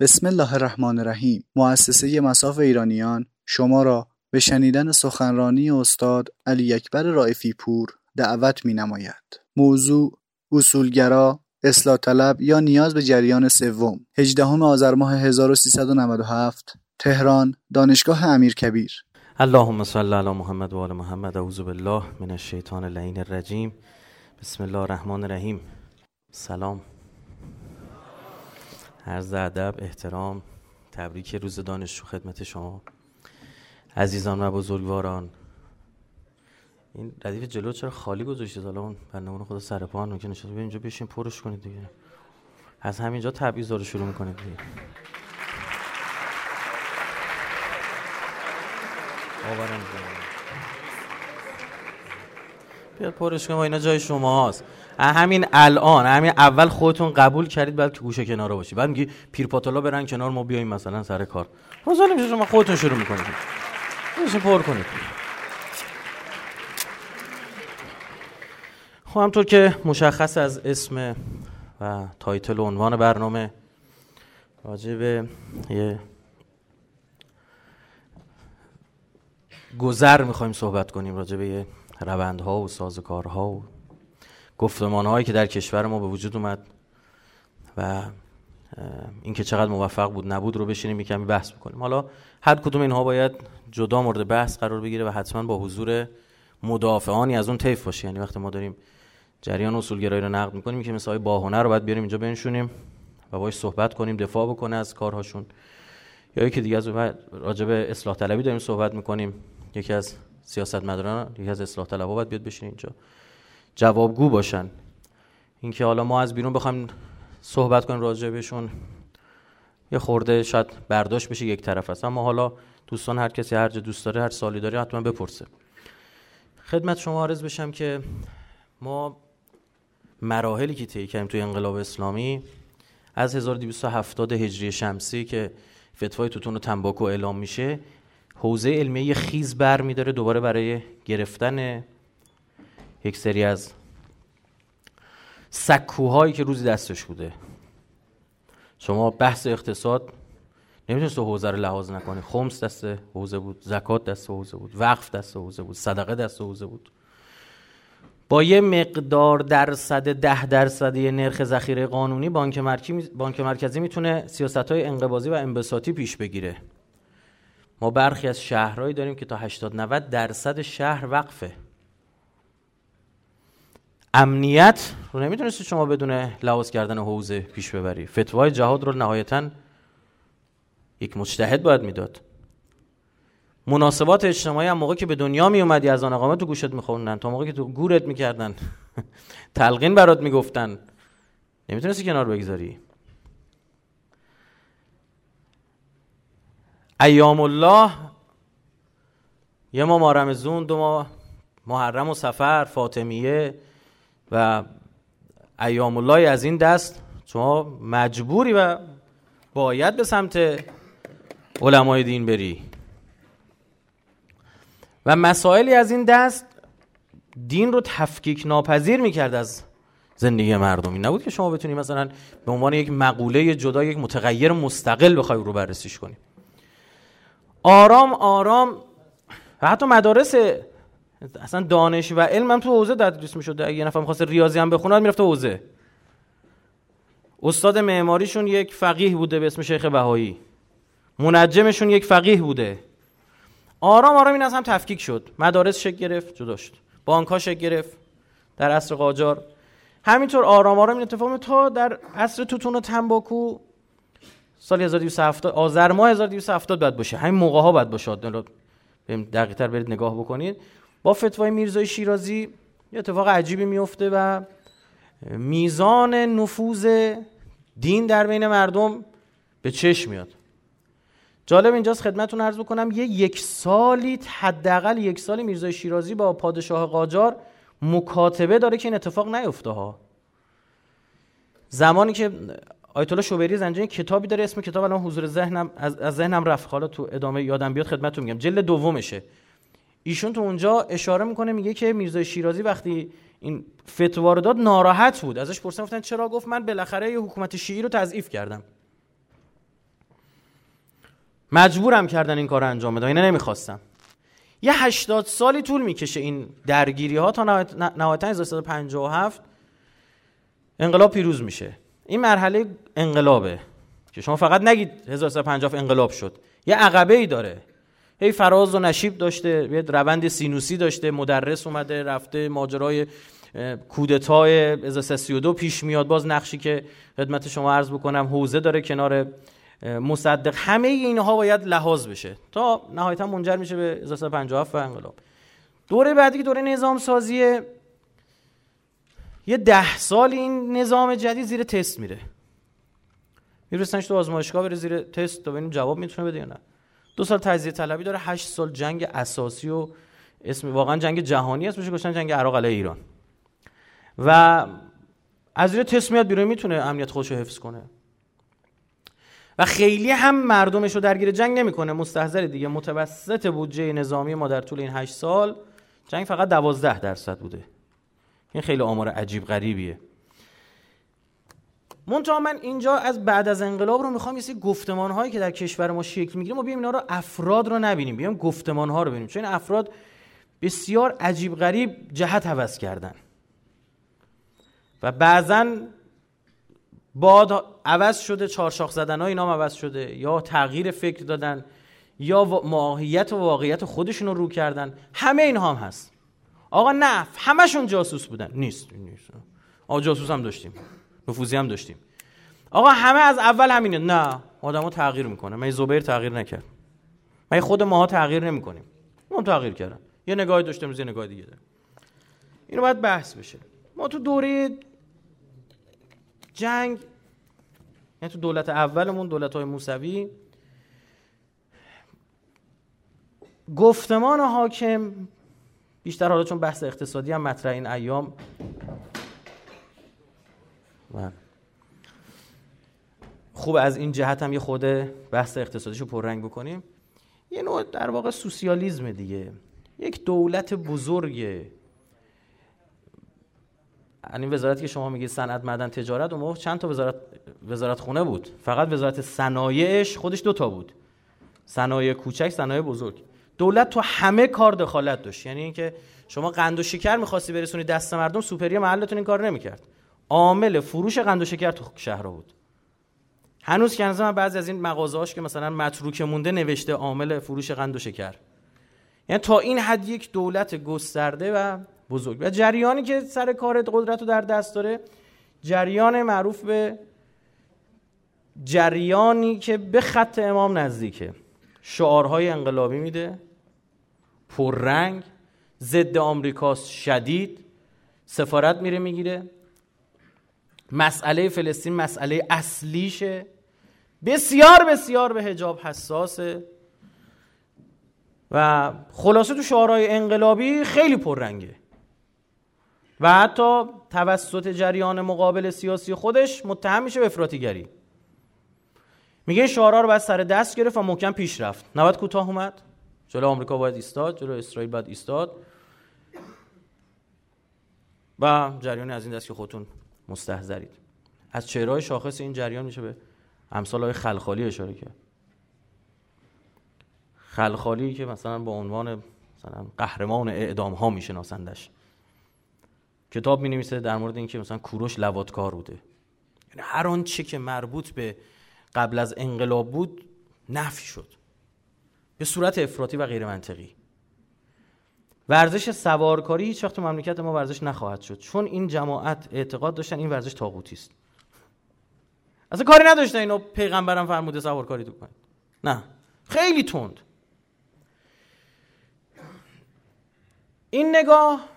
بسم الله الرحمن الرحیم. مؤسسه مساف ایرانیان شما را به شنیدن سخنرانی استاد علی اکبر رائفی پور دعوت می نماید. موضوع اصولگرا، اصلاح طلب یا نیاز به جریان سوم. 18 آذر ماه 1397 تهران دانشگاه امیرکبیر اللهم صل علی محمد و آل محمد. اعوذ بالله من الشیطان اللعین الرجیم. بسم الله الرحمن الرحیم. سلام. عرض ادب احترام تبریک روز دانشجو خدمت شما. عزیزان و بزرگواران این ردیف جلو چرا خالی گذاشتید حالا اون بنده خدا سر پا که نشد اینجا بشین پرش کنید دیگه. از همینجا تبعیض رو شروع می‌کنید دیگه. باورم بیاد پرش کنید اینا جای شماست. همین الان همین اول خودتون قبول کردید بعد که گوشه کنار باشی بعد میگی پیر برن کنار ما بیایم مثلا سر کار. حاضر میشه شما خودتون شروع می‌کنید میشه پر کنید. خب همطور که مشخص از اسم و تایتل و عنوان برنامه راجع یه گذر می‌خوایم صحبت کنیم راجع به یه روندها و سازکارها و گفتمان هایی که در کشور ما به وجود اومد و اینکه چقدر موفق بود نبود رو بشینیم کمی بحث بکنیم. حالا هر کدوم اینها باید جدا مورد بحث قرار بگیره و حتما با حضور مدافعانی از اون طیف باشه. یعنی وقتی ما داریم جریان اصولگرایی رو نقد می‌کنیم که مثل باهنر رو باید بیاریم اینجا بنشونیم و باش صحبت کنیم دفاع بکنه از کارهاشون. یا یکی دیگه از راجع به اصلاح طلبی داریم صحبت می‌کنیم. یکی از سیاست مداران یکی از اصلاح طلبها باید بیاد بشین اینجا. جوابگو باشن. اینکه حالا ما از بیرون بخوایم صحبت کنیم راجع بهشون یه خورده شاید برداشت بشه یک طرف است. اما حالا دوستان هر کسی هر جا دوست داره هر سالی داره حتما بپرسه. خدمت شما عرض بشم که ما مراحلی که طی کردیم توی انقلاب اسلامی از 1270 هجری شمسی که فتوای توتون و تنباکو اعلام میشه حوزه علمیه خیز بر میداره دوباره برای گرفتن یک سری از سکوهایی که روزی دستش بوده. شما بحث اقتصاد نمی‌تونست حوزه رو لحاظ نکنی. خمس دست حوزه بود زکات دست حوزه بود وقف دست حوزه بود صدقه دست حوزه بود. با یه مقدار درصد ده درصدی نرخ ذخیره قانونی بانک, بانک مرکزی می‌تونه سیاست های انقباضی و انبساطی پیش بگیره. ما برخی از شهرهایی داریم که تا 80 90 درصد شهر وقفه. امنیت رو نمی‌تونستید شما بدون لحاظ کردن حوزه پیش ببری. فتوای جهاد رو نهایتا یک مجتهد باید می‌داد. مناسبات اجتماعی هم موقع که به دنیا می اومدی از آن اقامت تو گوشت میخوندن تا موقع که تو گورت می‌کردن تلقین برات می‌گفتن. نمی‌تونستی کنار بگذاری. ایام الله یه ما مارمزون دو ما محرم و سفر فاطمیه و ایام الله از این دست شما مجبوری و باید به سمت علمای دین بری. و مسائلی از این دست دین رو تفکیک ناپذیر می‌کرد از زندگی مردمی نبود که شما بتونی مثلا به عنوان یک مقوله جدا یک متغیر مستقل بخوای رو بررسیش کنی. آرام آرام و حتی مدارس اصلا دانش و علم هم تو حوزه تدریس می‌شد. اگه یه نفر می‌خواست ریاضی هم بخونه می‌رفت حوزه. استاد معماریشون یک فقیه بوده به اسم شیخ بهایی. منجمشون یک فقیه بوده. آرام آرام این از هم تفکیک شد. مدارس شکل گرفت جدا شد. بانک شکل گرفت. در عصر قاجار. همینطور آرام آرام این اتفاق تا در عصر توتون و تنباکو سال 1270 آذر ماه 1270 بعد باشه. همین موقع ها بعد باشه دقیق تر برید نگاه بکنید. با فتوای میرزای شیرازی یه اتفاق عجیبی میفته و میزان نفوذ دین در بین مردم به چشم میاد. جالب اینجاست خدمتتون عرض بکنم یه یک سالی حداقل یک سالی میرزای شیرازی با پادشاه قاجار مکاتبه داره که این اتفاق نیفته ها. زمانی که آیت الله شوبری زنجانی کتابی داره اسم کتاب الان حضور ذهنم از ذهنم رفت. حالا تو ادامه یادم بیاد خدمتتون میگم. جلد دومشه. ایشون تو اونجا اشاره می‌کنه میگه که میرزای شیرازی وقتی این فتوا رو داد ناراحت بود. ازش پرسیدن گفتن چرا؟ گفت من بالاخره یه حکومت شیعی رو تضعیف کردم. مجبورم کردن این کار رو انجام بدم. اینه نمی‌خواستم یه 80 سالی طول می‌کشه این درگیری ها تا نهایتا 1357 انقلاب پیروز میشه. این مرحله انقلابه که شما فقط نگید 1350 انقلاب شد. یه عقبه ای داره. هی فراز و نشیب داشته یه روند سینوسی داشته مدرس اومده رفته ماجرای کودتای 1332 پیش میاد. باز نقشی که خدمت شما عرض بکنم حوزه داره کنار مصدق. همه اینها باید لحاظ بشه. تا نهایتا منجر میشه به 1357 و انقلاب. دوره بعدی که دوره نظام سازیه یه ده سال این نظام جدید زیر تست میره. میرسنش تو آزمایشگاه بره زیر تست تا ببینیم جواب می‌تونه بده یا نه. دو سال تجزیه طلبی داره هشت سال جنگ اساسی و اسم واقعا جنگ جهانی اسمش گذاشتن جنگ عراق علیه ایران. و از زیر تست میاد بیرون می‌تونه امنیت خودش رو حفظ کنه. و خیلی هم مردمش رو درگیر جنگ نمی‌کنه. مستحضر دیگه. متوسط بودجه نظامی ما در طول این هشت سال جنگ فقط دوازده درصد بوده. این خیلی آمار عجیب غریبیه. منتها من اینجا از بعد از انقلاب رو می‌خوام یه گفتمان هایی که در کشور ما شکل می‌گیره ما بیایم اینا رو افراد رو نبینیم بیایم گفتمان ها رو ببینیم. چون این افراد بسیار عجیب غریب جهت عوض کردن. و بعضا باد عوض شده چارشاخ زدن های نام عوض شده یا تغییر فکر دادن یا ماهیت و واقعیت خودشون رو رو کردن. همه اینها هم هست. آقا نه همشون جاسوس بودن. نیست نیست. آقا جاسوس هم داشتیم. نفوذی هم داشتیم. آقا همه از اول همینه. نه آدمو تغییر می‌کنه. من زبیر تغییر نکرد من خود ماها تغییر نمی‌کنیم. اون تغییر کردن یه نگاهی داشتم یه نگاه دیگه داره اینو باید بحث بشه. ما تو دوره جنگ یعنی تو دولت اولمون دولت های موسوی گفتمان حاکم بیشتر حالا چون بحث اقتصادی هم مطرح این ایام خوب از این جهت هم یه خود بحث اقتصادیشو پررنگ بکنیم. یه نوع در واقع سوسیالیزم دیگه. یک دولت بزرگ. این وزارتی که شما میگید صنعت معدن تجارت اون موقع چند تا وزارت وزارت خونه بود؟ فقط وزارت صنایعش خودش دو تا بود. صنایع کوچک صنایع بزرگ. دولت تو همه کار دخالت داشت. یعنی اینکه شما قند و شکر می‌خواستی برسونی دست مردم سوپری محلتون این کار نمی‌کرد. عامل فروش قند و شکر تو شهر بود. هنوز که من بعضی از این مغازه‌هاش که مثلا متروک مونده نوشته عامل فروش قند و شکر. یعنی تا این حد یک دولت گسترده و بزرگ. و جریانی که سر کار قدرت رو در دست داره جریان معروف به جریانی که به خط امام نزدیکه. شعارهای انقلابی میده پررنگ ضد آمریکاست شدید سفارت میره می‌گیره. مسئله فلسطین مسئله اصلیشه. بسیار بسیار به هجاب حساسه. و خلاصه تو شعارهای انقلابی خیلی پررنگه. و حتی توسط جریان مقابل سیاسی خودش متهم میشه به افراطیگری. میگه این شعارها رو باید سر دست گرفت و محکم پیش رفت. نباید کوتاه اومد. جلو آمریکا باید ایستاد جلو اسرائیل باید ایستاد. و جریانی از این دست که خودتون مستحضرید. از چهرهای شاخص این جریان میشه به امثال های خلخالی اشاره کرد. خلخالی که مثلا به عنوان مثلا قهرمان اعدام ها میشناسندش. کتاب می نویسه در مورد اینکه مثلا کوروش لواتکار بوده. یعنی هر آنچه که مربوط به قبل از انقلاب بود نفی شد. به صورت افراطی و غیر منطقی ورزش سوارکاری هیچ وقت مملکت ما ورزش نخواهد شد. چون این جماعت اعتقاد داشتن این ورزش طاغوتی است. اصلا کاری نداشتن اینو پیغمبرم فرموده سوارکاری تو کنید نه. خیلی تند. این نگاه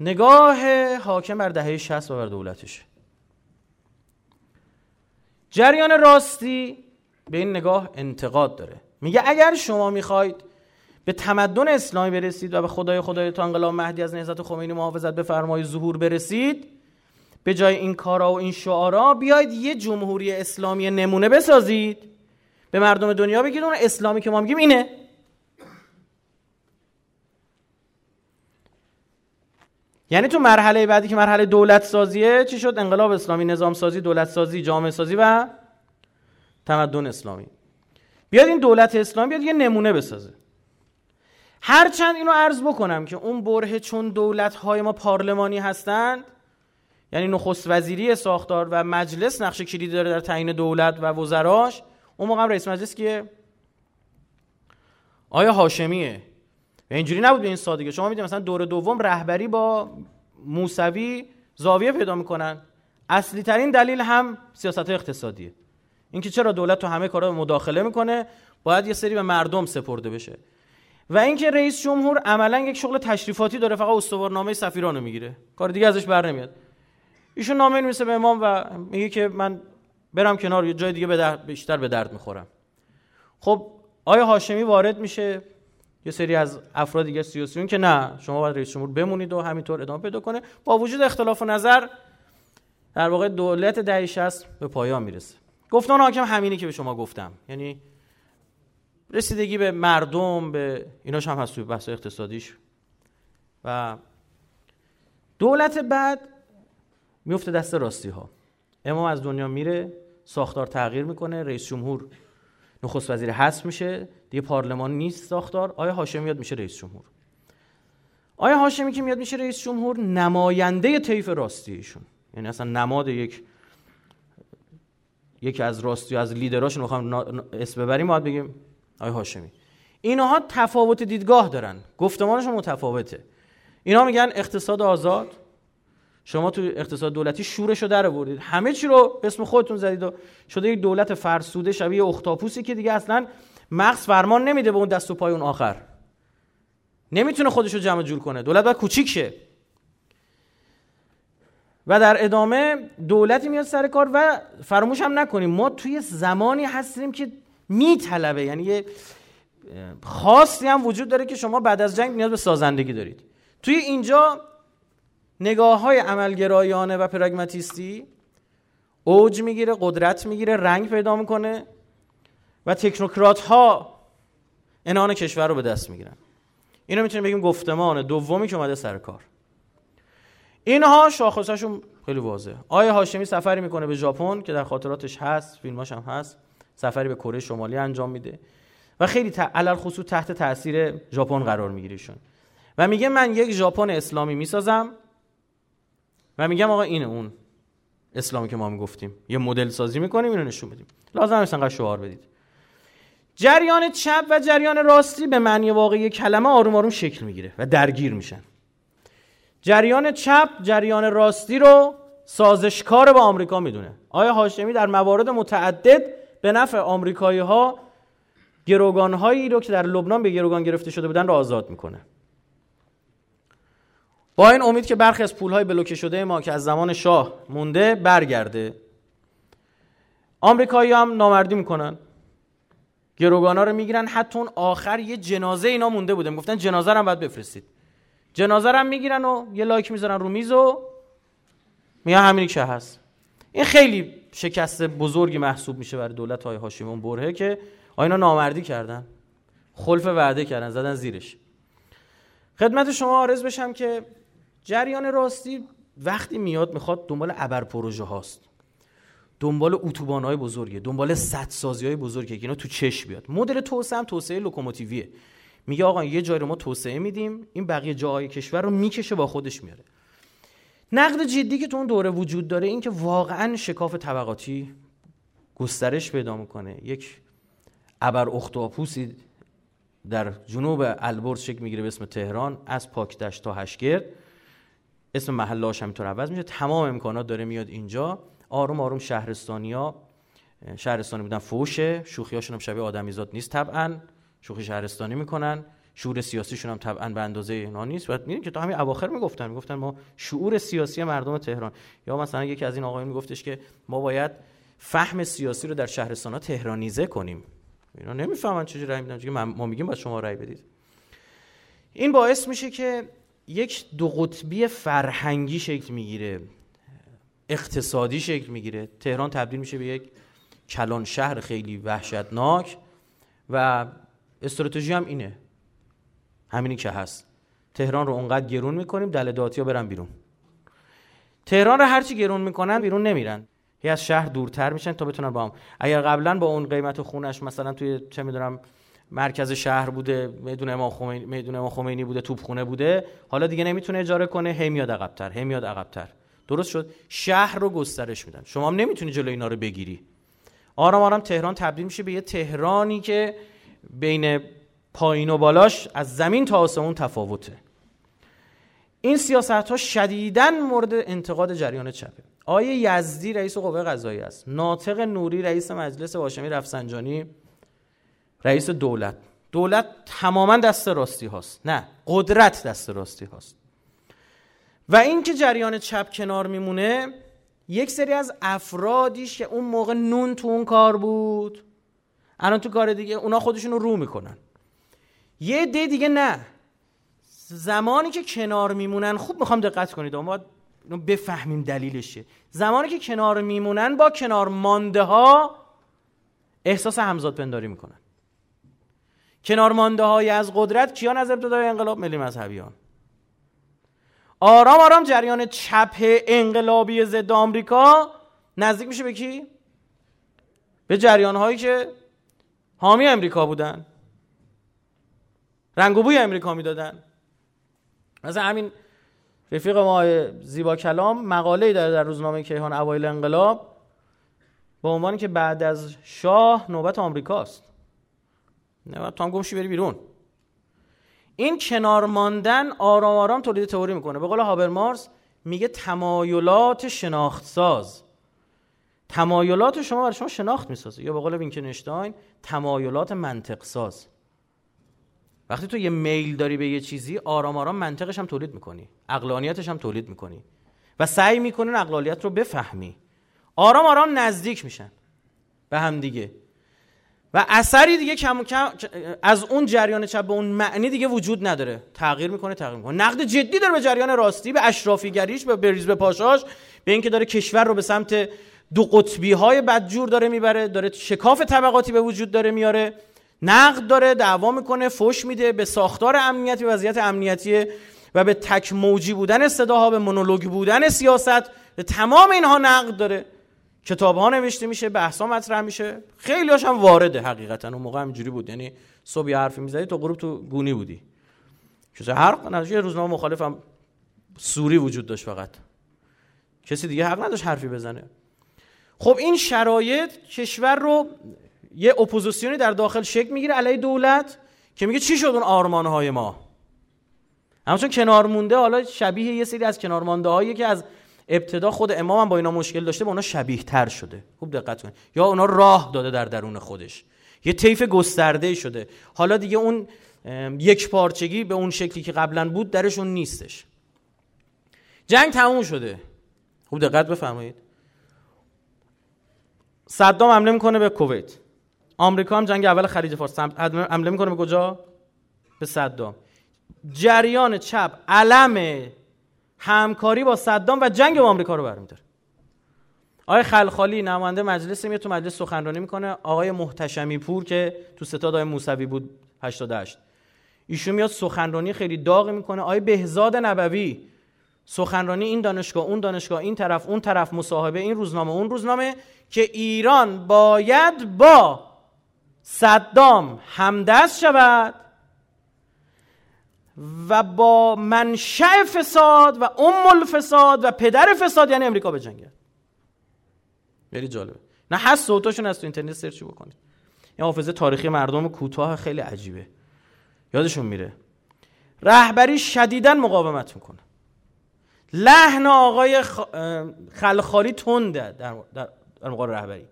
نگاه حاکم بر دهه 60 و بر دولتش. جریان راستی به این نگاه انتقاد داره. میگه اگر شما می‌خواید به تمدن اسلامی برسید و به خدای خدای تا انقلاب مهدی از نهضت خمینی محافظت بفرمایید ظهور برسید به جای این کارا و این شعارا بیاید یه جمهوری اسلامی نمونه بسازید. به مردم دنیا بگید اون اسلامی که ما میگیم اینه. یعنی تو مرحله بعدی که مرحله دولت سازیه چی شد؟ انقلاب اسلامی نظام سازی دولت سازی جامعه سازی و تمدن اسلامی. بیاد این دولت اسلامی بیاد یه نمونه بسازه. هرچند اینو عرض بکنم که اون بره چون دولت های ما پارلمانی هستند یعنی نخست وزیری ساختار و مجلس نقش کلیدی داره در تعیین دولت و وزراش اون موقع رئیس مجلس که آیا هاشمیه؟ اینجوری نبود به این سادگی شما می‌دونید مثلا دور دوم رهبری با موسوی زاویه پیدا می‌کنن. اصلی ترین دلیل هم سیاست اقتصادیه. اینکه چرا دولت تو همه کارا مداخله می‌کنه باید یه سری به مردم سپرده بشه. و اینکه رئیس جمهور عملا یک شغل تشریفاتی داره فقط استوارنامه سفیرانو می‌گیره. کار دیگه ازش بر نمیاد. ایشون نامه نمیسه به امام و میگه که من برم کنار یه جای دیگه به بیشتر به درد می‌خورم. خب آیا هاشمی وارد میشه؟ یه سری از افراد دیگه سیاسیون که نه شما باید رئیس جمهور بمونید و همینطور ادامه پیدا کنه. با وجود اختلاف و نظر در واقع دولت دهه 60 به پایان می‌رسه. گفتن حاکم همینی که به شما گفتم. یعنی رسیدگی به مردم به ایناش هم هست توی بحث اقتصادیش. و دولت بعد میفته دست راستی ها امام از دنیا میره ساختار تغییر می‌کنه رئیس جمهور نخست وزیر حذف میشه دیگه پارلمان نیست ساختار. آیا هاشمی میاد میشه رئیس جمهور. آیا هاشمی که میاد میشه رئیس جمهور نماینده طیف راستی ایشون. یعنی اصلا نماد یک یکی از راستی از لیدراشون می‌خوام اسم ببریم باید بگیم آیا هاشمی. اینها تفاوت دیدگاه دارن. گفتمانشون متفاوته. اینا میگن اقتصاد آزاد. شما تو اقتصاد دولتی شورش رو در آوردید. همه چی رو اسم خودتون زدید و شده یک دولت فرسوده شبیه اختاپوسی که دیگه اصلا مغز فرمان نمیده به اون دست و پای اون آخر. نمی‌تونه خودش رو جمع جور کنه. دولت باید کوچیک شه. و در ادامه دولتی میاد سر کار و فراموش هم نکنیم. ما توی زمانی هستیم که میطلبه. یعنی یه خاصی هم وجود داره که شما بعد از جنگ نیاز به سازندگی دارید. توی اینجا نگاه های عملگرایانه و پراگماتیستی اوج می‌گیره قدرت می‌گیره رنگ پیدا می‌کنه و تکنوکرات ها انان کشور رو به دست می‌گیرن. اینو می‌تونیم بگیم گفتمان دومی که اومده سر کار. اینها شاخصشون خیلی واضحه. آیا هاشمی سفری می‌کنه به ژاپن که در خاطراتش هست فیلماش هم هست. سفری به کره شمالی انجام میده. و خیلی علل خصوص تحت تاثیر ژاپن قرار میگیریشون و میگه من یک ژاپن اسلامی می‌سازم. و میگم آقا اینه اون اسلامی که ما می‌گفتیم. یه مدل سازی می‌کنیم اینو نشون بدیم. لازم نیست انقدر شعار بدید. جریان چپ و جریان راستی به معنی واقعی کلمه آروم آروم شکل می‌گیره و درگیر میشن. جریان چپ جریان راستی رو سازشکار با آمریکا می‌دونه. آیا هاشمی در موارد متعدد به نفع آمریکایی ها گروگان هایی رو که در لبنان به گروگان گرفته شده بودن رو آزاد می‌کنه. با این امید که برخی از پولهای بلوکه شده ما که از زمان شاه مونده برگرده آمریکایی هم نامردی می‌کنن. گروگانا رو می‌گیرن حتی اون آخر یه جنازه اینا مونده بوده. گفتن جنازه هم باید بفرستید. جنازه هم می‌گیرن و یه لایک می‌ذارن رو میز و میگن همینی که هست. این خیلی شکست بزرگی محسوب میشه برای دولت های هاشیمون برهه که آینا نامردی کردن. خلف وعده کردن زدن زیرش. خدمت شما آرز بشم که جریان راستی وقتی میاد می‌خواد دنبال ابر پروژه هاست. دنبال اتوبان های بزرگه دنبال سدسازی های بزرگه که اینا تو چش بیاد. مدل توسعه هم توسعه لوکوموتیویه. میگه آقا یه جای رو ما توسعه میدیم این بقیه جاهای کشور رو می‌کشه با خودش میاره. نقد جدی که تو اون دوره وجود داره این که واقعا شکاف طبقاتی گسترش پیدا می‌کنه. یک ابر اختاپوسی در جنوب البرز شکل می‌گیره به اسم تهران از پاکدشت تا هشگرد اسم محلاش همینطور عوض میشه. تمام امکانات داره میاد اینجا. آروم آروم شهرستانیا شهرستانی بودن فوشه. شوخیاشون هم شبیه آدمیزاد نیست طبعا. شوخی شهرستانی می‌کنن. شعور سیاسیشون هم طبعا به اندازه اینا نیست. و می‌دونید که تا همین اواخر می‌گفتن می‌گفتن ما شعور سیاسی مردم تهران. یا مثلا یکی از این آقایون میگفتش که ما باید فهم سیاسی رو در شهرستان ها تهرانیزه کنیم. اینا نمی‌فهمن چجوری رای میدن. ما میگیم باید شما رای بدید. این باعث میشه که یک دو قطبی فرهنگی شکل می‌گیره اقتصادی شکل می‌گیره. تهران تبدیل میشه به یک کلان شهر خیلی وحشتناک و استراتژی هم اینه. همینی که هست. تهران رو اونقدر گرون می‌کنیم دل ها برن بیرون. تهران رو هرچی گرون می‌کنن بیرون نمیرن. هی از شهر دورتر میشن تا بتونن با هم. اگر قبلا با اون قیمت خونش مثلا توی چه می‌دونم مرکز شهر بوده میدون امام خمینی میدون امام خمینی بوده توپخونه بوده حالا دیگه نمی‌تونه اجاره کنه هی میاد عقب‌تر هی میاد عقب‌تر. درست شد. شهر رو گسترش میدن. شما هم نمی‌تونی جلوی اینا رو بگیری. آرام آرام تهران تبدیل میشه به یه تهرانی که بین پایین و بالاش از زمین تا آسمون تفاوته. این سیاست ها شدیداً مورد انتقاد جریان چپه. آیه یزدی رئیس قوه قضایی است. ناطق نوری رئیس مجلس هاشمی رفسنجانی رئیس دولت. دولت تماما دست راستی هاست. نه قدرت دست راستی هاست. و اینکه جریان چپ کنار میمونه یک سری از افرادیش که اون موقع نون تو اون کار بود الان تو کار دیگه اونا خودشون رو رو می‌کنن. یه دی دیگه نه. زمانی که کنار میمونن خوب می‌خوام دقت کنید اما بفهمیم دلیلش زمانی که کنار میمونن با کنار مانده ها احساس همزاد پنداری می‌کنن. کنار مانده های از قدرت کیان از ابتدای انقلاب؟ ملی مذهبیان. آرام آرام جریان چپ انقلابی ضد آمریکا نزدیک میشه به کی؟ به جریان هایی که حامی امریکا بودن. رنگ و بوی امریکا می‌دادن. مثلا همین رفیق ما زیبا کلام مقاله داره در روزنامه کیهان اوایل انقلاب با عنوانی که بعد از شاه نوبت آمریکاست. نه تو هم گمشی بری بیرون. این کنار ماندن آرام آرام تولید تئوری می‌کنه. به قول هابرمارس میگه تمایلات شناخت ساز تمایلات شما برای شما شناخت می‌سازه. یا به قول وینکنشتاین تمایلات منطق ساز وقتی تو یه میل داری به یه چیزی آرام آرام منطقش هم تولید می‌کنی. اقلانیتش هم تولید می‌کنی. و سعی می‌کنی اقلالیت رو بفهمی. آرام آرام نزدیک میشن به هم دیگه. و اثری دیگه کم کم از اون جریان چپ به اون معنی دیگه وجود نداره. تغییر می‌کنه تغییر می‌کنه. نقد جدی داره به جریان راستی به اشرافیگریش به بریز به پاشاش به اینکه داره کشور رو به سمت دو قطبی های بدجور داره می‌بره داره شکاف طبقاتی به وجود داره میاره نقد داره دعوا می‌کنه فش میده به ساختار امنیتی وضعیت امنیتی و به تک موجی بودن صداها به مونولوگ بودن سیاست به تمام اینها نقد داره. کتاب ها نوشته میشه بحث ها مطرح میشه. خیلی هم وارده حقیقتا. اون موقع همینجوری بود. یعنی صبح حرفی می‌زدی تو غروب تو گونی بودی. چیز هر نتیجه روزنامه مخالف هم سوری وجود داشت فقط. کسی دیگه حق نداشت حرفی بزنه. خب این شرایط کشور رو یه اپوزیسیونی در داخل شکل می‌گیره علیه دولت که میگه چی شد اون آرمان های ما؟ همچون کنار مونده حالا شبیه یه سری از کنار مانده هایی که از ابتدا خود امام هم با اینا مشکل داشته با اونا شبیه تر شده. خوب دقت کنید. یا اونا راه داده در درون خودش. یه طیف گسترده شده. حالا دیگه اون یک پارچگی به اون شکلی که قبلا بود درشون نیستش. جنگ تموم شده. خوب دقت بفرمایید. صدام حمله می‌کنه به کویت. آمریکا هم جنگ اول خلیج فارس. حمله می‌کنه به کجا؟ به صدام. جریان چپ علم همکاری با صدام و جنگ با آمریکا رو برمیداره. آقای خلخالی نماینده مجلس میاد تو مجلس سخنرانی می‌کنه. آقای محتشمی پور که تو ستاد آقای موسوی بود 88 ایشون میاد سخنرانی خیلی داغی می‌کنه. آقای بهزاد نبوی سخنرانی این دانشگاه اون دانشگاه این طرف اون طرف مصاحبه این روزنامه اون روزنامه که ایران باید با صدام همدست شود و با منشأ فساد و ام الفساد و پدر فساد یعنی امریکا به جنگه خیلی جالبه. نه هست صوتاشون از تو اینترنت سرچ بکنید. این حافظه تاریخی مردم کوتاه خیلی عجیبه. یادشون میره. رهبری شدیدا مقاومت می‌کنه. لحن آقای خلخالی تنده در, در, در مقابل رهبری.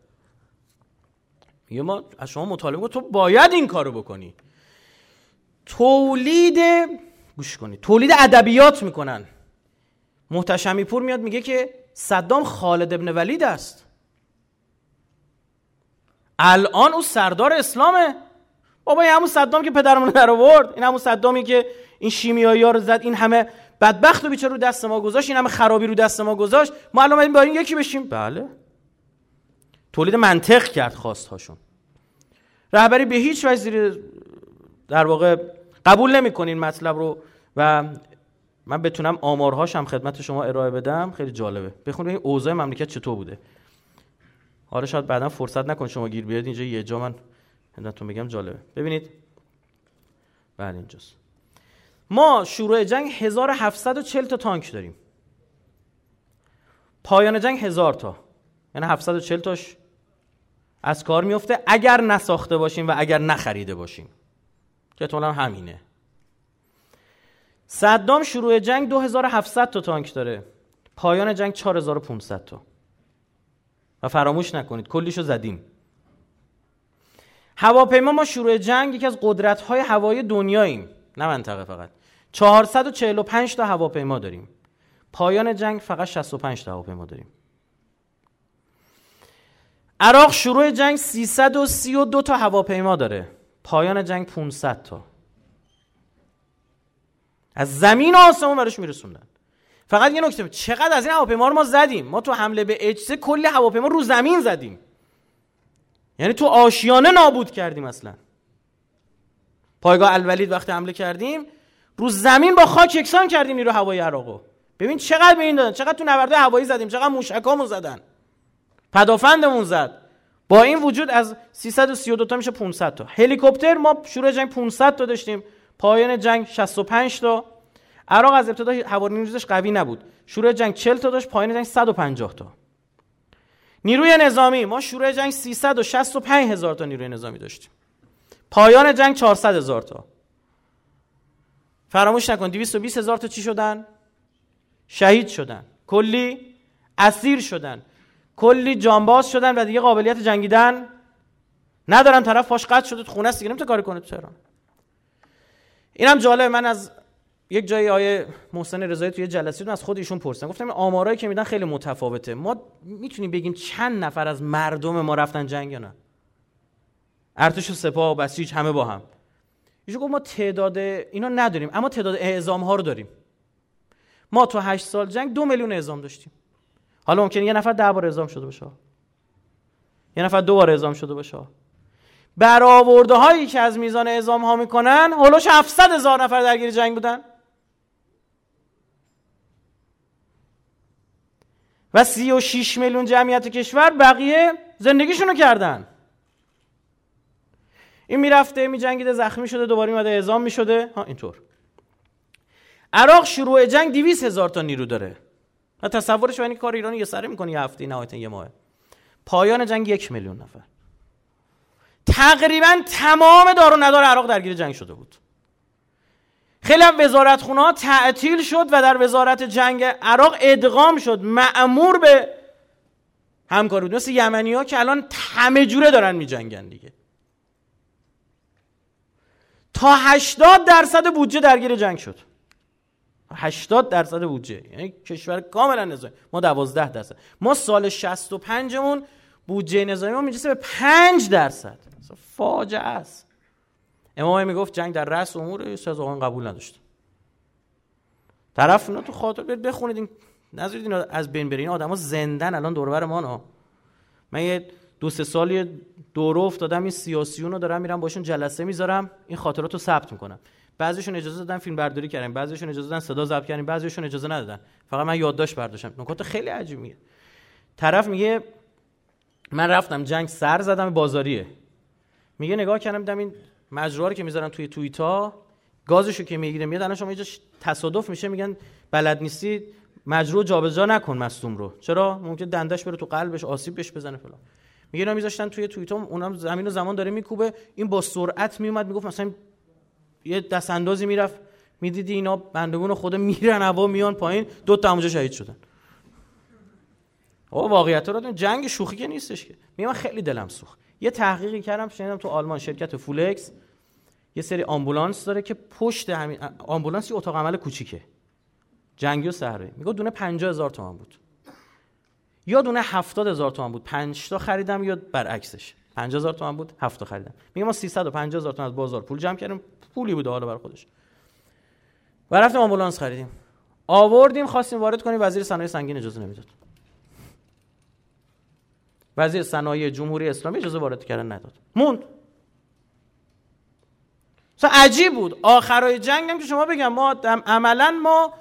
میگه ما از شما مطالبه تو باید این کارو بکنی. تولید گوش کنید. تولید ادبیات می‌کنن. محتشمی پور میاد میگه که صدام خالد ابن ولید است. الان او سردار اسلامه. بابا این همون صدام که پدرمون در آورد. این همون صدامی که این شیمیایی ها رو زد. این همه بدبخت و بیچاره رو دست ما گذاشت. این همه خرابی رو دست ما گذاشت. ما الان با این یکی بشیم. بله. تولید منطق کرد هاشون رهبری به هیچ وجه در واقع قبول نمی‌کنین مطلب رو و من بتونم آمارهاش هم خدمت شما ارائه بدم. خیلی جالبه. بخونید این اوضاع مملکت چطور بوده. حالا شاید بعدا فرصت نکن شما گیر بیاد اینجا یه جا من خدمتتون بگم جالبه. ببینید. بله اینجاست. ما شروع جنگ 1740 تا تانک داریم. پایان جنگ هزار تا. یعنی 740 تاش از کار میفته اگر نساخته باشیم و اگر نخریده باشیم. که احتمالا همینه. صدام شروع جنگ 2700 تا تانک داره. پایان جنگ 4500 تا. و فراموش نکنید کلیشو زدیم. هواپیما ما شروع جنگ یکی از قدرت های هوایی دنیاییم. نه منطقه فقط. 445 تا هواپیما داریم. پایان جنگ فقط 65 تا هواپیما داریم. عراق شروع جنگ 332 تا هواپیما داره. پایان جنگ 500 تا. از زمین و آسمون برش میرسوندن. فقط یه نکته چقدر از این هواپیما رو ما زدیم؟ ما تو حمله به اچ کلی هواپیما رو زمین زدیم. یعنی تو آشیانه نابود کردیم اصلا. پایگاه الولید وقتی حمله کردیم رو زمین با خاک یکسان کردیم نیرو هوایی عراقو. ببین چقدر به این دادن چقدر تو نبرده هوایی زدیم چقدر موشکامون زدن. پدافندمون زد. با این وجود از 332 تا میشه 500 تا. هلیکوپتر ما شروع جنگ 500 تا داشتیم. پایان جنگ 65 تا. عراق از ابتدا هوانیزش قوی نبود. شروع جنگ 40 تا داشت پایان جنگ 150 تا. نیروی نظامی ما شروع جنگ 365 هزار تا نیروی نظامی داشتیم. پایان جنگ 400 هزار تا. فراموش نکن 220 هزار تا چی شدن؟ شهید شدن. کلی اسیر شدن. کلی جانباز شدن و دیگه قابلیت جنگیدن ندارن. طرف پاش قطع شده خونه است دیگه نمی‌تونه کاری کنه تو تهران. اینم جالب من از یک جایی آیه محسن رضایی توی جلسه از خود ایشون پرسیدم. گفتم آمارایی که میدن خیلی متفاوته. ما می‌تونیم بگیم چند نفر از مردم ما رفتن جنگ یا نه؟ ارتش و سپاه و بسیج همه با هم. ایشون گفت ما تعداد اینا نداریم اما تعداد اعزام ها رو داریم. ما تو هشت سال جنگ دو میلیون اعزام داشتیم. حالا ممکنه یه نفر ده بار اعزام شده باشه. یه نفر دو بار اعزام شده باشه. برآورده هایی که از میزان اعزام ها می‌کنن هولوش 700 هزار نفر درگیر جنگ بودن. و 36 میلیون جمعیت کشور بقیه زندگیشونو کردن. این می‌رفته میجنگیده زخمی شده دوباره میمده اعزام می‌شده. ها اینطور. عراق شروع جنگ 200 هزار تا نیرو داره. و تصورش این کار ایران یه سره می‌کنه یه هفته نهایتا یه ماه. پایان جنگ یک میلیون نفر. تقریبا تمام دار و ندار عراق درگیر جنگ شده بود. خیلی هم وزارت ها تعطیل شد و در وزارت جنگ عراق ادغام شد. معمور به همکاری بود. مثل یمنی ها که الان همه جوره دارن می جنگن دیگه. تا 80 درصد بودجه درگیر جنگ شد. 80 درصد بودجه. یعنی کشور کاملا نظامی. ما 12 درصد. ما سال 65 مون بودجه نظامی ما می‌رسه به 5 درصد. فاجعه است. امام می‌گفت جنگ در رأس امور سزاوان قبول نداشت. طرف اینا تو خاطر بیاد بخونید این نذارید اینا از بین برین. آدما زندن الان دور ما من یه دو سه سالی دوره افتادم این سیاسیونو دارم میرم باشون جلسه می‌ذارم. این خاطراتو ثبت می‌کنم. بعضیشون اجازه دادن فیلم برداری کردن بعضیشون اجازه دادن صدا ضبط کردن بعضیشون اجازه ندادن. فقط من یادداشت برداشتم. نکات خیلی عجیبیه طرف میگه من رفتم جنگ سر زدم بازاریه. میگه نگاه کردم دیدم این مجروها رو که می‌ذارن توی توییتا گازشو که می‌گیره میاد الان شما اینجا تصادف میشه میگن بلد نیستی مجروح جابجا نکن مصدوم رو. چرا؟ ممکن دندش بره تو قلبش آسیب بهش بزنه فلان. میگه اینا میذاشتن توی توییتا اونم زمین و زمان داره میکوبه. این با سرعت میومد می‌گفت مثلا یه دست اندازی می‌رفت. می‌دیدی اینا بندگون خود میرن هوا میان پایین. دو تا اونجا شهید شدن. او واقعیت رو جنگ شوخی که نیستش که. میگم خیلی دلم سوخت. یه تحقیقی کردم شنیدم تو آلمان شرکت فولکس. یه سری آمبولانس داره که پشت همین آمبولانس یه اتاق عمل کوچیکه. جنگی و صحرایی. میگه دونه 50 هزار تومان بود. یا دونه 70 هزار تومان بود. 5 تا خریدم یا برعکسش. 50 هزار تومان بود 7 تا خریدم. میگه ما 350 هزار تومان از بازار پول جمع کردیم. پولی بود حالا برای خودش. و رفتیم آمبولانس خریدیم. آوردیم خواستیم وارد کنیم وزیر صنایع سنگین اجازه نمی‌داد. وزیر صنایع جمهوری اسلامی اجازه وارد کردن نداد. موند. عجیب بود. آخرای جنگ هم که شما بگم ما عملا ما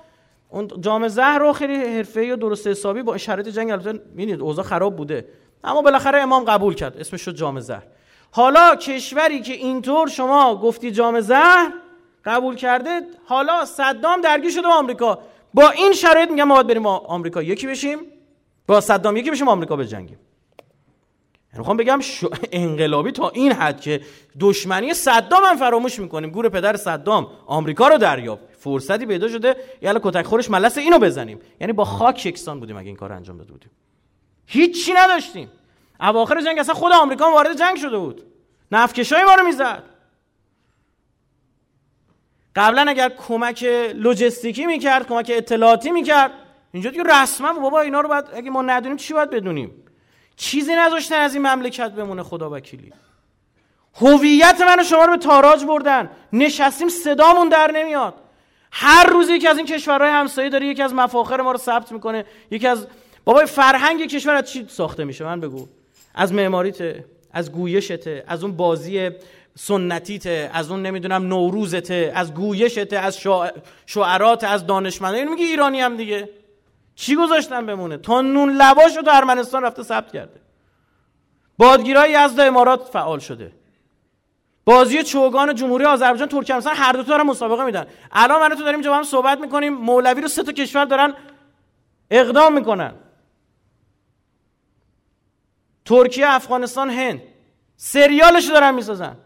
اون جام زهر رو خیلی حرفه‌ای و درست حسابی با شرایط جنگ البته می‌بینید اوضاع خراب بوده. اما بالاخره امام قبول کرد. اسمش شد جام زهر. حالا کشوری که اینطور شما گفتی جام زهر قبول کرده حالا صدام درگیر شده با آمریکا. با این شرایط میگم ما باید بریم آمریکا یکی بشیم. با صدام یکی بشیم آمریکا بجنگیم. یعنی می‌خوام بگم انقلابی تا این حد که دشمنی صدام هم فراموش می‌کنیم. گور پدر صدام آمریکا رو دریافت. فرصتی پیدا شده. یالا کتک خورش ملس اینو بزنیم. یعنی با خاک یکسان بودیم اگه این کار انجام داده بودیم. هیچی نداشتیم. اواخر جنگ اصلا خود آمریکا وارد جنگ شده بود. نفکشای ما رو می‌زد. قبلا اگر کمک لوجستیکی می‌کرد کمک اطلاعاتی می‌کرد اینجا دیگه رسما بابا اینا رو باید اگه ما ندونیم چی باید بدونیم؟ چیزی نذاشتن از این مملکت بمونه خدا وکیلی. هویت من و شما رو به تاراج بردن. نشستیم صدامون در نمیاد. هر روز یکی از این کشورهای همسایه داره یکی از مفاخر ما رو ثبت می‌کنه. یکی از بابای فرهنگ کشور از چی ساخته میشه؟ من بگو. از معماریته از گویشته از اون بازی سنتیته از اون نمی‌دونم نوروزته از گویشته از شعرات از دانشمنده اینو میگه ایرانی هم دیگه. چی گذاشتن بمونه؟ تا نون لواش رو تو ارمنستان رفته ثبت کرده. بادگیرای یزد امارات فعال شده. بازی چوگان جمهوری آذربایجان ترکمنستان هر دو تا دارن مسابقه میدن. الان من تو داریم اینجا هم صحبت می‌کنیم. مولوی رو سه تا کشور دارن اقدام می‌کنن. ترکیه افغانستان هند. سریالش دارن می‌سازن.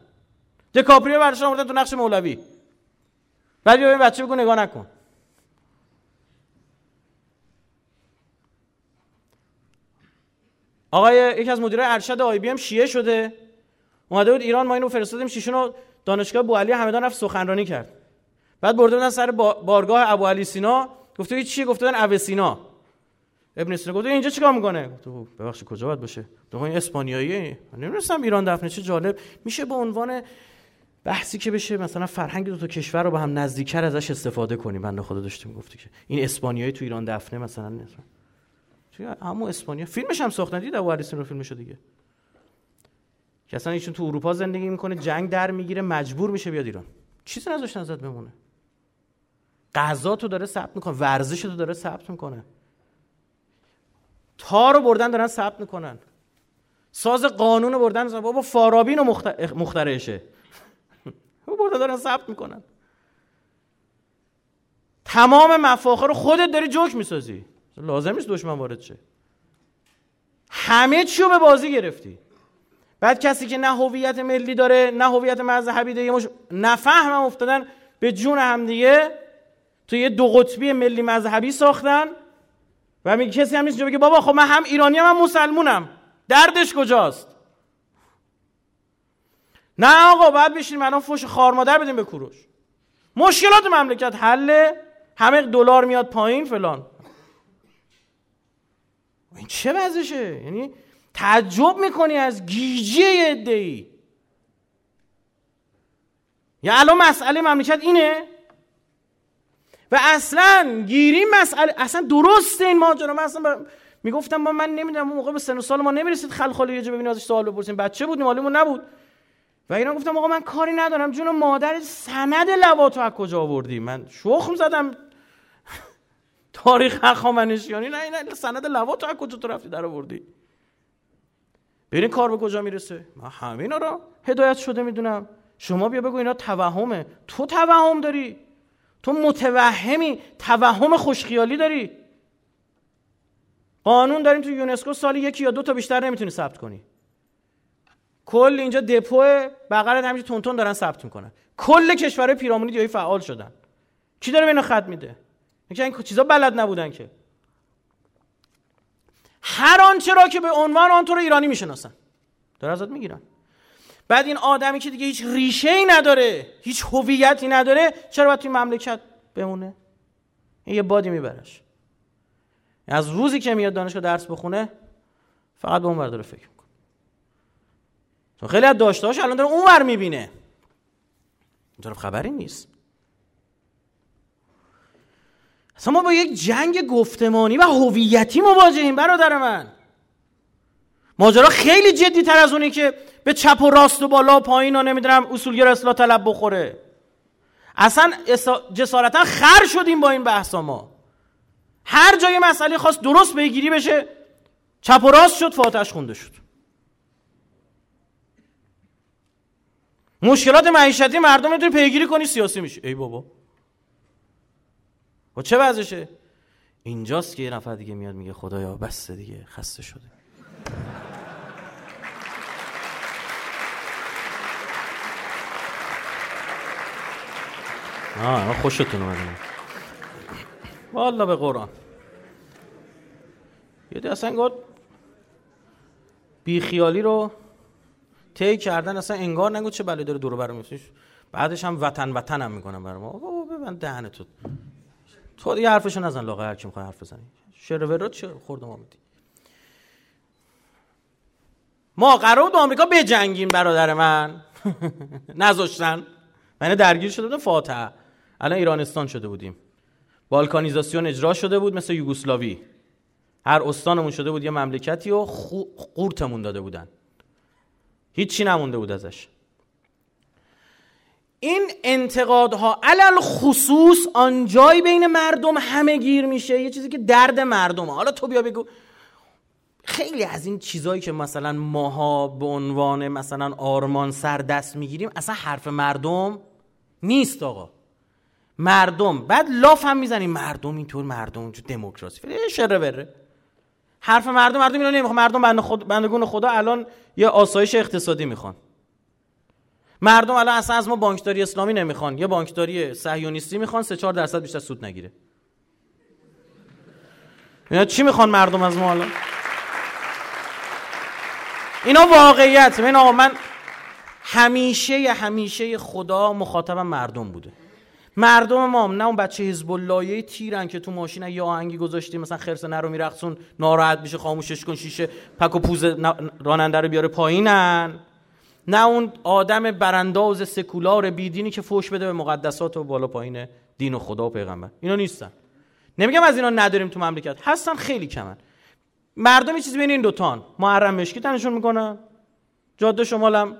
دکاپریو برش آوردن تو نقش مولوی. بعد بیا بچه بگو نگاه نکن. آقای یکی از مدیرای ارشد آی بی ام شیعه شده. اومده بود ایران ما اینو فرستادیم شیشون رو دانشگاه ابوعلی همدان رفت سخنرانی کرد. بعد برده بودن سر بارگاه ابوعلی سینا. گفته چیه؟ گفته اوه سینا. ابن سینا گفته اینجا چیکار می‌کنه؟ گفته خب، ببخشید کجا باید باشه؟ تو این اسپانیایی نمی‌دونستم ایران دفنه چه جالب. میشه به عنوان بحثی که بشه مثلا فرهنگ دو تا کشور رو با هم نزدیکتر ازش استفاده کنیم. بنده خدا داشتیم گفتی که این اسپانیایی تو ایران دفنه مثلا نیست. همون اسپانیا. فیلمش هم ساختن. دید ابو رو فیلمش دیگه؟ که اصلا ایشون تو اروپا زندگی می‌کنه جنگ در می‌گیره مجبور میشه بیاد ایران. چیزی نذاشتن ازت بمونه. غذا تو داره ثبت می‌کنه ورزش تو داره ثبت می‌کنه. تا رو بردن دارن ثبت می‌کنن. ساز قانون رو بردن بابا فارابین رو مخترعشه. بردن دارن ثبت می‌کنن. تمام مفاخر رو خودت داری جوک می‌سازی. لازم نیست دشمن وارد شه. همه چی رو به بازی گرفتی. بعد کسی که نه هویت ملی داره نه هویت مذهبی داره مش... نفهم افتادن به جون همدیگه تو یه دو قطبی ملی مذهبی ساختن. و میگه کسی هم نیست بگه بابا خب من هم ایرانی هم, هم مسلمونم. دردش کجاست؟ نه آقا باید بشینیم الان فوش خار مادر بدیم به کوروش. مشکلات مملکت حله. همه دلار میاد پایین فلان. این چه وضعشه؟ یعنی تعجب می‌کنی از گیجی ای یا الان مسئله مملکت اینه؟ و اصلا گیری مسئله اصلا درسته این ماجرا من اصلا می‌گفتم ما من نمی‌دونم اون موقع به سن و سال ما نمی‌رسید خلخالی یه جا ببینیم ازش سوال بپرسیم. بچه بودیم حالمون نبود. و اینا گفتم آقا من کاری ندارم. جون مادر سند لواتو از کجا آوردی؟ من شخم زدم. تاریخ هخامنشیانی نه نه سند لواتو از کجا تو رفتی در آوردی؟ ببین کار به کجا می‌رسه. من همینا رو هدایت شده می‌دونم. شما بیا بگو اینا توهمه. تو توهم داری. تو متوهمی توهم خوشخیالی داری. قانون داریم تو یونسکو سالی یکی یا دو تا بیشتر نمی‌تونی ثبت کنی. کل اینجا دپو بغلت همیشه تونتون دارن ثبت می‌کنن. کل کشورهای پیرامونی دیگه فعال شدن. کی داره اینو خط میده؟ اینکه این چیزا بلد نبودن که. هر آنچه را که به عنوان رو ایرانی می‌شناسن. داره ازت می‌گیرن. بعد این آدمی که دیگه هیچ ریشه ای نداره هیچ هویتی نداره چرا باید توی مملکت بمونه؟ این یه بادی میبرش. از روزی که میاد دانشگاه درس بخونه فقط به اون داره فکر می‌کنه. چون خیلی از داشتهاش الان داره اونور می‌بینه. این خبری نیست. اصلا ما با یک جنگ گفتمانی و هویتی مواجهیم برادر من. ماجرا خیلی جدی تر از اونی که به چپ و راست و بالا و پایین و نمی‌دونم اصولگرا اصلاح طلب بخوره. اصلا جسارتا خر شدیم با این بحثا ما. هر جای مسئله خواست درست بگیری بشه چپ و راست شد فاتحش خونده شد. مشکلات معیشتی مردم می‌تونی پیگیری کنی سیاسی میشه. ای بابا. و چه وضعشه؟ اینجاست که یه نفر دیگه میاد میگه خدایا بسته دیگه خسته شده. آه خوشتون اومدن والا به قرآن. یه اصلا گفت بیخیالی رو طی کردن اصلا انگار نگو چه بله داره دور برم بعدش هم وطن وطن هم می‌کنم برام. بابا ببند دهن تو. تو دیگه حرفشو نزن لاغه هر کی می‌خواد حرف بزنی شروورات چه خورد ما میدی ما قرار بود آمریکا بجنگیم برادر من. نذاشتن. من درگیر شده بودم فاتحه الان ایرانستان شده بودیم. بالکانیزاسیون اجرا شده بود مثل یوگسلاوی هر استانمون شده بود یه مملکتی و قورتمون داده بودن. هیچی نمونده بود ازش. این انتقادها علل خصوص آنجای بین مردم همه گیر میشه. یه چیزی که درد مردمه. حالا تو بیا بگو خیلی از این چیزهایی که مثلا ماها به عنوان مثلا آرمان سر دست می‌گیریم اصلا حرف مردم نیست آقا. مردم بعد لاف هم می‌زنیم. مردم اینطور مردم اونجور دموکراسی. شره بره. حرف مردم مردم اینو نمی‌خواد مردم بند خود بندگون خدا الان یه آسایش اقتصادی می‌خوان. مردم الان اصلا از ما بانکداری اسلامی نمی‌خوان. یه بانکداری صهیونیستی می‌خوان 3 4 درصد بیشتر سود نگیره. اینا چی می‌خوان مردم از ما الان؟ اینا واقعیت. من آقا من همیشه همیشه خدا مخاطبم مردم بوده. مردم ما نه اون بچه حزب اللهی تیرن که تو ماشین یه آهنگی گذاشتی مثلا خرس نرو میرقصون ناراحت میشه خاموشش کن شیشه پک و پوز راننده رو بیاره پایینن. نه اون آدم برانداز سکولار بیدینی که فوش بده به مقدسات و بالا پایین دین و خدا و پیغمبر. اینا نیستن. نمیگم از اینا نداریم تو مملکت. هستن خیلی کمن. مردم چیزی بین این دوتان. محرم مشکی تنشون می‌کنن. جاده شمالم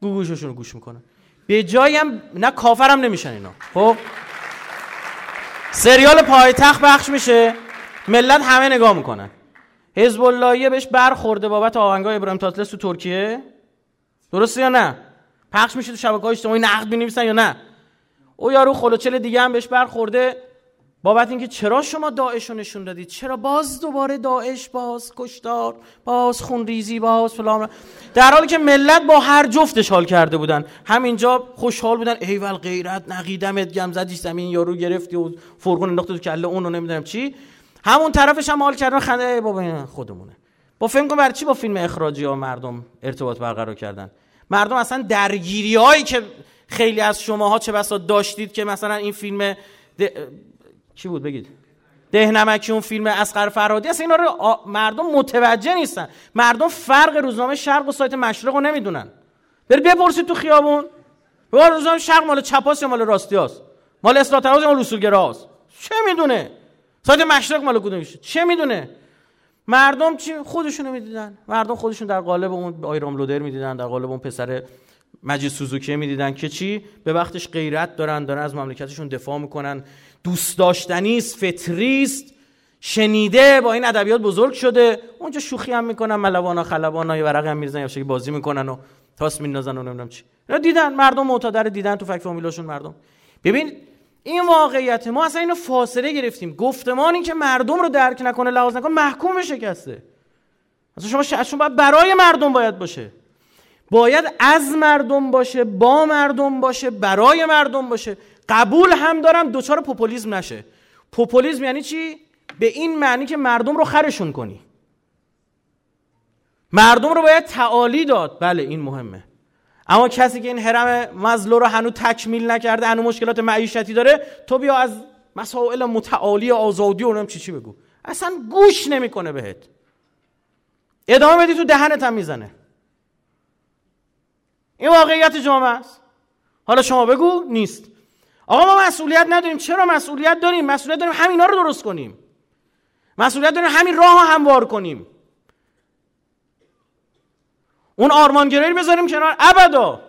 گوگوششون گوش می‌کنن. به جایم نه کافرم نمیشن اینا. خب؟ سریال پایتخت بخش میشه. ملت همه نگاه می‌کنن. حزب اللهیه بهش برخورده بابت آهنگای ابراهیم تاتلس تو ترکیه. درسته یا نه؟ پخش میشه تو شبکه های اجتماعی نقد بنویسن یا نه؟ او یارو خلوچل دیگه هم بهش برخورده. بابت اینکه چرا شما داعش رو نشون دادید؟ چرا باز دوباره داعش باز کشتار باز خونریزی باز فلان؟ در حالی که ملت با هر جفتش حال کرده بودن. همینجا خوشحال بودن. ایول غیرت نقیدمت گم زدی زمین یارو گرفتی و فرقون انداخت تو کله اون رو نمی‌دونم چی. همون طرفش هم حال کردن. خنده بابا خودمونه. با فیلم بر چی با فیلم اخراجی ها مردم ارتباط برقرار کردن؟ مردم اصلا درگیری هایی که خیلی از شماها چه بسا داشتید که مثلا این فیلم چی بود بگید؟ دهنمکی اون فیلم اسقر فرادی اصلا اینا رو مردم متوجه نیستن. مردم فرق روزنامه شرق و سایت مشرق رو نمی‌دونن. برید بپرسید تو خیابون. بگو روزنامه شرق مال چپاس یا مال راستیاست مال اصلاح یا مال اصولگراست چه می‌دونه؟ سایت مشرق مال کدومشه چه می‌دونه؟ مردم چی؟ خودشونو می‌دیدن. مردم خودشون در قالب اون آیرام لودر می‌دیدن در قالب اون پسر مجید سوزوکی می‌دیدن که چی؟ به وقتش غیرت دارن دارن از مملکتشون دفاع می‌کنن. دوست داشتنیست فطریست شنیده با این ادبیات بزرگ شده. اونجا شوخی هم می‌کنن ملوانا خلوانا یه ورقه هم می‌زنن یا بازی می‌کنن و تاس میندازن و نمی‌دونم چی. دیدن مردم معتادر دیدن تو فک فامیلاشون مردم. ببین این واقعیت ما اصلا اینو فاصله گرفتیم. گفتمان این که مردم رو درک نکنه لحاظ نکنه محکوم به شکسته. اصلا شما شما باید برای مردم باید باشه. باید از مردم باشه با مردم باشه برای مردم باشه. قبول هم دارم دوچار پوپولیزم نشه. پوپولیزم یعنی چی؟ به این معنی که مردم رو خرشون کنی. مردم رو باید تعالی داد. بله این مهمه. اما کسی که این حرم مزلو رو هنوز تکمیل نکرده هنوز مشکلات معیشتی داره تو بیا از مسائل متعالی آزادی و چی چی بگو. اصلا گوش نمی‌کنه بهت. ادامه بدی تو دهنت هم می‌زنه. این واقعیت جامعه است. حالا شما بگو نیست. آقا ما مسئولیت نداریم. چرا مسئولیت داریم؟ مسئولیت داریم همینا رو درست کنیم. مسئولیت داریم همین راه هموار کنیم. اون آرمانگرایی بذاریم کنار. ابدا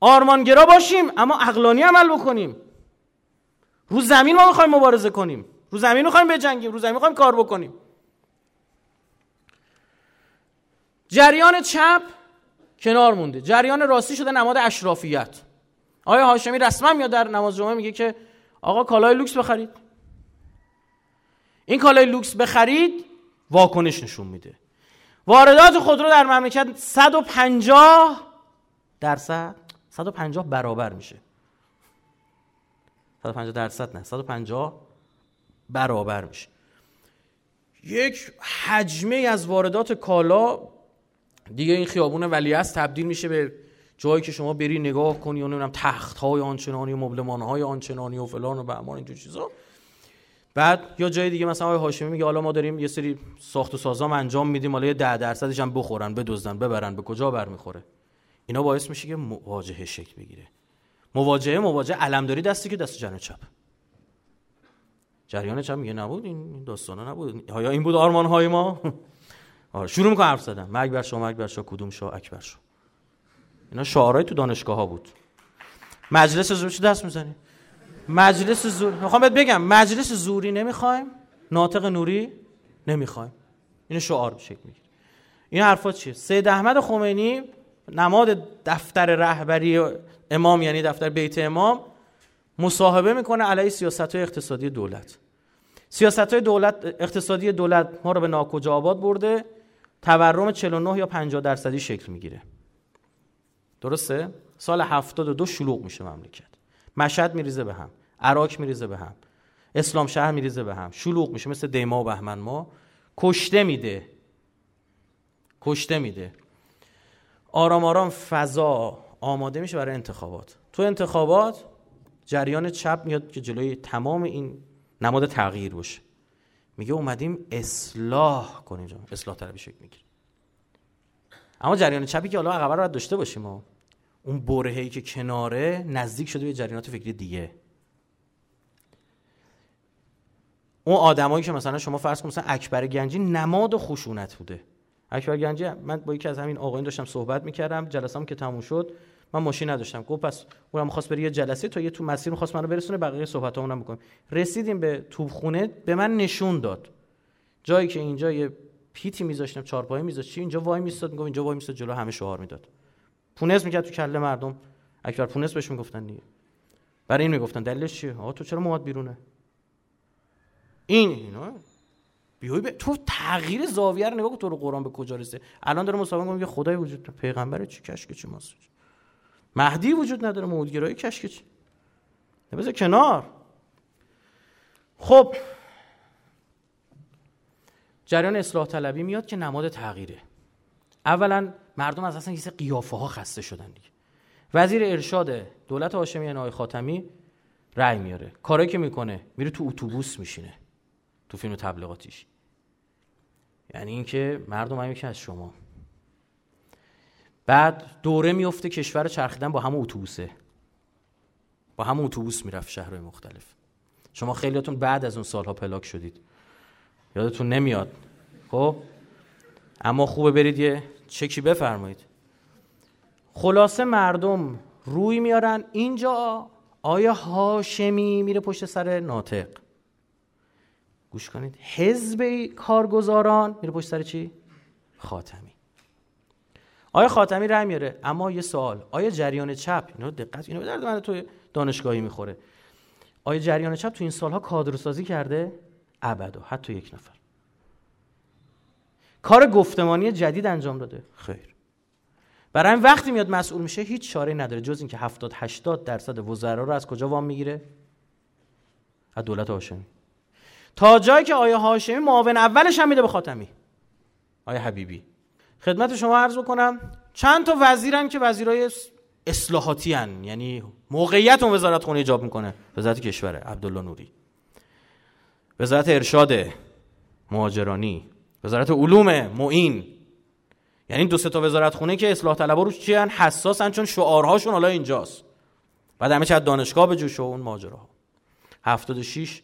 آرمانگرا باشیم اما اقلانی عمل بکنیم. رو زمین ما می‌خوایم مبارزه کنیم. رو زمین می‌خوایم بجنگیم. رو زمین می‌خوایم کار بکنیم. جریان چپ کنار مونده. جریان راستی شده نماد اشرافیت. آیا هاشمی رسما میاد در نماز جمعه میگه که آقا کالای لوکس بخرید؟ این کالای لوکس بخرید واکنش نشون میده. واردات خودرو در مملکت 150 درصد 150 برابر میشه. 150 درصد نه 150 برابر میشه. یک حجمه از واردات کالا دیگه این خیابون ولیعصر تبدیل میشه به جایی که شما بری نگاه کنی و نمی‌دونم تخت های آنچنانی و مبلمان های آنچنانی و فلان و بهمان اینجور چیزا. بعد یا جای دیگه مثلا آقای هاشمی میگه حالا ما داریم یه سری ساخت و سازام انجام میدیم حالا یه 10 درصدش هم بخورن بدزدن ببرن به کجا برمیخوره؟ اینا باعث میشه که مواجهه شکل بگیره. مواجهه مواجهه علمداری دستی که دست جن چپ. جریان چپ میگه نبود این داستانا نبود. آیا این بود آرمان های ما؟ آره شروع می‌کنه حرف زدن. مرگ بر شاه مرگ بر شاه کدوم شاه؟ اکبر شاه. اینا شعارهای تو دانشگاه ها بود. مجلس زور چی دست می‌زنی؟ مجلس زور می‌خوام بهت بگم مجلس زوری نمی‌خوایم ناطق نوری نمی‌خوایم. این شعار شکل می‌گیره. این حرفا چیه؟ سید احمد خمینی نماد دفتر رهبری امام یعنی دفتر بیت امام مصاحبه می‌کنه علیه سیاست های اقتصادی دولت. سیاست های دولت اقتصادی دولت ما رو به ناکجا آباد برده تورم 49 یا 50 درصدی شکل می‌گیره. درسته؟ سال 72 شلوغ میشه مملکت. مشهد میریزه به هم عراق میریزه به هم اسلام شهر میریزه به هم. شلوغ میشه مثل دیما و بهمن ما. کشته میده. کشته میده. آرام آرام فضا آماده میشه برای انتخابات. تو انتخابات جریان چپ میاد که جلوی تمام این نماد تغییر باشه. میگه اومدیم اصلاح کنیم اصلاح طلبی شکل می‌گیره. اما جریان چپی که حالا عقبه رو داشته باشیم ما اون برهه‌ای که کناره نزدیک شده به جریانات فکری دیگه. اون آدمایی که مثلا شما فرض کن مثلا اکبر گنجی نماد خشونت بوده. اکبر گنجی من با یکی از همین آقایون داشتم صحبت می‌کردم جلسام که تموم شد من ماشین نداشتم. گفت پس اونم خواست بره یه جلسه تا یه تو مسیر خواست منو برسونه بقیه صحبتامون بکنیم رسیدیم به توپخونه به من نشون داد. جایی که اینجا یه پیتی میذاشتم چهارپایه میذاشت اینجا وای میستاد می‌گفت اینجا وای میستاد جلو همه شعار می‌داد. پونس می‌کرد تو کله مردم. اکبر پونس بهش می‌گفتن دیگه. برای این می‌گفتن دلیلش چیه؟ آقا تو چرا مواد بیرونه؟ این اینا. بیای به تو تغییر زاویه رو نگاه تو رو قرآن به کجا رسه؟ الان داره مسابقه میگه خدای وجود پیغمبر چی؟ کشک چی ماست؟ مهدی وجود نداره مودگرایی کشک چی؟ کنار. خب جریان اصلاح طلبی میاد که نماد تغییره. اولا مردم از اصلا یه قیافه ها خسته شدن دیگه. وزیر ارشاد دولت هاشمی آقای خاتمی رأی میاره. کاری که می‌کنه میره تو اتوبوس میشینه. تو فیلم تبلیغاتیش یعنی اینکه مردم هم یکی از شما. بعد دوره میفته کشور چرخیدن با همون اتوبوسه. با همون اتوبوس می‌رفت شهرهای مختلف. شما خیلیاتون بعد از اون سالها پلاک شدید. یادتون نمیاد. خب؟ اما خوبه برید یه چکی بفرمایید. خلاصه مردم روی میارن. اینجا آیا هاشمی میره پشت سر ناطق؟ گوش کنید. حزب کارگزاران میره پشت سر چی؟ خاتمی. آیا خاتمی رای میاره؟ اما یه سوال. آیا جریان چپ؟ اینو دقت اینو به درد من تو دانشگاهی می‌خوره. آیا جریان چپ تو این سالها کادرسازی کرده؟ ابدا حتی یک نفر. کار گفتمانی جدید انجام داده. خیر. برای این وقتی میاد مسئول میشه هیچ چاره نداره. جز اینکه 70 80 درصد وزرا رو از کجا وام می‌گیره؟ از دولت هاشمی. تا جایی که آیه هاشمی معاون اولش هم میده به خاتمی. آیه حبیبی. خدمت شما عرض بکنم چند تا وزیرن که وزیرای اصلاحاتی هن. یعنی موقعیت اون وزارت خونه ایجاب می‌کنه. وزارت کشوره عبدالله نوری. وزارت ارشاد مهاجرانی وزارت علوم معین. یعنی دو تا وزارت خونه که اصلاح طلبا روش چی حساسن چون شعارهاشون حالا اینجاست. بعد همه چه دانشگاه به جوش اون ماجراها 76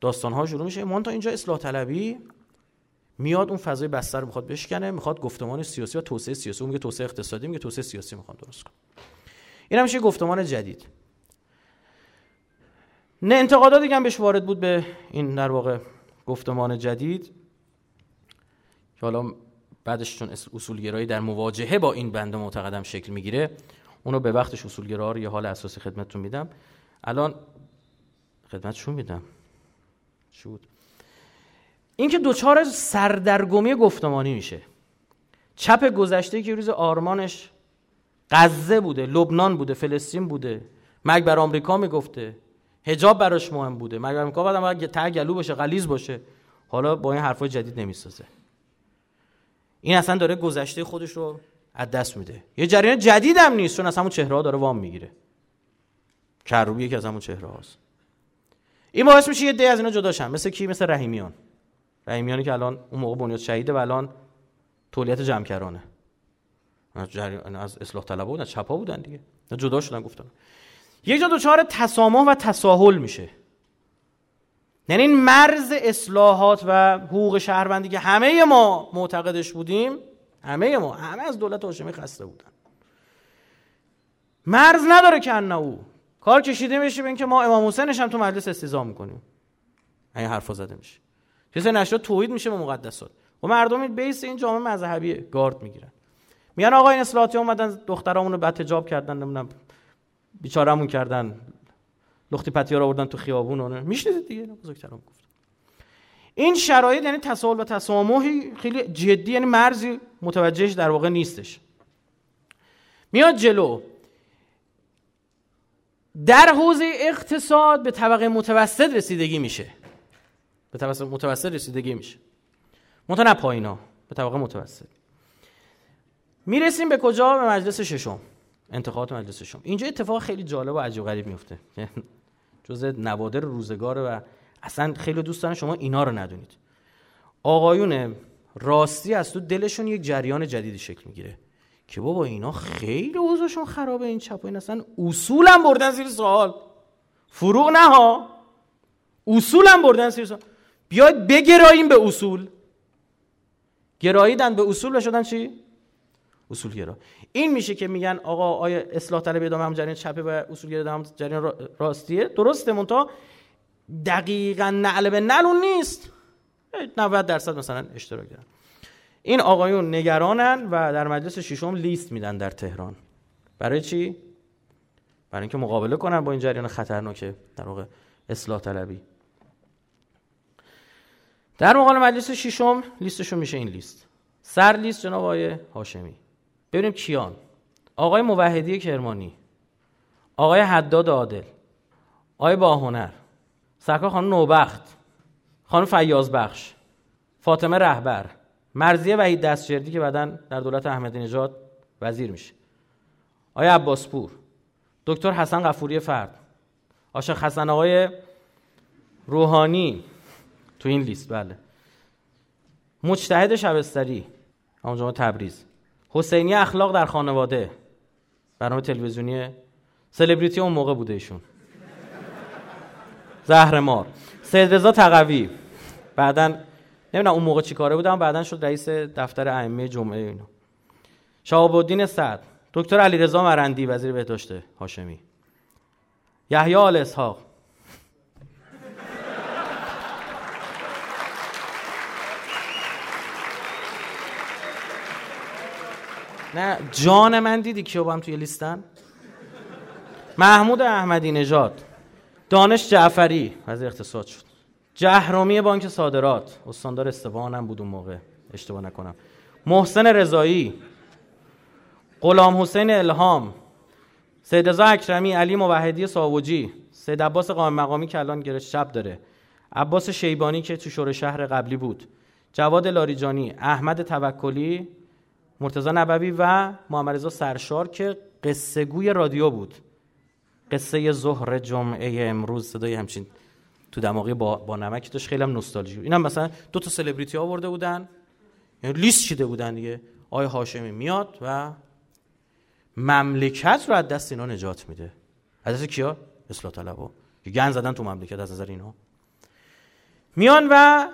داستان ها شروع میشه. ایمان تا اینجا اصلاح طلبی میاد اون فضای بستر رو می‌خواد بشکنه می‌خواد گفتمان سیاسی و توسعه سیاسی اون میگه توسعه اقتصادی میگه توسعه سیاسی می‌خواد درست کنه این هم گفتمان جدید. نه انتقادات دیگه هم بهش وارد بود به این در واقع گفتمان جدید. که حالا بعدش چون اصولگرایی در مواجهه با این بند معتقدم شکل می‌گیره اونو به وقتش اصولگرا رو یه حال اساسی خدمتتون میدم. الان خدمتشون میدم؟ شود اینکه دوچار سردرگمی گفتمانی میشه. چپ گذشته که روز آرمانش غزه بوده لبنان بوده فلسطین بوده. مرگ بر آمریکا می‌گفته. حجاب براش مهم بوده. بر آمریکا بعدم ته گلو باشه غلیظ باشه. حالا با این حرفای جدید نمی‌سازه. این اصلا داره گذشته خودش رو از دست میده. یه جریان جدید هم نیست چون از همون چهره ها داره وام می‌گیره. کروبی یکی از همون چهره هاست این باعث میشه یه دی از اینا جداشن مثل کی؟ مثل رحیمیان. رحیمیانی که الان اون موقع بنیاد شهیده و الان تولیت جمعکرانه. از اصلاح طلبه بودن چپا بودن دیگه. جدا شدن گفتن. یک جا دوچار تسامح و تساهل میشه. یعنی این مرز اصلاحات و حقوق شهروندی که همه ما معتقدش بودیم همه ما همه از دولت هاشمی خسته بودن. مرز نداره که او. کار کشیده میشه به اینکه ما امام حسینش هم تو مجلس استیزا می‌کنیم. این حرفا زده میشه. کسی نشد توحید میشه به مقدسات. و مردم بیس این جامعه مذهبی گارد می‌گیرن. میان آقا این اصلاحاتی اومدن دخترامون رو بدتجاب کردن نمی‌دونم بیچارهمون کردن. لختی پتیا رو آوردن تو خیابون اون میشنید دیگه؟ بزرگترم گفت. این شرایط یعنی تساهل و تسامحی خیلی جدی یعنی مرزی متوجهش در واقع نیستش. میاد جلو. در حوزه اقتصاد به طبقه متوسط رسیدگی میشه. به طبقه متوسط رسیدگی میشه. متن پایینا به طبقه متوسط. می‌رسیم به کجا؟ به مجلس ششم. انتخابات مجلس ششم اینجا اتفاق خیلی جالب و عجیب غریب میفته. جز نوادر روزگار و اصلا خیلی دوست دارن شما اینا رو ندونید. آقایون راستی از تو دلشون یک جریان جدیدی شکل می‌گیره که بابا اینا خیلی اوضاعشون خرابه این چپ این اصلا اصولم بردن زیر سوال. فروغ نه ها. اصولم بردن زیر سوال. بیاید بگراییم به اصول. گراییدن به اصول و شدن چی؟ اصولگرا. این میشه که میگن آقا آیا اصلاح طلب ادامه هم جریان چپه و اصولگرا هم جریان راستیه؟ درسته مونتا دقیقا نعل به نل اون نیست. 90 درصد مثلا اشتراک دارن. این آقایون نگرانن و در مجلس ششم لیست میدن در تهران. برای چی؟ برای اینکه مقابله کنن با این جریان خطرناک در واقع اصلاح طلبی. در مقابل مجلس ششم لیستشون میشه این لیست. سر لیست جناب آقای هاشمی. ببینیم کیان. آقای موحدی کرمانی. آقای حداد عادل. آقای باهنر. سرکار خانم نوبخت. خانم فیاض بخش فاطمه رهبر. مرزیه وحید دستجردی که بعدا در دولت احمدی نژاد وزیر میشه. آقای عباسپور. دکتر حسن غفوری فرد. عاشق حسن آقای روحانی. تو این لیست بله. مجتهد شبستری. همون تبریز. حسینی اخلاق در خانواده. برنامه تلویزیونی سلبریتی اون موقع بوده ایشون. زهر مار سید رضا تقوی. بعدا نمی‌دونم اون موقع چی کاره بودم بعدا شد رئیس دفتر ائمه جمعه اینا. شهاب الدین سعد. دکتر علیرضا مرندی وزیر بهداشت هاشمی. یحیی آل اسحاق. نه جان من دیدی کیو با هم توی لیستن؟ محمود احمدی نژاد دانش جعفری از اقتصاد شد. جهرومی بانک صادرات استاندار استوان هم بود اون موقع اشتباه نکنم. محسن رضایی غلام حسین الهام سید رضا اکرمی علی موحدی ساوجی سید عباس قائم مقامی که الان گرش شب داره. عباس شیبانی که تو شور شهر قبلی بود. جواد لاریجانی احمد توکلی مرتضی نبوی و محمد رضا سرشار که قصه گوی رادیو بود. قصه ظهر جمعه امروز صدای همچین تو دماغی با, با نمکی داشت. خیلی هم نوستالژی اینم مثلا دو تا سلبریتی آورده بودن. یعنی لیست شده بودن دیگه. آقای هاشمی میاد و مملکت رو از دست اینا نجات میده. از دست کیا؟ اصلاح طلبا. که گن زدن تو مملکت از نظر اینا. میان و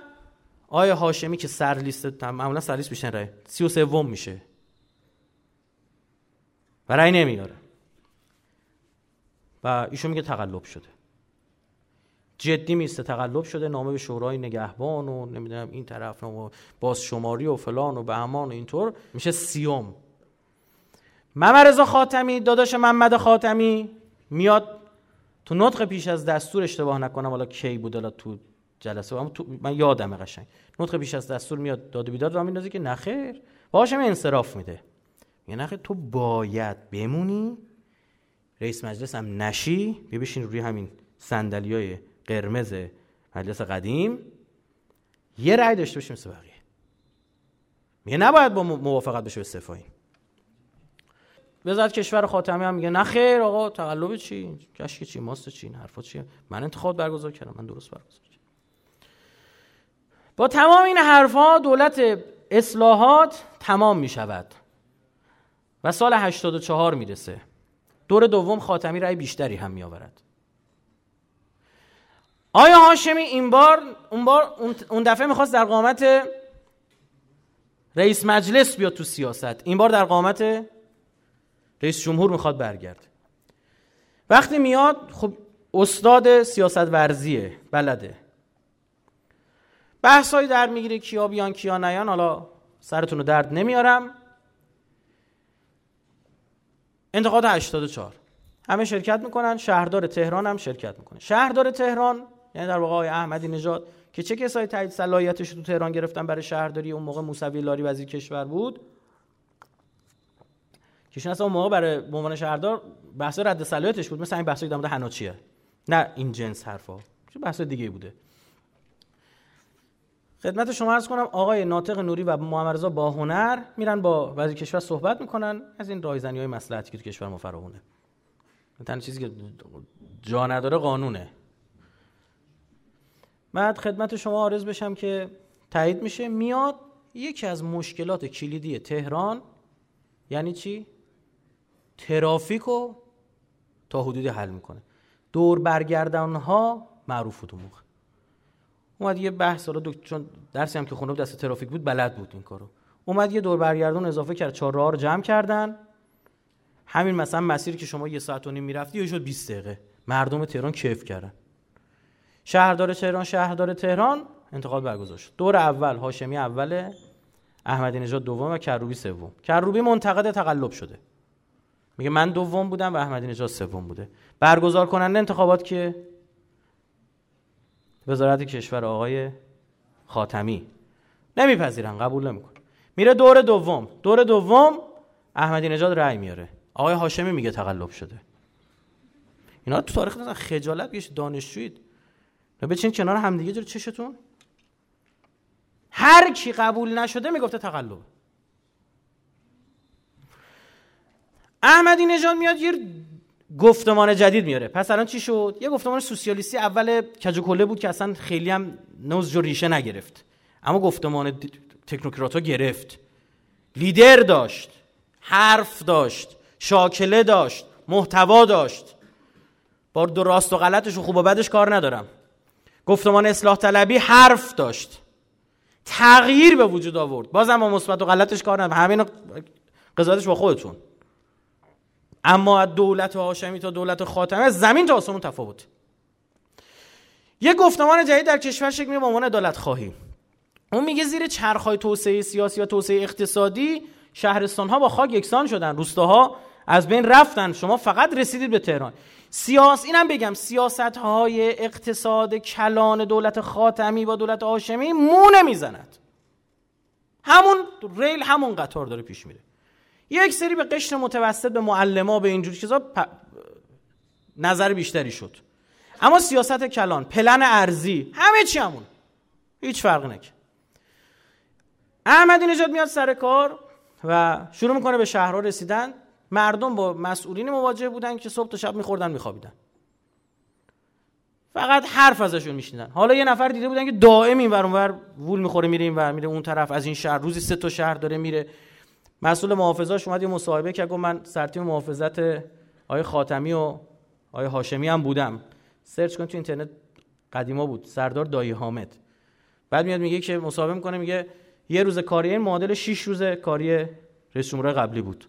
آیا هاشمی که سر لیست معمولا سر لیست بیشتر رای. سی و سوم میشه. و رای نمیاره. و ایشون میگه تقلب شده. جدی میسته تقلب شده نامه به شورای نگهبان و نمی‌دونم این طرف و باز شماری و فلان و بهمان و اینطور میشه سیوم. ممرزا خاتمی داداش محمد خاتمی میاد تو نطق پیش از دستور اشتباه نکنم حالا کی بود حالا تو جلسه. اما تو من یادمه قشنگ. نطق پیش از دستور میاد داد و بیداد را میندازه که نخیر باهاش انصراف میده. میگه نخیر تو باید بمونی رئیس مجلس هم نشی بیا بشین روی همین صندلیای قرمز مجلس قدیم. یه رأی داشته باشیم مثل بقیه. میگه نباید با موافقت بشه استعفایی وزارت کشور خاتمی هم میگه نه خیر آقا تقلب چی؟ کشک چی؟ ماست چی؟ حرفا چیه؟ من انتخاب برگزار کردم. من درست برگزار با تمام این حرفا دولت اصلاحات تمام می‌شود. و سال 84 می‌رسه. دور دوم خاتمی رأی بیشتری هم میآورد. آیا هاشمی این بار اون بار اون دفعه می‌خواست در قامت رئیس مجلس بیاد تو سیاست. این بار در قامت رئیس جمهور می‌خواد برگرد وقتی میاد خب استاد سیاست ورزیه بلده. بحثایی در می‌گیره کیا بیان کیا نیان. حالا سرتون رو درد نمیارم انتقاد 84 همه شرکت می‌کنن شهردار تهران هم شرکت می‌کنه. شهردار تهران یعنی در واقع آقای احمدی نژاد که چه کسایی تایید صلاحیتش رو تو تهران گرفتن برای شهرداری اون موقع موسوی لاری وزیر کشور بود؟ که اصلا اون موقع برای به عنوان شهردار بحث رد صلاحیتش بود. مثل این بحثی در مورد حناچیه نه این جنس حرفا. چه بحث دیگه بوده؟ خدمت شما عرض کنم آقای ناطق نوری و محمد رضا با هنر میرن با وزیر کشور صحبت می‌کنن. از این رایزنی های مصلحتی که تو کشور ما فراونه. تنها چیزی که جا نداره قانونه. بعد خدمت شما عرض بشم که تایید میشه میاد یکی از مشکلات کلیدی تهران یعنی چی؟ ترافیک رو تا حدودی حل می‌کنه. دور برگردان ها معروف بود موقع اومد یه بحث رو چون درسی هم که خونه دست ترافیک بود بلد بود این کارو. اومد یه دور برگردون اضافه کرد چهار راه رو جمع کردن. همین مثلا مسیری که شما یه ساعت و نیم می‌رفتی یه شد 20 دقیقه. مردم تهران کیف کردن. شهردار تهران شهردار تهران انتقال برگزار شد. دور اول هاشمی اول احمدی نژاد دوم و کروبی سوم. کروبی منتقد تقلب شده. میگه من دوم بودم و احمدی نژاد سوم بوده. برگزار کننده انتخابات که وزارت کشور آقای خاتمی. نمیپذیرن قبول نمیکن میره دور دوم. دور دوم احمدی نژاد رأی میاره. آقای هاشمی میگه تقلب شده. اینا تو تاریخ مثلا خجالت بیش دانشجویید. بچین کنار همدیگه جلو چشتون. هر کی قبول نشده می‌گفته تقلب. احمدی نژاد میاد یه گفتمان جدید میاره. پس الان چی شد؟ یه گفتمان سوسیالیستی اول کجوکله بود که اصلا خیلی هم نوز ریشه نگرفت. اما گفتمان تکنوکرات گرفت. لیدر داشت حرف داشت شاکله داشت محتوا داشت. با دو راست و غلطش و خوب و بدش کار ندارم. گفتمان اصلاح طلبی حرف داشت. تغییر به وجود آورد. بازم با مثبت و غلطش کار ندارم. همین قضاوتش با خودتون. اما دولت هاشمی تا دولت خاتمه زمین تا آسمون تفاوت. یه گفتمان جدید در کشور شکل میگه به عنوان عدالت خواهی. اون میگه زیر چرخهای توسعه سیاسی و توسعه اقتصادی شهرستان ها با خاک یکسان شدن. روستاها از بین رفتن. شما فقط رسیدید به تهران. سیاس اینم بگم سیاست های اقتصاد کلان دولت خاتمی با دولت هاشمی مو نمی‌زند. همون ریل همون قطار داره پیش میره. یک سری به قشر متوسط به معلما به اینجور چیزا پ... نظر بیشتری شد. اما سیاست کلان پلن ارزی همه چی همون. هیچ فرق نکرد احمدی نژاد میاد سر کار و شروع می‌کنه به شهرها رسیدن. مردم با مسئولین مواجه بودن که صبح تا شب میخوردن میخوابیدن. فقط حرف ازشون میشنیدن. حالا یه نفر دیده بودن که دائم این ور اونور وول می‌خوره میره این ور میره اون طرف. از این شهر روزی سه تا شهر داره میره. مسئول محافظاش اومد یه مصاحبه که گفت من سرتیم محافظت آقای خاتمی و آقای هاشمی هم بودم. سرچ کن تو اینترنت قدیما بود سردار دایی حامد. بعد میاد میگه که مصاحبه می‌کنه میگه یه روز کاری این معادل 6 روز کاری رئیس قبلی بود.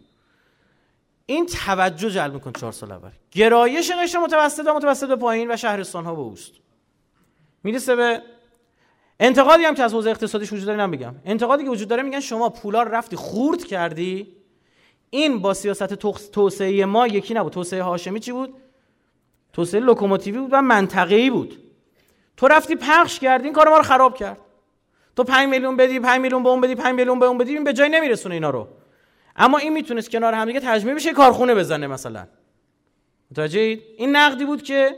این توجه جلب می‌کنه چهار سال اول. گرایش قشر متوسط و متوسط پایین و شهرستان ها به اوست. می‌رسه به انتقادی هم که از حوزه اقتصادیش وجود داره بگم. انتقادی که وجود داره میگن شما پولا رفتی خورد کردی. این با سیاست توسعه ما یکی نبود. توسعه هاشمی چی بود؟ توسعه لوکوموتیوی بود و منطقه‌ای بود. تو رفتی پخش کردی این کار ما رو خراب کرد. تو 5 میلیون بدی 5 میلیون به اون بدی 5 میلیون به اون بدی این به جای نمیرسونه اینا رو. اما این می‌تونست کنار هم دیگه تجمیع بشه کارخونه بزنه مثلا. متوجه این نقدی بود که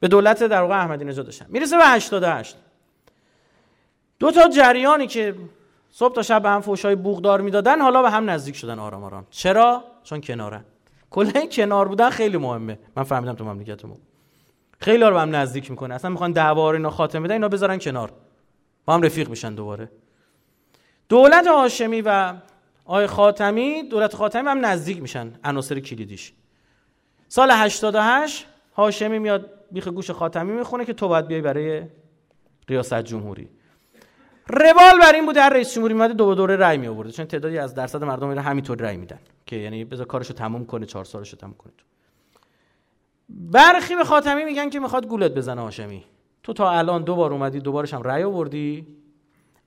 به دولت در واقع احمدی نژاد داشتن. می‌رسه به 88 دو تا جریانی که صبح تا شب به هم فوشای بوغدار می‌دادن حالا به هم نزدیک شدن آرام آرام. چرا؟ چون کنارن کلا کنار بودن خیلی مهمه. من فهمیدم تو مملکتمون. خیلی رو به هم نزدیک می‌کنه. اصلا می‌خوان دعوا رو اینا خاتمه بدن اینا بذارن کنار. با هم رفیق میشن دوباره. دولت هاشمی و آی خاتمی دولت خاتمی هم نزدیک میشن. عناصر کلیدیش. سال 88 هاشمی میاد بیخ گوش خاتمی می‌خونه که تو باید بیای برای ریاست جمهوری. روال بر این بوده هر رئیس جمهوری میاد دو دوره رأی می آورده چون تعدادی از درصد مردم میره همینطور رأی میدن. که یعنی بذار کارشو تموم کنه چهار سالشو تموم کنه برخی به خاتمی میگن که می‌خواد گولت بزنه هاشمی. تو تا الان دو بار اومدی دوبارش هم رأی آوردی.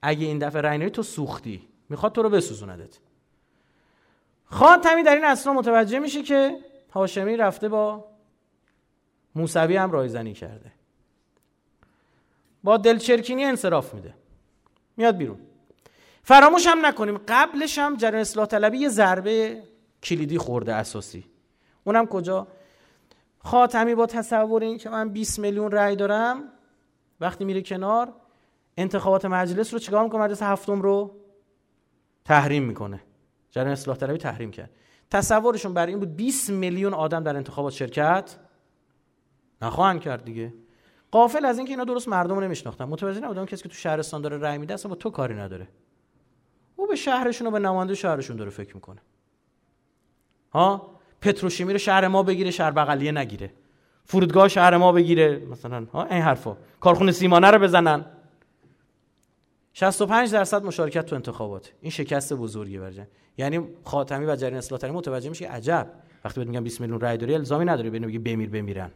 اگه این دفعه رأی تو سوختی. می‌خواد تو رو بسوزوندت خاتمی در این اصلا متوجه میشه که هاشمی رفته با موسوی هم رایزنی کرده. با دلچرکینی انصراف میده. میاد بیرون. فراموش هم نکنیم قبلش هم جریان اصلاح طلبی یه ضربه کلیدی خورده اساسی. اونم کجا؟ خاتمی با تصور این که من 20 میلیون رأی دارم وقتی میره کنار انتخابات مجلس رو چیکار می‌کنه؟ مجلس هفتم رو تحریم می‌کنه. جریان اصلاح طلبی تحریم کرد. تصورشون بر این بود 20 میلیون آدم در انتخابات شرکت نخواهند کرد دیگه. قافل از اینکه اینا درست مردم رو نمیشناختن. متوجه نبودن کسی که تو شهرستان داره رأی میده اصلا با تو کاری نداره. او به شهرشون و به نماینده شهرشون داره فکر می‌کنه. ها؟ پتروشیمی رو شهر ما بگیره شهر بغلیه نگیره. فرودگاه شهر ما بگیره مثلا. ها؟ این حرفا. کارخونه سیمانه رو بزنن. 65 درصد مشارکت تو انتخابات. این شکست بزرگی برجن یعنی خاتمی و جریان اصلاح متوجه میشه عجب. وقتی بهت میگم 20 میلیون رای داری الزامی نداره ببینه بگی بمیر بمیرن.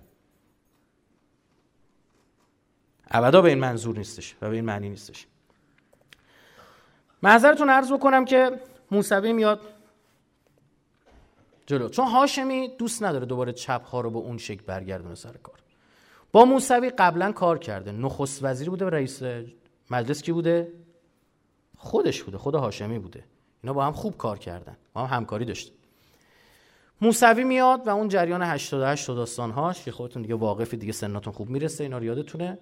ابدا به این منظور نیستش و به این معنی نیستش. معذرتون عرض بکنم که موسوی میاد جلو. چون هاشمی دوست نداره دوباره چپ ها رو به اون شکل برگردونه سر کار. با موسوی قبلا کار کرده. نخست وزیر بوده و رئیس مجلس کی بوده؟ خودش بوده. خود هاشمی بوده. اینا با هم خوب کار کردن. با هم همکاری داشتن. موسوی میاد و اون جریان 88 داستان هاش که خودتون دیگه واقفی دیگه سناتون خوب می‌رسه اینا رو یادتونه.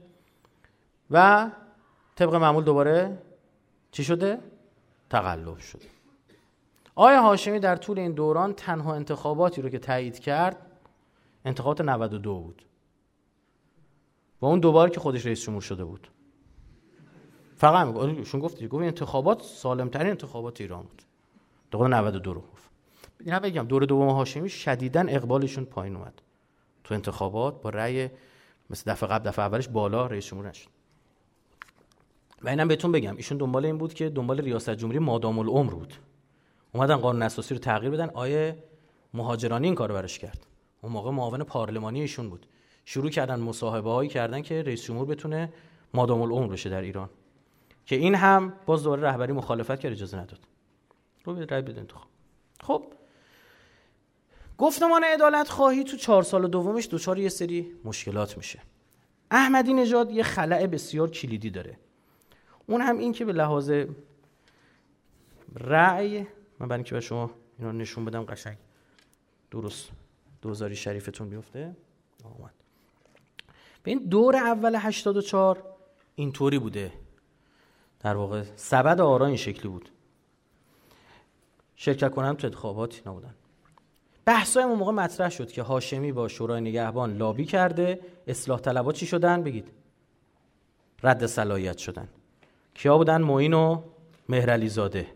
و طبق معمول دوباره چی شده؟ تقلب شده آیا هاشمی در طول این دوران تنها انتخاباتی رو که تایید کرد انتخابات 92 بود. و اون دوباره که خودش رئیس جمهور شده بود. فقط میگه شون گفت گفت انتخابات سالم ترین انتخابات ایران بود. دوباره 92 رو گفت. اینا بگم دور دوم هاشمی شدیدا اقبالشون پایین اومد. تو انتخابات با رأی مثل دفعه قبل دفعه اولش بالا رئیس جمهور نشد. و اینم بهتون بگم ایشون دنبال این بود که دنبال ریاست جمهوری مادام العمر بود. اومدن قانون اساسی رو تغییر بدن آیه مهاجرانی این کارو براش کرد. اون موقع معاون پارلمانی ایشون بود. شروع کردن مصاحبه هایی کردن که رئیس جمهور بتونه مادام العمر بشه در ایران. که این هم باز دوباره رهبری مخالفت کرد اجازه نداد. رو رای بده انتخاب خب. گفتمان عدالت خواهی تو چهار سال دومش دچار یه سری مشکلات میشه. احمدی نژاد یه خلع بسیار کلیدی داره. اون هم این که به لحاظ رأی من برای اینکه به شما اینا نشون بدم قشنگ درست دوزاری شریفتون بیفته. آمد به این دور اول 84 اینطوری بوده. در واقع سبد آرا این شکلی بود. شرکت کنم تو انتخاباتی نبودن. بحثای اون موقع مطرح شد که هاشمی با شورای نگهبان لابی کرده اصلاح طلبات چی شدن؟ بگید. رد صلاحیت شدن. کیا بودن؟ معین و مهرعلی زاده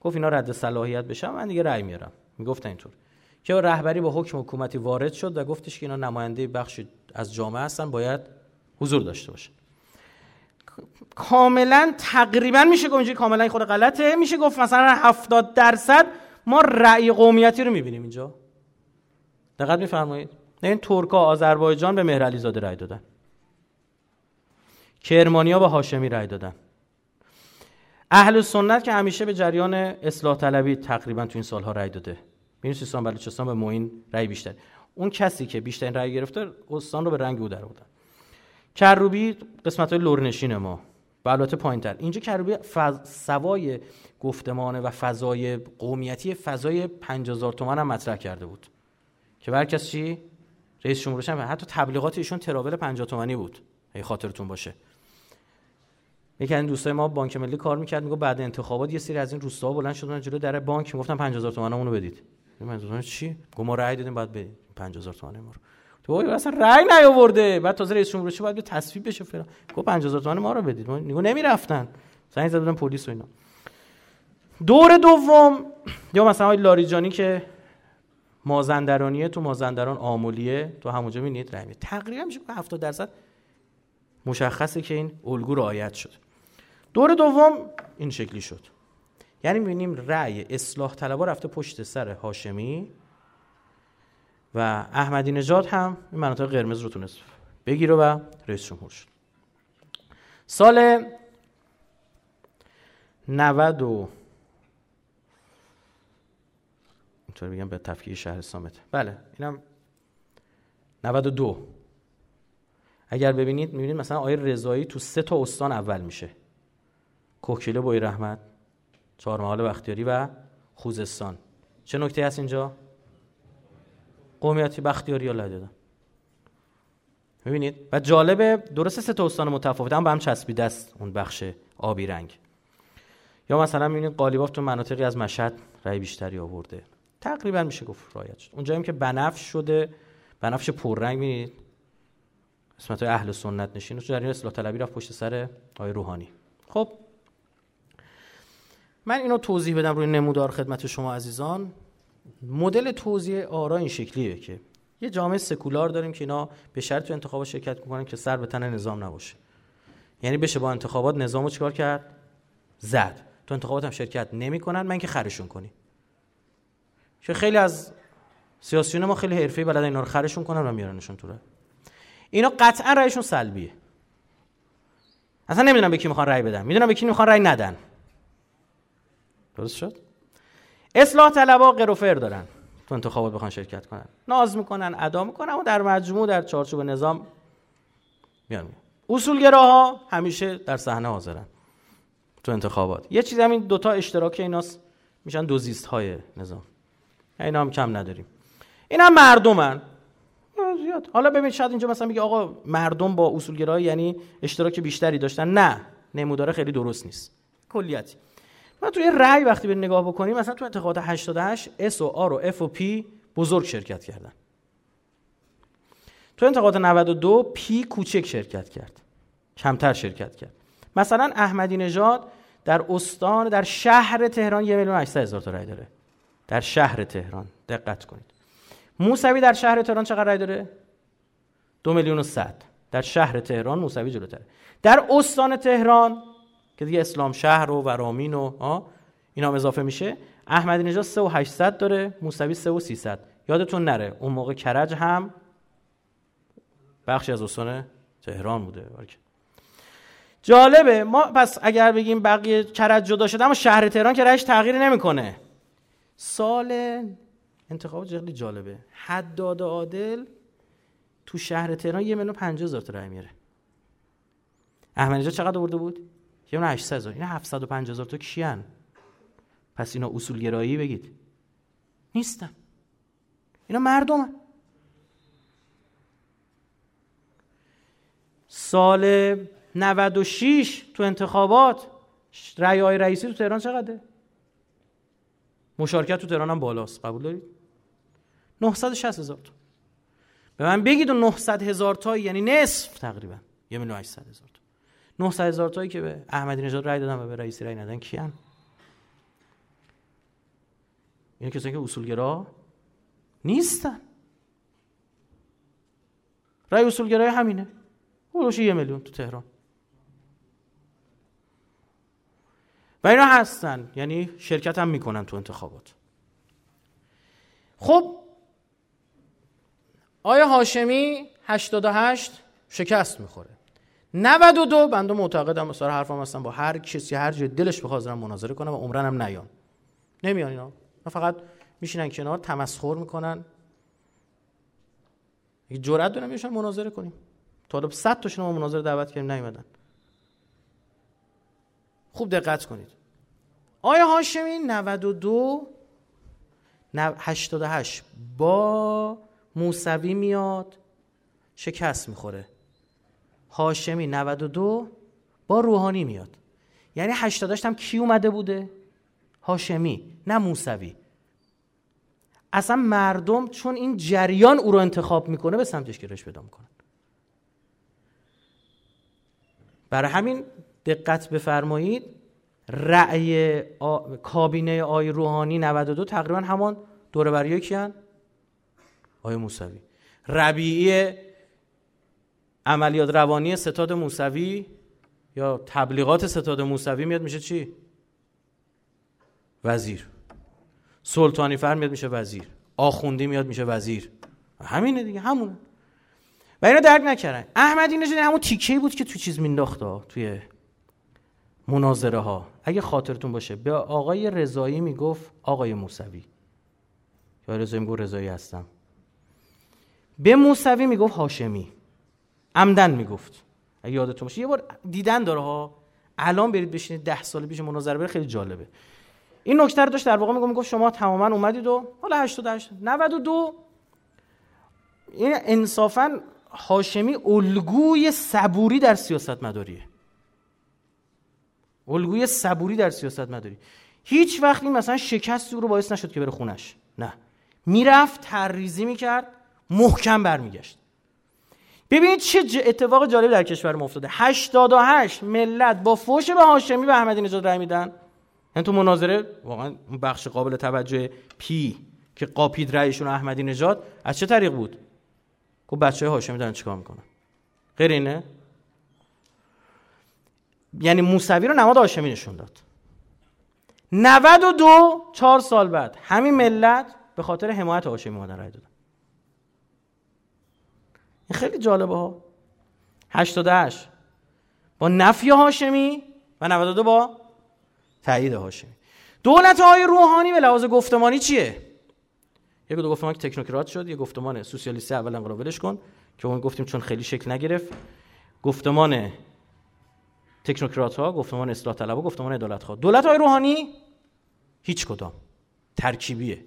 گفت اینا رد صلاحیت بشن من دیگه رأی میارم. می‌گفتن اینطور. که رهبری با حکم حکومتی وارد شد و گفتش که اینا نماینده بخش از جامعه هستن باید حضور داشته باشه. کاملا تقریبا میشه گفت کاملا خود غلطه. میشه گفت مثلا 70 درصد ما رأی قومیتی رو می‌بینیم اینجا. دقت میفرمایید. این ترکا آذربایجان به مهرعلی زاده رأی دادن. کرمانیا با هاشمی رأی دادن. اهل سنت که همیشه به جریان اصلاح طلبی تقریبا تو این سالها رأی داده. ببین سیستان بلوچستان به معین رأی بیشتر. اون کسی که بیشترین رأی گرفته استان رو به رنگ او در بودن کروبی قسمت های لورنشین ما و البته پایین تر اینجا کروبی فض... سوای گفتمانه و فضای قومیتی فضای 50000 تومان هم مطرح کرده بود. که برکس چی؟ رئیس جمهورش حتی تبلیغات ایشون تراول 50 تومانی بود. اگه خاطرتون باشه. یکی از دوستای ما بانک ملی کار می‌کرد میگه بعد انتخابات یه سری از این روستاها بلند شدن جلو در بانک. می‌گفتن 50000 تومانمون رو بدید. 50000 چی؟ گفت ما رأی دادیم بعد بدید 50000 تومان ما رو. تو اصلا رأی نیاورده. بعد تازه رئیس جمهور باید تصویب بشه فلان. گفت 50000 تومان ما رو بدید. میگه نمی‌رفتن. زنگ زدن پلیس و اینا. دور دوم یا مثلا لاریجانی که مازندرانیه تو مازندران آمولیه تو همونجا می‌بینید رأی تقریبا میشه 70 درصد مشخصه که این الگو رعایت شد دور دوم این شکلی شد. یعنی می‌بینیم رأی اصلاح طلبا رفته پشت سر هاشمی و احمدی نژاد هم این مناطق قرمز رو تونست بگیره و رئیس جمهور شد. سال 90 و اینطور بگم به تفکیه شهر سامت. بله اینم 92 اگر ببینید می‌بینید مثلا آیه رضایی تو سه تا استان اول میشه. کوکیله بوی رحمت چهارمحال بختیاری و خوزستان. چه نکته هست اینجا؟ قومیتی بختیاری یا دادن می‌بینید؟ و جالبه درسته سه تا استان متفاوت هم به هم چسبیده است اون بخش آبی رنگ. یا مثلا می‌بینید قالیباف تو مناطقی از مشهد رای بیشتری آورده. تقریبا میشه گفت رایت شد. اونجایی که بنفش شده بنفش پررنگ می‌بینید؟ قسمت اهل سنت نشین. در این اصلاح طلبی رفت پشت سر آقای روحانی. خب من اینو توضیح بدم روی نمودار خدمت شما عزیزان. مدل توضیح آرا این شکلیه که یه جامعه سکولار داریم که اینا به شرط تو انتخابات شرکت می‌کنن که سر به تن نظام نباشه. یعنی بشه با انتخابات نظامو چیکار کرد؟ زد. تو انتخابات هم شرکت نمی‌کنن من که خرشون کنی. که خیلی از سیاسیون ما خیلی حرفه‌ای بلدن اینا رو خرشون کنن و میارنشون تو اینا قطعا رأیشون سلبیه. اصلا نمی‌دونم به کی می‌خوان رأی بدن. می‌دونم به کی می‌خوان رأی ندن. درست شد؟ اصلاح طلبا قروفر دارن. تو انتخابات بخوان شرکت کنن. ناز می‌کنن ادا می‌کنن و در مجموع در چارچوب نظام میان اصولگراها همیشه در صحنه حاضرن. تو انتخابات. یه چیز همین دوتا اشتراک ایناست. میشن دوزیست های نظام. اینا هم کم نداریم. این هم مردمن. زیاد. حالا ببین شاید اینجا مثلا میگه آقا مردم با اصولگرایی یعنی اشتراک بیشتری داشتن. نه. نموداره خیلی درست نیست. کلیتی. ما توی رأی وقتی به نگاه بکنیم مثلا تو انتخابات 88 S و R و F و P بزرگ شرکت کردن. تو انتخابات 92 پی کوچک شرکت کرد. کمتر شرکت کرد. مثلا احمدی نژاد در استان در شهر تهران یه میلیون هزار تا رأی داره. در شهر تهران. دقت کنید. موسوی در شهر تهران چقدر رأی داره؟ دو میلیون و صد. در شهر تهران موسوی جلوتره. در استان تهران که دیگه اسلام شهر و ورامین و اینا هم اضافه میشه. احمدی نژاد 3 و 800 داره موسوی 3 و 300 یادتون نره اون موقع کرج هم بخشی از استان تهران بوده. جالبه. ما پس اگر بگیم بقیه کرج جدا شده اما شهر تهران که رأیش تغییر نمی‌کنه. سال انتخاب خیلی جالبه. حداد عادل تو شهر تهران یه میلیون 50 هزار تا رای میاره احمدی چقدر آورده بود؟ یه میلیون 800 هزار. اینا 750 هزار تا کیان؟ پس اینا اصولگرایی بگید. نیستن. اینا مردمن. سال 96 تو انتخابات رای های رئیسی تو تهران چقدره؟ مشارکت تو تهران هم بالاست. قبول دارید؟ 960 هزار به من بگید و 900 هزار تا یعنی نصف تقریبا. یه میلیون 800 هزار تا. 900 هزار تایی که به احمدی نژاد رای دادن و به رئیسی رای ندادن کیان؟ یعنی کسایی که اصولگرا نیستن. رای اصولگرای همینه. اولوش یه میلیون تو تهران. و اینا هستن. یعنی شرکت هم می‌کنن تو انتخابات. خب آیا هاشمی 88 شکست می‌خوره. 92 بنده معتقدم مثلا حرفم هستم. با هر کسی هر جای دلش بخواد مناظره کنم و عمرن هم نیان. نمیان اینا. فقط میشینن کنار تمسخر می‌کنن. جرأت دارن میشن مناظره کنیم. تا 100 تاشون ما مناظره دعوت کردیم نیومدن. خوب دقت کنید. آیا هاشمی 92 88 با موسوی میاد شکست می‌خوره. هاشمی 92 با روحانی میاد. یعنی 88 هم کی اومده بوده؟ هاشمی نه موسوی. اصلا مردم چون این جریان او رو انتخاب می‌کنه به سمتش گرش پیدا می‌کنن برای همین دقت بفرمایید رأی کابینه آی روحانی 92 تقریبا همان دوربری کیان؟ آی موسوی. ربیعی عملیات روانی ستاد موسوی یا تبلیغات ستاد موسوی میاد میشه چی؟ وزیر. سلطانی فر میاد میشه وزیر. آخوندی میاد میشه وزیر. همینه دیگه همونه. و اینا درک نکردن. احمدی نژاد همون تیکه بود که تو چیز مینداخت توی مناظره ها اگه خاطرتون باشه به آقای رضایی می‌گفت آقای موسوی. یا رضایی می‌گفت رضایی هستم. به موسوی می‌گفت هاشمی. عمدن می‌گفت. اگه یادتون باشه یه بار دیدن داره ها. الان برید بشینید ده سال پیش مناظره بره خیلی جالبه. این نکته رو داشت در واقع میگم می‌گفت شما تماما اومدید و حالا 88 92 این انصافا هاشمی الگوی صبوری در سیاست مداریه الگوی صبوری در سیاست مداری هیچ وقت این مثلا شکستی رو باعث نشد که بره خونش. نه. می‌رفت تریزی می‌کرد محکم برمیگشت. ببینید چه اتفاق جالب در کشور ما افتاده. 88 ملت با فوش به هاشمی به احمدی نژاد رای میدن. یعنی تو مناظره واقعا بخش قابل توجه پی که قاپید رایشون احمدی نژاد از چه طریق بود؟ گفت بچه های هاشمی دارن چیکار می‌کنن؟ غیر اینه؟ یعنی موسوی رو نماد هاشمی نشون داد. 92 چهار سال بعد همین ملت به خاطر حمایت هاشمی اومدن رای دادن. این خیلی جالبه ها. 88 با نفی هاشمی و 92 با تایید هاشمی. دولت های روحانی به لحاظ گفتمانی چیه؟ یک دو گفتمان که تکنوکرات شد یه گفتمان سوسیالیستی اول انقلاب ولش کن که اون گفتیم چون خیلی شکل نگرفت. گفتمان تکنوکرات ها گفتمان اصلاح طلب و گفتمان عدالت ها دولت های روحانی هیچ کدام. ترکیبیه.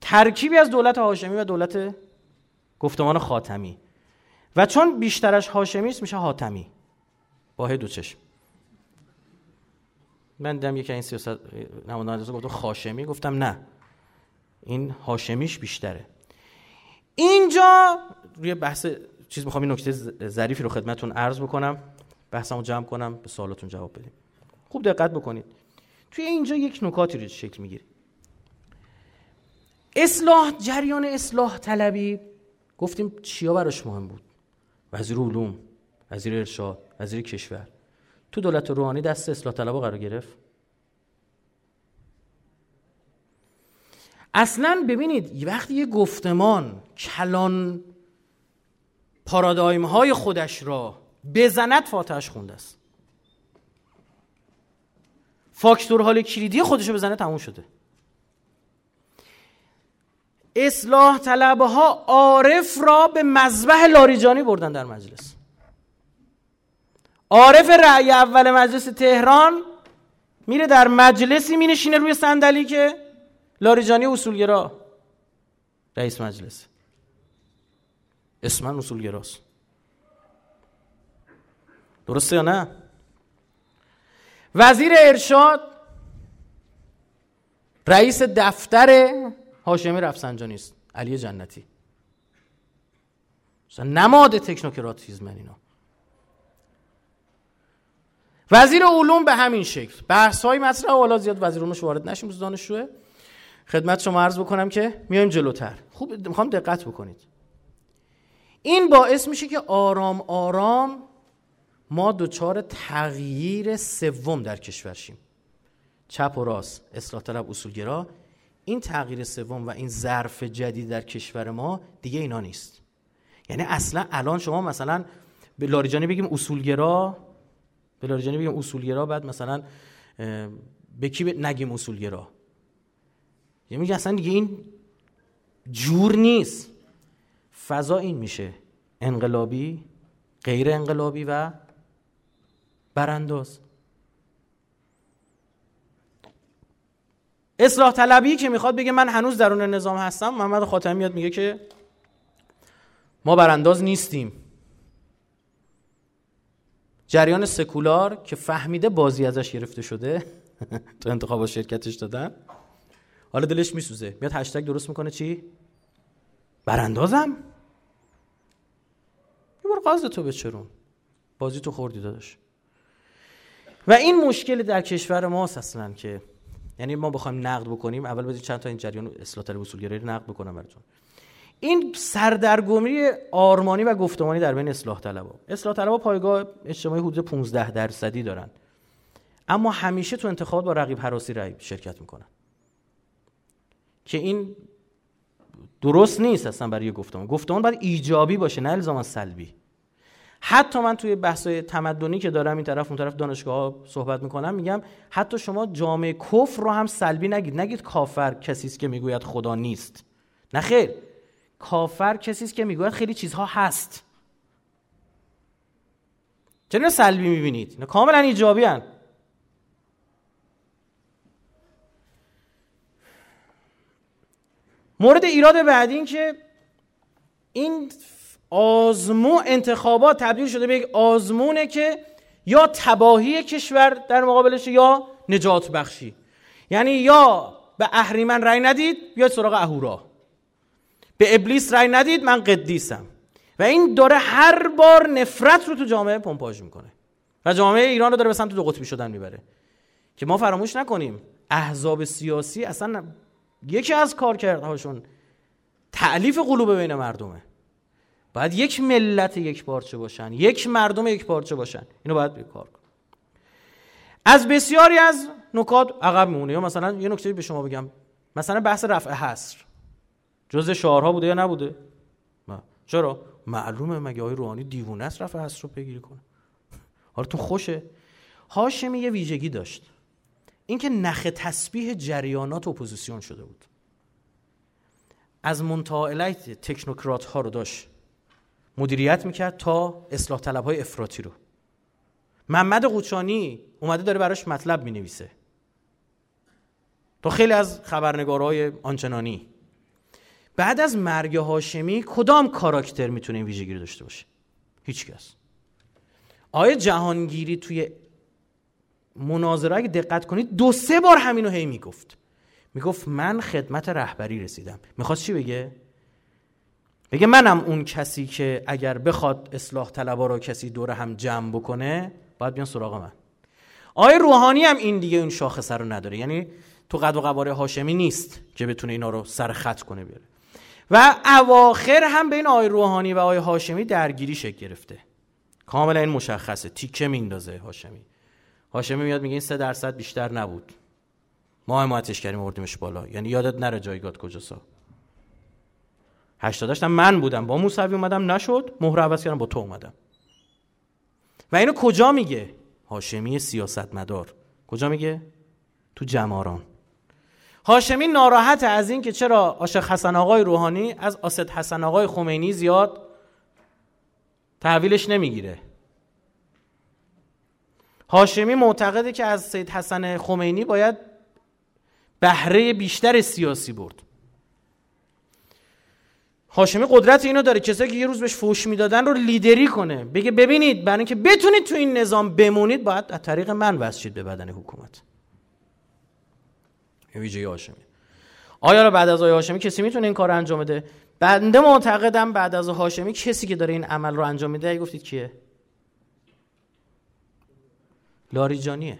ترکیبی از دولت هاشمی و دولت گفتمان خاتمی. و چون بیشترش هاشمی است میشه حاتمی. با دو چشم. من دیدم یکی این سیاست نمایندگان گفت خاشمی گفتم نه. این هاشمیش بیشتره. اینجا روی بحث چیز می‌خوام این نکته ظریفی رو خدمتون عرض بکنم. بحثمو جمع کنم به سوالاتون جواب بدیم. خوب دقت بکنید. توی اینجا یک نکاتی رو شکل می‌گیره. اصلاح جریان اصلاح طلبی گفتیم چیا براش مهم بود؟ وزیر علوم وزیر ارشاد وزیر کشور. تو دولت روحانی دست اصلاح طلبا قرار گرفت؟ اصلا ببینید وقتی یه گفتمان کلان پارادایم های خودش را بزند فاتحش خونده است. فاکتور حال کلیدی خودش رو بزنه تموم شده. اصلاح طلبه ها عارف را به مذبح لاریجانی بردن در مجلس. عارف رأی اول مجلس تهران میره در مجلسی مینشینه روی صندلی که لاریجانی اصولگرا. رئیس مجلس. اسمن اصولگراست. درسته یا نه؟ وزیر ارشاد رئیس دفتر هاشمی رفسنجانی است. علی جنتی. نماد تکنوکراتیزم اینا. وزیر علوم به همین شکل. بحث های مطرح حالا زیاد وزیر علومش وارد نشیم روز دانشجوه. خدمت شما عرض بکنم که میایم جلوتر. خوب می‌خوام دقت بکنید. این باعث میشه که آرام آرام ما دچار تغییر سوم در کشور شیم. چپ و راست اصلاح طلب اصولگرا این تغییر سوم و این ظرف جدید در کشور ما دیگه اینا نیست. یعنی اصلا الان شما مثلا به لاریجانی بگیم اصولگرا به لاریجانی بگیم اصولگرا بعد مثلا به کی نگیم اصولگرا؟ میگه اصلا دیگه این جور نیست. فضا این میشه. انقلابی غیر انقلابی و برانداز. اصلاح طلبی که می‌خواد بگه من هنوز درون نظام هستم محمد خاتمی میاد میگه که ما برانداز نیستیم. جریان سکولار که فهمیده بازی ازش گرفته شده تو انتخابات شرکتش دادن حالا دلش میسوزه. میاد هشتگ درست می‌کنه چی؟ براندازم. یه بار قصد تو بچرون. بازی تو خوردی داداش. و این مشکل در کشور ماست اصلا که یعنی ما بخوایم نقد بکنیم اول بذارید چند تا این جریان اصلاح طلب اصولگرایی رو نقد بکنم براتون. این سردرگمی آرمانی و گفتمانی در بین اصلاح طلبا اصلاح طلبا پایگاه اجتماعی حدود 15 درصدی دارن. اما همیشه تو انتخابات با رقیب حراسی رای شرکت می‌کنن. که این درست نیست اصلا برای گفتمان. گفتمان باید ایجابی باشه نه الزاما سلبی. حتی من توی بحث تمدنی که دارم این طرف اون طرف دانشگاه صحبت می‌کنم میگم حتی شما جامعه کفر رو هم سلبی نگید. نگید کافر کسی است که می‌گوید خدا نیست. نه خیر. کافر کسی است که می‌گوید خیلی چیزها هست. چرا سلبی می‌بینید؟ نه کاملا ایجابی هن. مورد ایراد بعدی این که این آزمون انتخابات تبدیل شده به یک آزمونه که یا تباهی کشور در مقابلش یا نجات بخشی. یعنی یا به اهریمن رای ندید یا سراغ اهورا. به ابلیس رای ندید من قدیسم. و این داره هر بار نفرت رو تو جامعه پمپاژ می‌کنه. و جامعه ایران رو داره به سمت دو قطبی شدن می‌بره. که ما فراموش نکنیم احزاب سیاسی اصلا یکی از کارکردهاشون تعلیف قلوب بین مردمه. باید یک ملت یک پارچه باشن یک مردم یک پارچه باشن. اینو باید کار کن از بسیاری از نکات عقب میمونه. یا مثلا یه نکته به شما بگم. مثلا بحث رفع حصر. جز شعارها بوده یا نبوده؟ چرا؟ معلومه مگه آقای روحانی دیوونه است رفع حصر رو پیگیری کنه؟ حالا تو خوشه. هاشمی یه ویژگی داشت. اینکه نخ تسبیح جریانات اپوزیسیون شده بود. از منطقه تکنوکرات ها رو داشت. مدیریت می‌کرد تا اصلاح طلب های افراطی رو. محمد قوچانی اومده داره براش مطلب می‌نویسه. تا خیلی از خبرنگارهای آنچنانی. بعد از مرگ هاشمی کدام کاراکتر می‌تونه این ویژگی رو داشته باشه؟ هیچکس. آیا جهانگیری توی مناظره اگه دقت کنید دو سه بار همینو هی می‌گفت. می‌گفت من خدمت رهبری رسیدم. می‌خواست چی بگه؟ بگه منم اون کسی که اگر بخواد اصلاح طلبا رو کسی دور هم جمع بکنه باید بیان سراغ من. آقای روحانی هم این دیگه اون شاخصه رو نداره. یعنی تو قد و قواره هاشمی نیست که بتونه اینا رو سر خط کنه بیاره و اواخر هم بین آقای روحانی و آقای هاشمی درگیری شکل گرفته. کاملا این مشخصه. تیکه میندازه هاشمی. هاشمی میاد میگه این سه درصد بیشتر نبود. ما حمایتش کردیم اردیمش بالا. یعنی یادت نره جایگاه کجا 80 من بودم. با موسوی اومدم نشد. مهر عوض کردم با تو اومدم. و اینو کجا میگه؟ هاشمی سیاستمدار. کجا میگه؟ تو جماران. هاشمی ناراحت از این که چرا عاشق حسن آقای روحانی از آسد حسن آقای خمینی زیاد تحویلش نمی‌گیره. هاشمی معتقده که از سید حسن خمینی باید بهره بیشتر سیاسی برد. هاشمی قدرت اینو داره کسایی که یه روز بهش فوش می‌دادن رو لیدری کنه. بگه ببینید برای اینکه بتونید تو این نظام بمونید باید از طریق من وصل به بدن حکومت. ویژگی هاشمی. آیا بعد از آقای هاشمی کسی می‌تونه این کار رو انجام بده؟ بنده معتقدم بعد از هاشمی کسی که داره این عمل رو انجام میده گفتید کیه؟ لاریجانیه.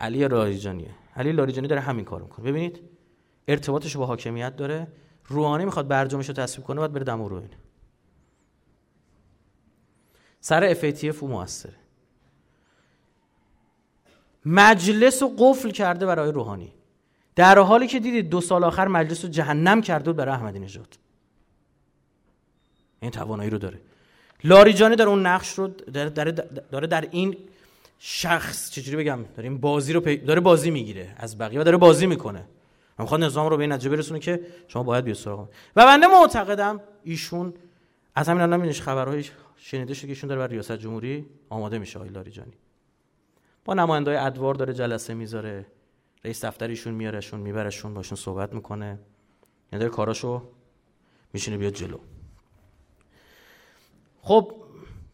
علی لاریجانیه. علی لاریجانی داره همین کارو می‌کنه. ببینید ارتباطش با حاکمیت داره. روحانی می‌خواد برجامش رو تصویب کنه باید بره دم رو این سر FATF او موثره. مجلس رو قفل کرده برای روحانی. در حالی که دیدید دو سال آخر مجلس رو جهنم کرده برای احمدی نژاد. این توانایی رو داره. لاریجانی داره اون نقش رو داره, داره, داره در این شخص چجوری بگم داره این بازی رو داره بازی می‌گیره از بقیه و داره بازی می‌کنه. من می‌خواد نظام رو به این نتیجه برسونه که شما باید بیاد سراغ و بنده معتقدم ایشون از همین الان میبینیش خبرهای شنیده شده که ایشون داره بر ریاست جمهوری آماده میشه آقای لاریجانی با نمایندای ادوار داره جلسه می‌ذاره رئیس دفتر ایشون میارهشون میبرشون باشون صحبت می‌کنه. یعنی داره کاراشو میشینه بیاد جلو. خب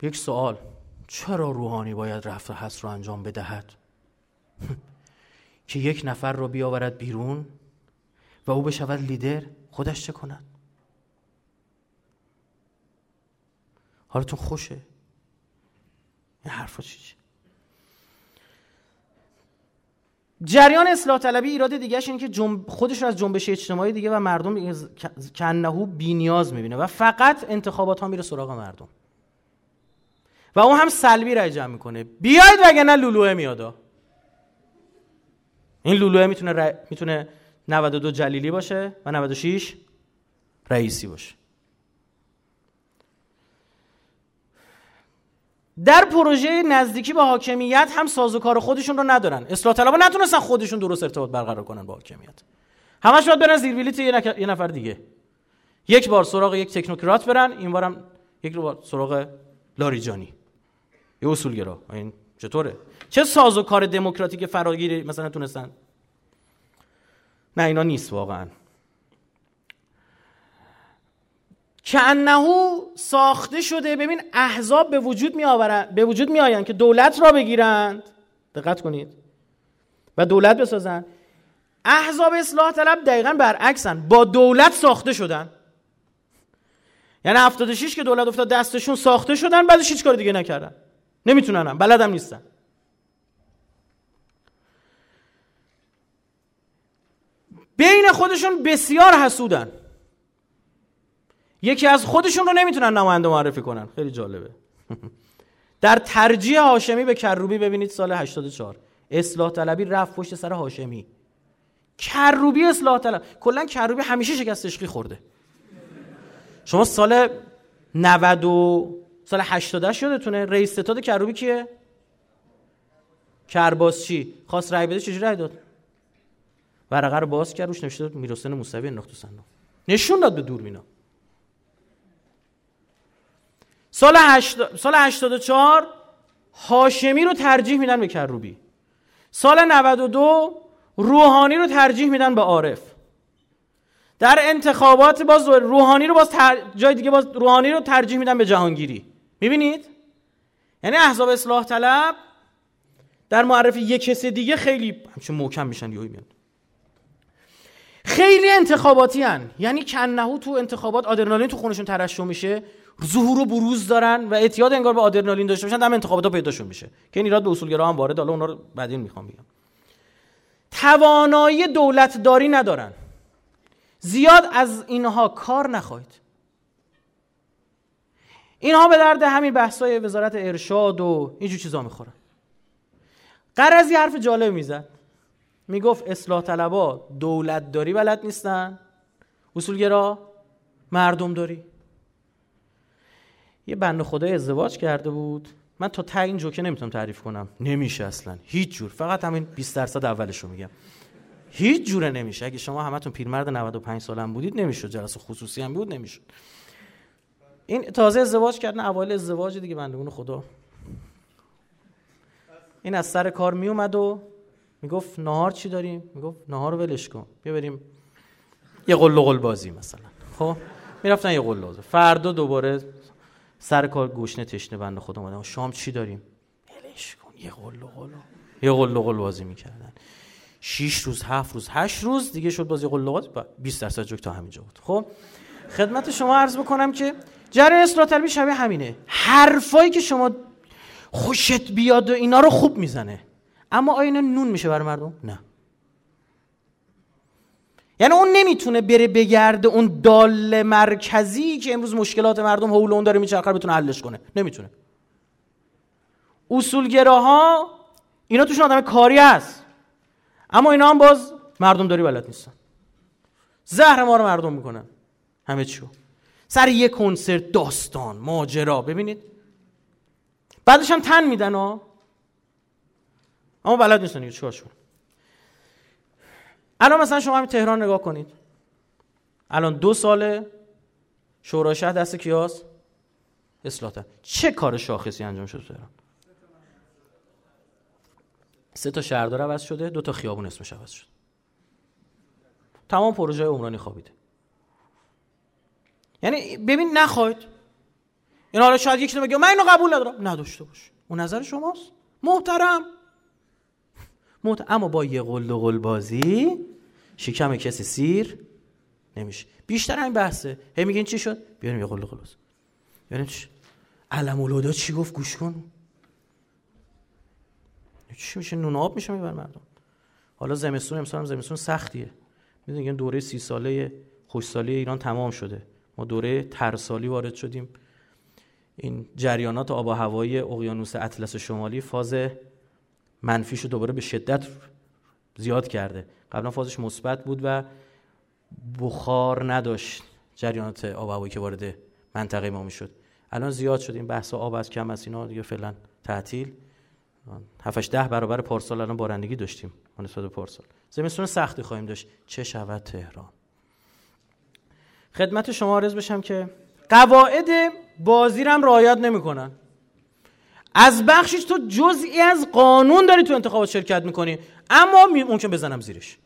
یک سوال. چرا روحانی باید رفت و حس رو انجام بدهد؟ که یک نفر رو بیاورد بیرون و او بشود لیدر خودش چه کند؟ حالتون خوشه. این حرفا چیه جریان اصلاح طلبی ایراد دیگهش اینه که خودش رو از جنبش اجتماعی دیگه و مردم کنهو بی نیاز می‌بینه و فقط انتخابات ها میره سراغ مردم. و اون هم سلبی رای جمع می‌کنه. بیاید وگرنه لولوه میادا این لولوه می‌تونه ر... می‌تونه 92 جلیلی باشه و 96 رئیسی باشه. در پروژه نزدیکی به حاکمیت هم سازوکار خودشون رو ندارن. اصلاح طلبها نتونستن خودشون درست ارتباط برقرار کنن با حاکمیت. همش باید برن زیر بلیت یه نفر دیگه. یک بار سراغ یک تکنوکرات برن این بارم یک بار سراغ لاریجانی. یه اصولگرا. این چطوره؟ چه سازوکار دموکراتیک فراگیری مثلا تونستن؟ نه اینا نیست واقعا. انهو ساخته شده ببین احزاب به وجود می به وجود می آیند که دولت را بگیرند. دقت کنید. و دولت بسازن. احزاب اصلاح طلب دقیقا برعکسن. با دولت ساخته شدن. یعنی 76 که دولت افتاد دستشون ساخته شدن بعدش هیچ کار دیگه نکردن. نمی‌تونن هم بلدم نیستن. بین خودشون بسیار حسودن. یکی از خودشون رو نمی‌تونن نماینده معرفی کنن. خیلی جالبه. در ترجیح هاشمی به کروبی ببینید سال 84 اصلاح طلبی رفت پشت سر هاشمی. کروبی اصلاح طلب کلا کروبی همیشه شکست عشقی خورده. شما سال 90 سال 88 یادتونه رئیس ستاد کروبی کیه؟ کرباسچی. خواست رای بده چجوری رای داد؟ ورقه رو باز کرد روش نوشته میرحسین موسوی انداخت تو صندوق. نشون داد به دوربینا. سال, هشت... سال 84 هاشمی رو ترجیح میدن به کروبی. سال 92 روحانی رو ترجیح میدن به عارف. در انتخابات باز روحانی رو باز جای دیگه باز روحانی رو ترجیح میدن به جهانگیری. می‌بینید؟ یعنی احزاب اصلاح طلب در معرفی یک کسی دیگه خیلی همچون محکم میشن یهو میاد خیلی انتخاباتی هن. یعنی کنهو تو انتخابات آدرنالین تو خونشون ترشح میشه ظهور و بروز دارن و اعتیاد انگار به آدرنالین داشته باشن در انتخابات پیداشون میشه. که این ایراد به اصولگرا هم وارد حالا اونا رو بعدین می‌خوام بگم. توانایی دولت داری ندارن. زیاد از اینها کار نخواهید. اینها به درد همین بحثای وزارت ارشاد و اینجور چیزا می‌خورن. قرضی حرف جالب می‌زد. می‌گفت اصلاح طلبا دولت داری بلد نیستن؟ اصولگرا؟ مردم داری؟ یه بند خدای ازدواج کرده بود. من تا تا این جوکه نمی‌تونم تعریف کنم. نمیشه اصلا. هیچ جور. فقط همین 20 درصد اولش رو میگم. هیچ جوره نمیشه. اگه شما همتون پیرمرد 95 سالم بودید نمی‌شد. جلسه خصوصی هم بود نمی‌شد. این تازه ازدواج کردن اوایل ازدواج دیگه بندگون خدا. این از سر کار می اومد و می‌گفت نهار چی داریم؟ می‌گفت نهار ولش کن. بیا بریم یه قل قل بازی مثلا. خب؟ می‌رفتن یه قل بازی. فردا دوباره سر کار گوشنه تشنه بنده خدا اومدن. شام چی داریم؟ ولش کن. یه قل قل. یه قل قل بازی می‌کردن. 6 روز هفت روز هشت روز دیگه شد بازی قل. قل 20 درصد جوک تا همینجا بود. خب؟ خدمت شما عرض بکنم که جریان اصلاح طلبی شبیه همینه. حرفایی که شما خوشت بیاد و اینا رو خوب می‌زنه. اما آیا نون میشه برای مردم؟ نه. یعنی اون نمی‌تونه بره بگرده اون دال مرکزی که امروز مشکلات مردم حول اون داره میچرخه بتونه حلش کنه. نمی‌تونه. اصولگراها اینا توشون آدم کاری هست. اما اینا هم باز مردم داری بلد نیستن. زهر ما رو مردم می‌کنن. همه چیو. سر یه کنسرت داستان ماجرا. ببینید. بعدش هم تن میدن ها. اما بلد نیستن چیکارش الان مثلا شما همین تهران نگاه کنید. الان دو ساله شورای شهر دست کیاس؟ اصلاح چه کار شاخصی انجام شده تهران؟ سه تا شهردار عوض شده دو تا خیابون اسمش عوض شده. تمام پروژه عمرانی خوابیده. یعنی ببین نخواید. این حالا شاید یکی بگه من اینو قبول ندارم. نداشته باش. اون نظر شماست. محترم. محترم اما با یه قل و قل بازی شکم کسی سیر نمیشه. بیشتر همین بحثه. هی میگین چی شد؟ بیاریم یه قل و قل بازی. یعنی چی؟ علم چی گفت؟ گوش کن. چی میشه؟ نون آب میشه میبر مردم. حالا زمستون امسال هم زمستون سختیه. می‌دونین دوره سی ساله خوشسالی ایران تمام شده. ما دوره ترسالی وارد شدیم. این جریانات آب و هوایی اقیانوس اطلس شمالی فاز منفیشو دوباره به شدت زیاد کرده. قبلا فازش مثبت بود و بخار نداشت جریانات آب هوایی که وارد منطقه ما می‌شد. الان زیاد شد. این بحث آب از کم از اینا دیگه فعلا تعطیل. 7 ده برابر پارسال الان بارندگی داشتیم. نسبت پارسال. زمستون سختی خواهیم داشت. چه شود تهران؟ خدمت شما عرض بشم که قواعد بازی هم رعایت نمی‌کنن. از بخشش تو جزئی از قانون داری تو انتخابات شرکت می‌کنی. اما ممکن بزنم زیرش.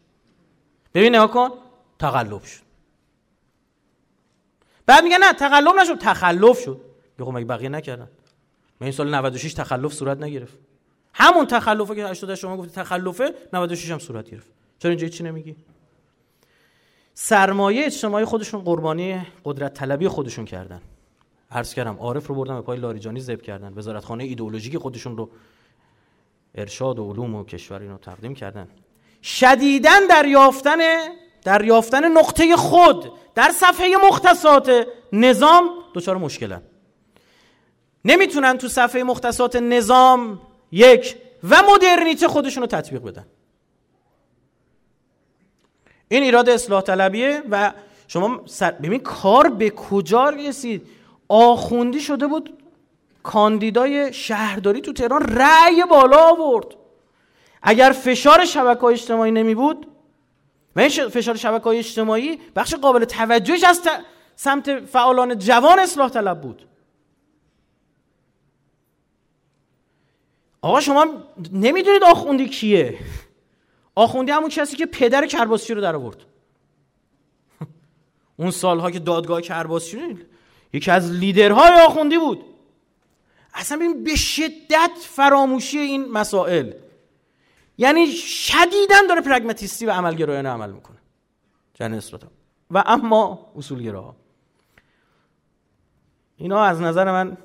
ببین نگاه کن. تقلب شد. بعد میگه نه تقلب نشد. تخلف شد. بگو مگه بقیه نکردن؟ من این سال 96 تخلف صورت نگرفت. همون تخلفه که 80 شما گفتی تخلفه 96 هم صورت گرفت. چرا اینجا چی نمیگی؟ سرمایه اجتماعی خودشون قربانی قدرت طلبی خودشون کردن. عرض کردم عارف رو بردن به پای لاریجانی ذبح کردن. وزارتخانه ایدئولوژیک خودشون رو ارشاد و علوم و کشور اینو تقدیم کردن. شدیدن در یافتن در یافتن نقطه خود در صفحه مختصات نظام دچار مشکلن. نمی‌تونن تو صفحه مختصات نظام یک و مدرنیته خودشون رو تطبیق بدن. این ایراد اصلاح طلبیه و شما سر... ببین کار به کجا رسید؟ آخوندی شده بود کاندیدای شهرداری تو تهران رأی بالا آورد. اگر فشار شبکه اجتماعی نمی بود و این فشار شبکه اجتماعی بخش قابل توجهش از سمت فعالان جوان اصلاح طلب بود. آقا شما نمی‌دونید آخوندی کیه. آخوندی همون کسی که پدر کرباسی رو در آورد. اون سالها که دادگاه کرباسی یکی از لیدرهای آخوندی بود. اصلا ببین به شدت فراموشی این مسائل. یعنی شدیدن داره پرگماتیستی و عملگرایانه عمل می‌کنه. جن اصلاح و اما اصولگراها. اینا از نظر من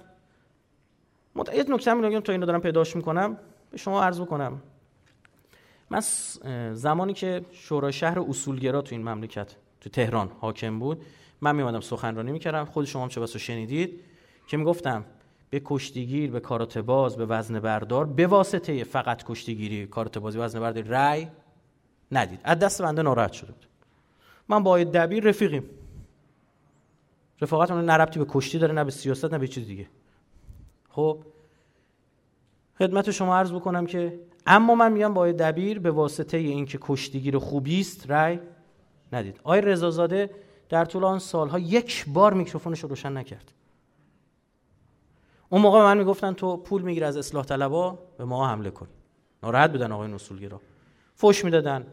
یه نکته میگم تا اینو دارم پیداش می‌کنم. به شما عرض کنم من زمانی که شورای شهر اصولگرا تو این مملکت تو تهران حاکم بود من میومدم سخنرانی می‌کردم خود شما هم چه بسا شنیدید که می‌گفتم به کشتیگیر به کارات باز به وزن بردار به واسطه فقط کشتیگیری کارات بازی وزن بردار رای ندید. از دست بنده ناراحت شده من با دبیر رفیقیم. رفاقت نه ربطی به کشتی داره نه به سیاست نه به چیز دیگه. خب خدمت شما عرض بکنم که اما من میگم با دبیر به واسطه اینکه کشتیگیر خوبی است رأی ندید. آقای رضازاده در طول آن سالها یک بار میکروفونش رو روشن نکرد. اون موقع من می‌گفتن تو پول میگیر از اصلاح طلبا به ما حمله کن. ناراحت بودن آقای نصولگرا فوش می‌دادن.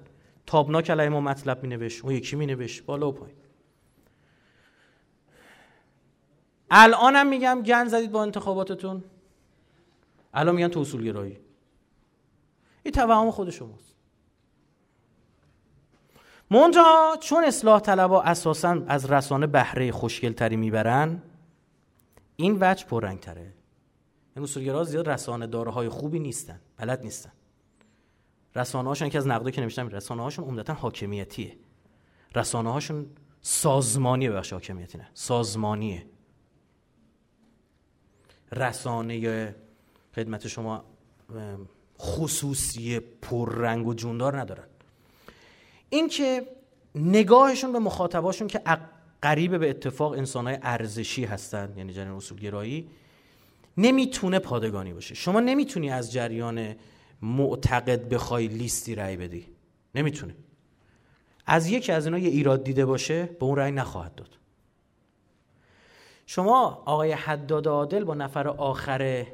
تابناک علیه ما مطلب مینوشت. اون یکی مینوشت. بالا و پایین. الانم میگم گن زدید با انتخاباتتون. الان میگن تو اصول گرایی این توهم خود شماست. منتها چون اصلاح طلبا اساسا از رسانه بهره خوشگل تری می‌برن این وجه پررنگ تره این اصولگرا زیاد رسانه داره های خوبی نیستن بلد نیستن. رسانه هاشون که از نقده که نوشتم رسانه هاشون عمدتا حاکمیتیه. رسانه هاشون سازمانیه بخش حاکمیتی نه سازمانیه. رسانه خدمت شما خصوصی پررنگ و جوندار ندارن. این که نگاهشون به مخاطباشون که قریب به اتفاق انسانهای ارزشی هستن یعنی جریان اصولگرایی نمی‌تونه پادگانی باشه. شما نمی‌تونی از جریان معتقد بخوای لیستی رأی بدی. نمی‌تونه. از یکی از اینا یه ایراد دیده باشه به اون رأی نخواهد داد. شما آقای حداد عادل با نفر آخر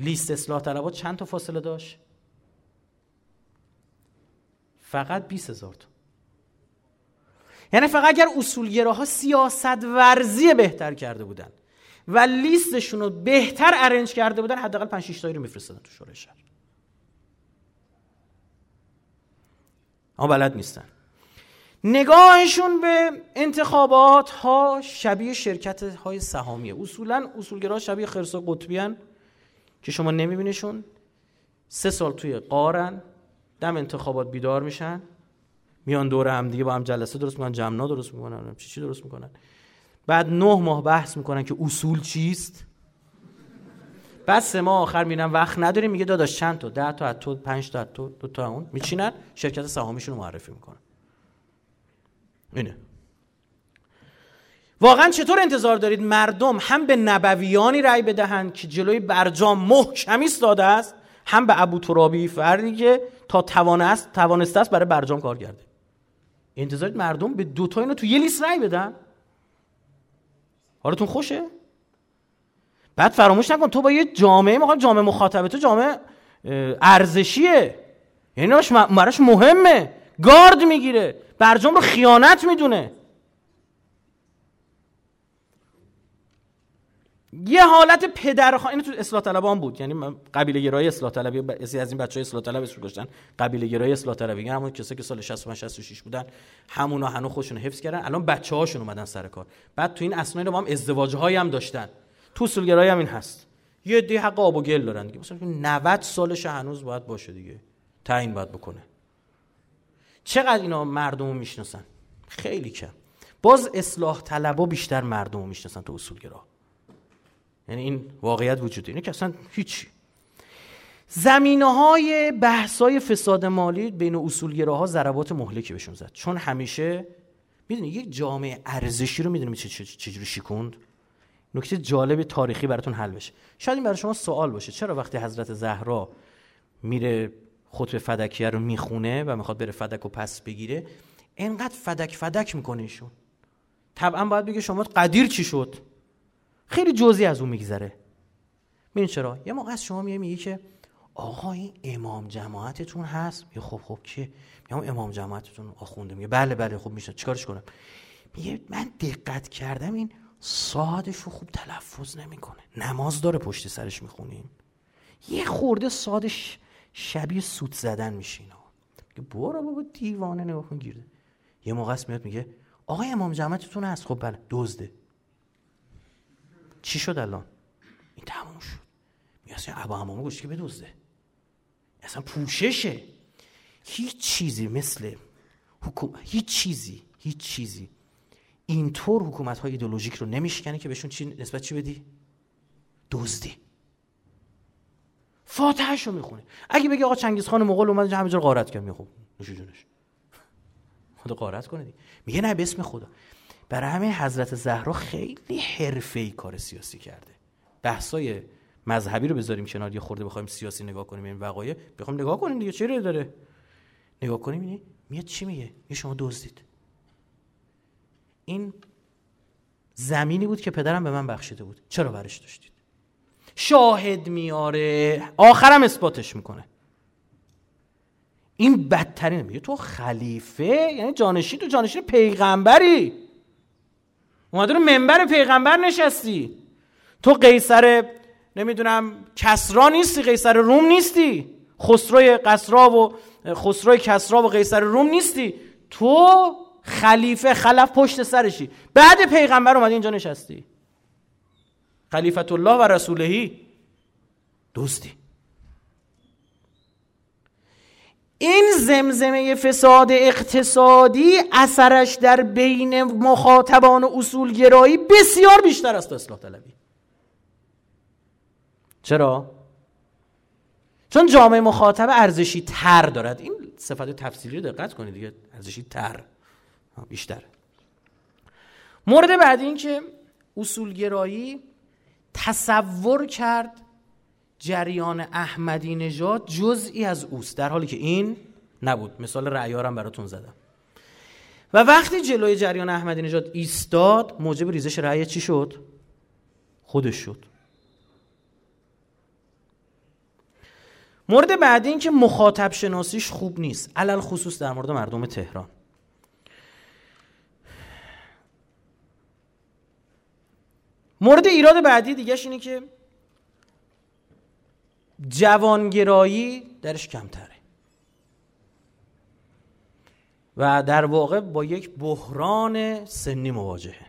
لیست اصلاح طلبات چند تا فاصله داشت؟ فقط 20 هزار یعنی فقط اگر اصولگراها سیاست ورزی بهتر کرده بودن و لیستشون رو بهتر ارنج کرده بودن حداقل 5 6 تایی رو میفرستادن تو شورای شهر. اما بلد نیستن. نگاهشون به انتخابات ها شبیه شرکت های سهامیه. اصولا اصولگرا شبیه خرسا قطبی که شما نمیبینیشون. سه سال توی قارن دم انتخابات بیدار میشن میان دور هم دیگه با هم جلسه درست می‌کنن جمنا درست می‌کنن چی چی درست می‌کنن. بعد نه ماه بحث می‌کنن که اصول چیست؟ بعد سه ماه آخر میرن وقت نداریم میگه داداش چند تا؟ ده تا از تو پنج تا از تو دو تا اون. میچینن شرکت سهامیشون رو معرفی می‌کنن. اینه. واقعا چطور انتظار دارید مردم هم به نبویانی رأی بدهند که جلوی برجام محکمی داده است؟ هم به ابو ترابی فردی که تا توانست توانسته است برای برجام کار کرده. انتظارید مردم به دو تا اینو تو یه لیست رأی بدن. حالتون خوشه؟ بعد فراموش نکن تو با یه جامعه موقع جامعه مخاطب تو جامعه ارزشیه. یعنی براش مهمه. گارد می‌گیره. برجام رو خیانت می‌دونه. یه حالت پدرخوان اینو تو اصلاح طلبان بود. یعنی قبیله گرایی اصلاح طلبی از این بچهای اصلاح طلب اسم قبیله گرایی اصلاح طلبی. یعنی همون کسایی که سال 65 66 بودن. همونا هنوز خودشون حفظ کردن. الان بچه‌هاشون اومدن سر کار. بعد تو این اسناد با هم ازدواج هم داشتن. تو اصولگرایی هم این هست. یه دی حق آب و گل دارن دیگه. مثلا 90 سالش هنوز باید باشه دیگه. تعیین باید بکنه. چقدر اینا مردمو می‌شناسن؟ خیلی کم. باز اصلاح طلبا بیشتر مردمو می‌شناسن تو اصولگرا. یعنی این واقعیت وجود اینه که اصلا هیچی زمینه های بحث های فساد مالی بین اصولگراها ضربات مهلکی بهشون زد. چون همیشه می‌دونی یک جامعه ارزشی رو می‌دونی چجوری شیکوند نکته جالب تاریخی براتون حل بشه. شاید این برای شما سوال باشه. چرا وقتی حضرت زهرا میره خطب فدکیه رو می‌خونه و می‌خواد بره فدک و پس بگیره انقدر فدک فدک می‌کنه ایشون. طبعا باید بگه شما قدیر چی شد؟ خیلی جزئی از اون میگذره. ببین چرا؟ یه موقع از شما میگه میگه که آقا این امام جماعتتون هست؟ میگه خب خب که میگم امام جماعتتون آخونده. میگه بله بله خب میشه. چیکارش کنم؟ میگه من دقت کردم این صادش رو خوب تلفظ نمی‌کنه. نماز داره پشت سرش می‌خونیم. یه خورده صادش شبیه سوت زدن میشین میگه برو بابا دیوانه نگاه کن گیرده. یه موقع میاد میگه آقا امام جماعتتون هست. خب بله دزده. چی شد الان؟ این تموم شد. اصلا ابا همامه گوشت که بدزده. اصلا پوششه. هیچ چیزی مثل حکومت هیچ چیزی هیچ چیزی. اینطور حکومت های ایدولوژیک رو نمیشکنه که بهشون چی نسبت چی بدی؟ دزدی. فاتحش رو می‌خونه. اگه بگی آقا چنگیز خان مغول اومد همه جا غارت کرد. خب نوش جونش. خدا غارت کنه دی. میگه نه به اسم خدا. برای همین حضرت زهرا خیلی حرفه‌ای کار سیاسی کرده. بحثای مذهبی رو بذاریم کنار یه خورده بخوایم سیاسی نگاه کنیم این وقایع. بخوام نگاه کنیم دیگه چه داره؟ نگاه کنیم میاد چی میگه؟ یه شما دزدید. این زمینی بود که پدرم به من بخشیده بود. چرا برش داشتید؟ شاهد میاره آخرم اثباتش می‌کنه. این بدترین میگه تو خلیفه یعنی جانشین تو جانشین پیغمبری. اومده رو منبر پیغمبر نشستی. تو قیصر نمی‌دونم کسرا نیستی قیصر روم نیستی. خسروی قصرا و خسروی کسرا و قیصر روم نیستی. تو خلیفه خلف پشت سرشی. بعد پیغمبر اومدی اینجا نشستی. خلیفت الله و رسولهی دوستی. این زمزمه فساد اقتصادی اثرش در بین مخاطبان و اصولگرایی بسیار بیشتر است اصلاح طلبی. چرا؟ چون جامعه مخاطب ارزشی تر دارد. این صفت تفسیری دقت کنید دیگه ارزشی تر بیشتر. مورد بعدی این که اصولگرایی تصور کرد جریان احمدی نژاد جزئی از اوست در حالی که این نبود. مثال رعیارم براتون زدم. و وقتی جلوی جریان احمدی نژاد ایستاد موجب ریزش رأی چی شد؟ خودش شد. مورد بعدی این که مخاطب شناسیش خوب نیست علل خصوص در مورد مردم تهران. مورد ایراد بعدی دیگهش اینه که جوانگرایی درش کمتره. و در واقع با یک بحران سنی مواجهه.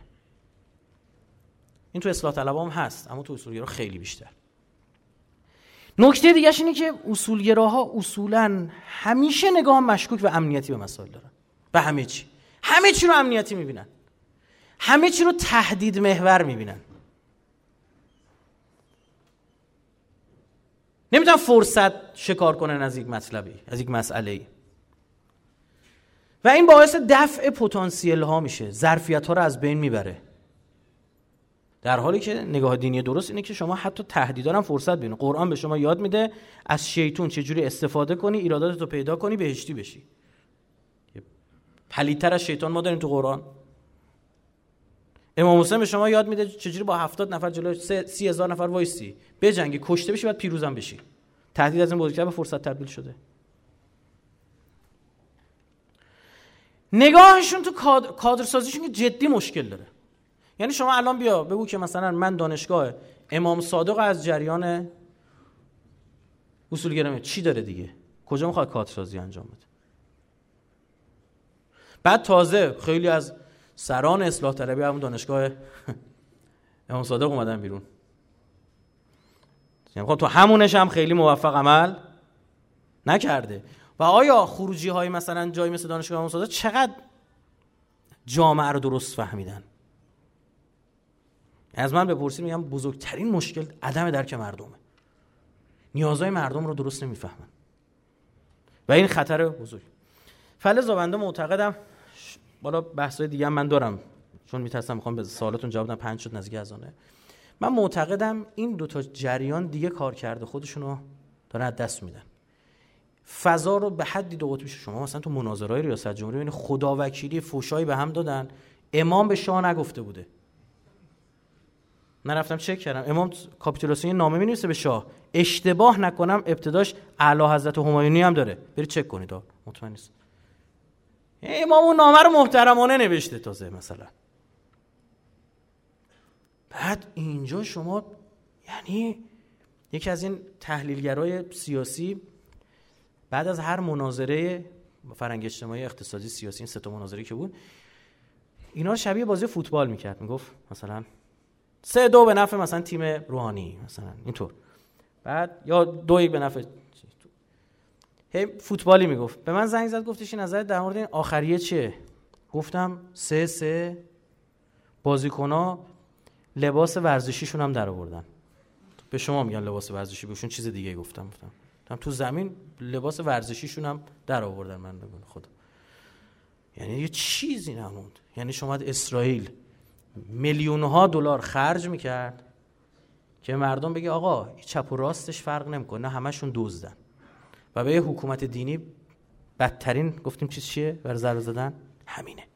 این تو اصلاح طلب هم هست اما تو اصولگرا خیلی بیشتر. نکته دیگه اینه که اصولگراها اصولا همیشه نگاه مشکوک و امنیتی به مسائل دارن. به همه چی. همه چی رو امنیتی می‌بینن. همه چی رو تهدید محور می‌بینن. نمی‌تونن فرصت شکار کنن از یک مطلبی از یک مسئله ای و این باعث دفع پتانسیل ها میشه ظرفیت ها رو از بین می‌بره. در حالی که نگاه دینی درست اینه که شما حتی تهدیدا هم فرصت ببینید قرآن به شما یاد میده از شیطون چجوری استفاده کنی ایرادات رو پیدا کنی بهشتی بشی. پلیدتر از شیطان ما داریم تو قرآن. امام حسین به شما یاد میده چجوری با هفتاد نفر جلو سی هزار نفر وایسی؟ بجنگی کشته بشی بعد پیروزم بشی. تهدید از این بزرگتر به فرصت تبدیل شده. نگاهشون تو کادر سازیشون که جدی مشکل داره. یعنی شما الان بیا بگو که مثلا من دانشگاه امام صادق از جریان اصول چی داره دیگه؟ کجا می‌خواد کادر سازی انجام بده؟ بعد تازه خیلی از سران اصلاح طلبی همون دانشگاه. امام صادق اومدن بیرون. یعنی خب تو همونش هم خیلی موفق عمل نکرده. و آیا خروجی های مثلا جایی مثل دانشگاه امام صادق چقدر جامعه رو درست فهمیدن؟ از من بپرسید میگم بزرگترین مشکل عدم درک مردمه. نیازهای مردم رو درست نمی‌فهمن. و این خطر بزرگ. فلزا بنده معتقدم بالا بحثای دیگه من دارم چون میترسم می‌خوام به سوالاتون جواب بدم. پنج شد نزدیک ازانه من معتقدم این دوتا جریان دیگه کار کرده خودشونو دارن از دست میدن. فضا رو به حدی دو قطبی شما مثلا تو مناظرهای ریاست جمهوری ببینید خدا وکیلی فوشایی به هم دادن امام به شاه نگفته بوده. نرفتم چک کردم. امام کاپیتولاسیون نامه می به شاه. اشتباه نکنم ابتداش اعلی حضرت همایونی هم داره. برید چک کنید مطمئن نیست امام اون نامه رو محترمانه نوشته تازه مثلا. بعد اینجا شما یعنی یکی از این تحلیلگرای سیاسی بعد از هر مناظره فرنگ اجتماعی اقتصادی سیاسی این سه تا مناظره که بود اینا شبیه بازی فوتبال می‌کرد. می‌گفت مثلا سه دو به نفع مثلا تیم روحانی مثلا اینطور. بعد یا دو یک به نفع هی فوتبالی می‌گفت. به من زنگ زد گفتش نظر در مورد این آخریه چیه؟ گفتم سه سه بازیکن لباس ورزشیشون هم در آوردن به شما میگن لباس ورزشی بهشون چیز دیگه گفتم. گفتم تو زمین لباس ورزشیشون هم در آوردن من بگم خدا. یعنی یه چیزی نموند. یعنی شما اسرائیل میلیون ها دلار خرج می‌کرد که مردم بگه آقا چپ و راستش فرق نمی‌کنه همشون دزدن. و به یه حکومت دینی بدترین گفتیم چیز چیه؟ بر ضرر زدن همینه.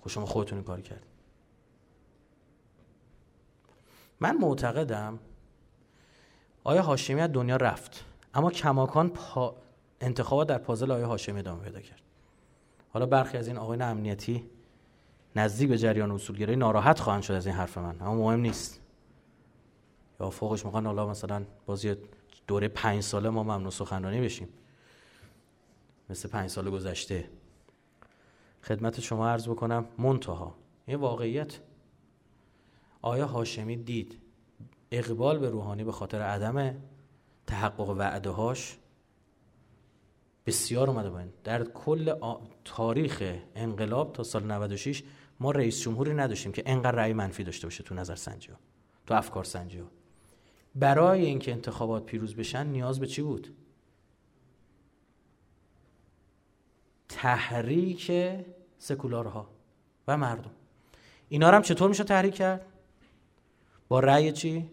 خب شما خودتون کار کرد من معتقدم آیا هاشمی از دنیا رفت اما کماکان پا... انتخابات در پازل آیا هاشمی ادامه پیدا کرد. حالا برخی از این آقایان امنیتی نزدیک به جریان اصولگرایی ناراحت خواهند شد از این حرف من اما مهم نیست. یا فوقش می‌خوان حالا مثلا بازی دوره پنج ساله ما ممنوع سخنرانی بشیم. مثل پنج سال گذشته. خدمت شما عرض بکنم منتها. این واقعیت. آیا هاشمی دید اقبال به روحانی به خاطر عدم تحقق وعده هاش بسیار اومده باید در کل تاریخ انقلاب تا سال 96 ما رئیس جمهوری نداشتیم که انقدر رأی منفی داشته باشه تو نظر سنجی تو افکار سنجی برای اینکه انتخابات پیروز بشن نیاز به چی بود؟ تحریک سکولارها و مردم. اینا رو هم چطور میشه تحریک کرد؟ با رأی چی؟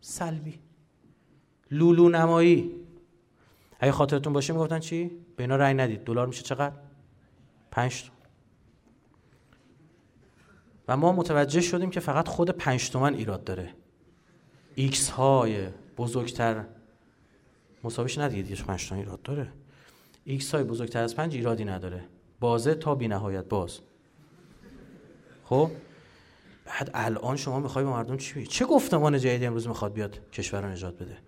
سلبی. لولو نمایی. اگه خاطرتون باشه می‌گفتن چی؟ به اینا رأی ندید. دلار میشه چقدر؟ پنج و ما متوجه شدیم که فقط خود پنج تومن ایراد داره. X های بزرگتر. مساویش ندید دیگه پنج ایراد داره. X های بزرگتر از پنج ایرادی نداره. بازه تا بی نهایت باز. خب؟ بعد الان شما می‌خوای به مردم چی چه گفتمان جدیدی امروز می‌خواد بیاد کشور رو نجات بده؟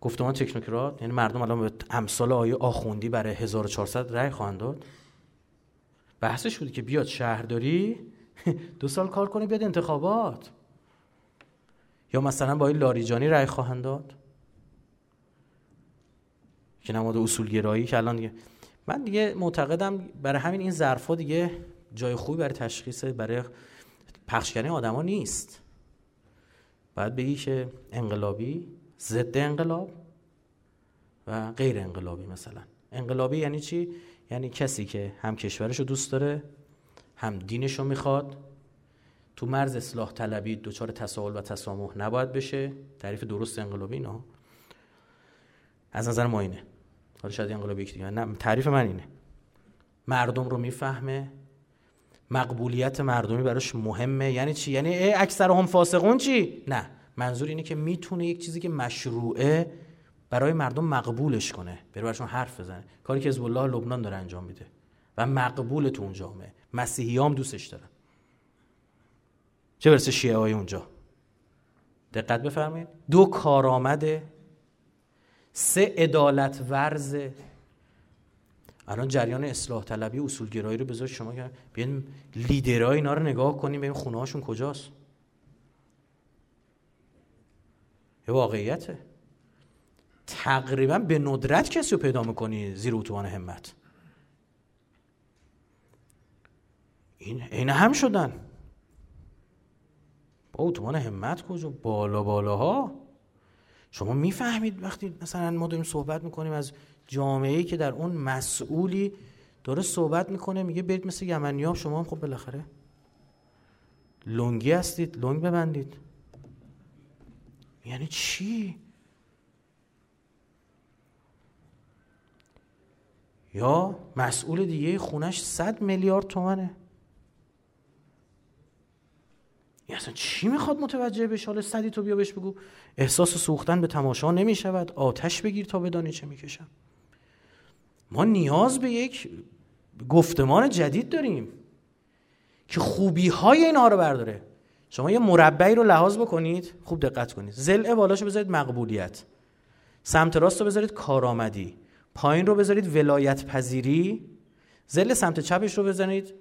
گفتمان تکنوکرات یعنی مردم الان به امثال آیه آخوندی برای 1400 رأی خواهند داد. بحثش بودی که بیاد شهرداری دو سال کار کنه بیاد انتخابات. یا مثلا با این لاریجانی رأی خواهند داد؟ که نماد اصولگرایی که الان دیگه من دیگه معتقدم برای همین این ظرفا دیگه جای خوبی برای تشخیص برای پخش کردن آدما نیست. باید بگی که انقلابی ضد انقلاب و غیر انقلابی مثلا. انقلابی یعنی چی؟ یعنی کسی که هم کشورش رو دوست داره هم دینش رو می‌خواد تو مرز اصلاح طلبی دچار تساهل و تسامح نباید بشه. تعریف درست انقلابی اینا. از نظر ما اینه. حالا شاید انقلابی دیگه. نه تعریف من اینه. مردم رو می‌فهمه. مقبولیت مردمی براش مهمه. یعنی چی؟ یعنی اکثر هم فاسقون چی؟ نه. منظور اینه که می‌تونه یک چیزی که مشروعه برای مردم مقبولش کنه. بره براشون حرف بزنه. کاری که حزب الله لبنان داره انجام میده. و مقبول تو اون جامعه. مسیحی هم دوستش دارن. چه برسه شیعه های اونجا؟ دقت بفرمایید. دو کارآمده سه عدالت ورزه الان جریان اصلاح طلبی اصولگرایی رو بذار شما که بیاین لیدرای اینا رو نگاه کنیم ببین خونه هاشون کجاست. یه واقعیته. تقریبا به ندرت کسی رو پیدا می‌کنی زیر اتوبان همت. این عین هم شدن. با اتوبان همت کجا؟ بالا بالاها؟ شما می‌فهمید وقتی مثلا ما داریم صحبت می‌کنیم از جامعه که در اون مسئولی داره صحبت می‌کنه میگه برید مثل یمنی شما هم خب بالاخره لنگی هستید لنگ ببندید. یعنی چی؟ یا مسئول دیگه خونش صد میلیارد تومنه. این اصلا چی می‌خواد متوجه بشه؟ حالا صدی تو بیا بهش بگو. احساس سوختن به تماشا نمی‌شود. آتش بگیر تا بدانی چه می‌کشم. ما نیاز به یک گفتمان جدید داریم که خوبی های اینها رو برداره. شما یه مربعی رو لحاظ بکنید. خوب دقت کنید. زل بالاشو بذارید مقبولیت. سمت راست رو بذارید کارآمدی. پایین رو بذارید ولایت پذیری زل سمت چپش رو بزنید.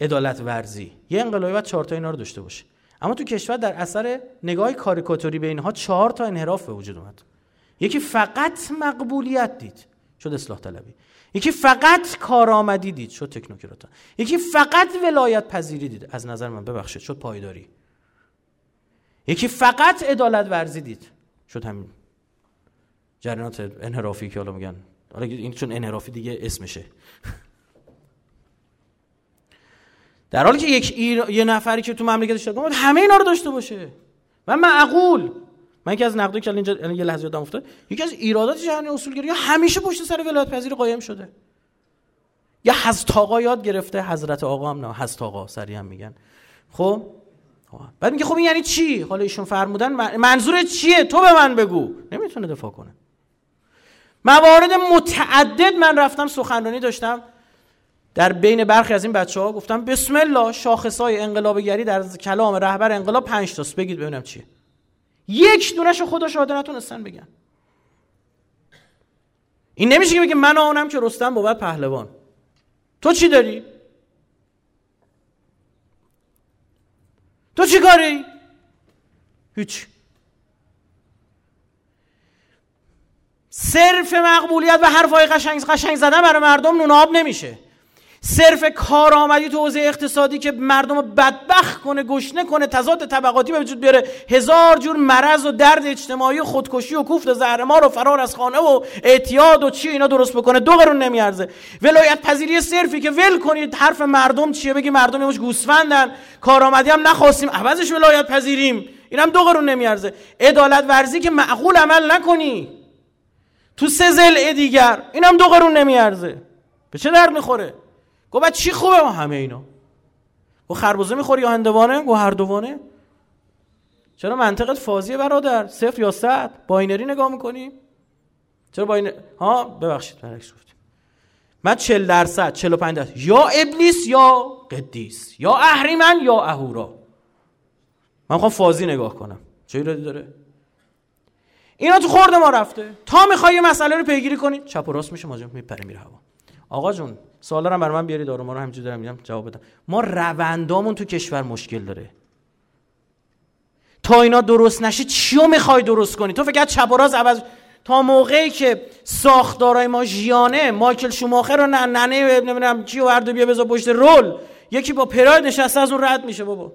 عدالت ورزی یه انقلابی باید چهار تا اینا رو داشته باشه. اما تو کشور در اثر نگاه کاریکاتوری به اینها چهار تا انحراف به وجود اومد. یکی فقط مقبولیت دید. شد اصلاح طلبی. یکی فقط کارآمدی دید. شد تکنوکراتا. یکی فقط ولایت پذیری دید. از نظر من ببخشید شد پایداری. یکی فقط عدالت ورزی دید. شد همین جریانات انحرافی که حالا میگن. حالا این چون انحرافی دیگه اسمشه. در حالی که یک ایر... یه نفری که تو مملکتش داشته همه اینا رو داشته باشه. و معقول. من که از نقدی که اینجا یه لحظه یادم افتاد یکی از ایرادات جهانی اصولگرایی همیشه پشت سر ولایت پذیر قایم شده. یا حضرت آقا یاد گرفته حضرت آقا هم نه حضرت آقا سری هم میگن. خب؟ بعد میگه خب این یعنی چی؟ حالا ایشون فرمودن منظور چیه؟ تو به من بگو. نمی‌تونه دفاع کنه. موارد متعدد من رفتم سخنرانی داشتم. در بین برخی از این بچه ها گفتم بسم الله شاخص های انقلابگری در کلام رهبر انقلاب پنج تاست بگید ببینم چیه. یک دونش خدا شاهده نتونستن بگن. این نمیشه که بگه من آنم که رستم بود پهلوان. تو چی داری؟ تو چی کاری؟ هیچ. صرف مقبولیت و حرفای قشنگ قشنگ زدن برای مردم نون آب نمیشه. صرف کارآمدی تو حوزه اقتصادی که مردم رو بدبخت کنه گشنه کنه تضاد طبقاتی به وجود بیاره. هزار جور مرض و درد اجتماعی و خودکشی و کوفت زهرمار و فرار از خانه و اعتیاد و چی اینا درست بکنه دو قرون نمیارزه. ولایت پذیری صرفی که ول کنید حرف مردم چیه؟ بگی مردم یموش گوسفندن کارآمدی هم نخواستیم عوضش ولایت پذیریم. اینم دو قرون نمیارزه. عدالت ورزی که معقول عمل نکنی. تو سه زل دیگر اینم دو قرون نمیارزه. به چه درد می‌خوره؟ بعد چی خوبه ما همه اینا؟ گو خربوزه می‌خوری یا هندوانه؟ گو هر دوانه. چرا منطقت فازیه برادر؟ صفر یا صد؟ باینری نگاه می‌کنی؟ چرا باین ها ببخشید برعکس گفتیم من 40 درصد 45 درصد. یا ابلیس یا قدیس یا اهریمن یا اهورا. من خواهم فازی نگاه کنم. چه ایرادی داره؟ اینا تو خورده ما رفته. تا می‌خوای یه مسئله رو پیگیری کنی چپ و راست میشه ماجرا میپره میره هوا. آقا جون سوالا رو برای من بیارید دارو ما رو همینجوری دارم میگم جواب بدم. ما روندامون تو کشور مشکل داره. تا اینا درست نشه چیو می‌خوای درست کنی؟ تو فکر چپ و راست عوض تا موقعی که ساختارای ما ژیانه مایکل شوماخر رو ننه نمی‌دونم چی و بیا بذار پشت رول یکی با پراید نشسته از اون رد میشه بابا.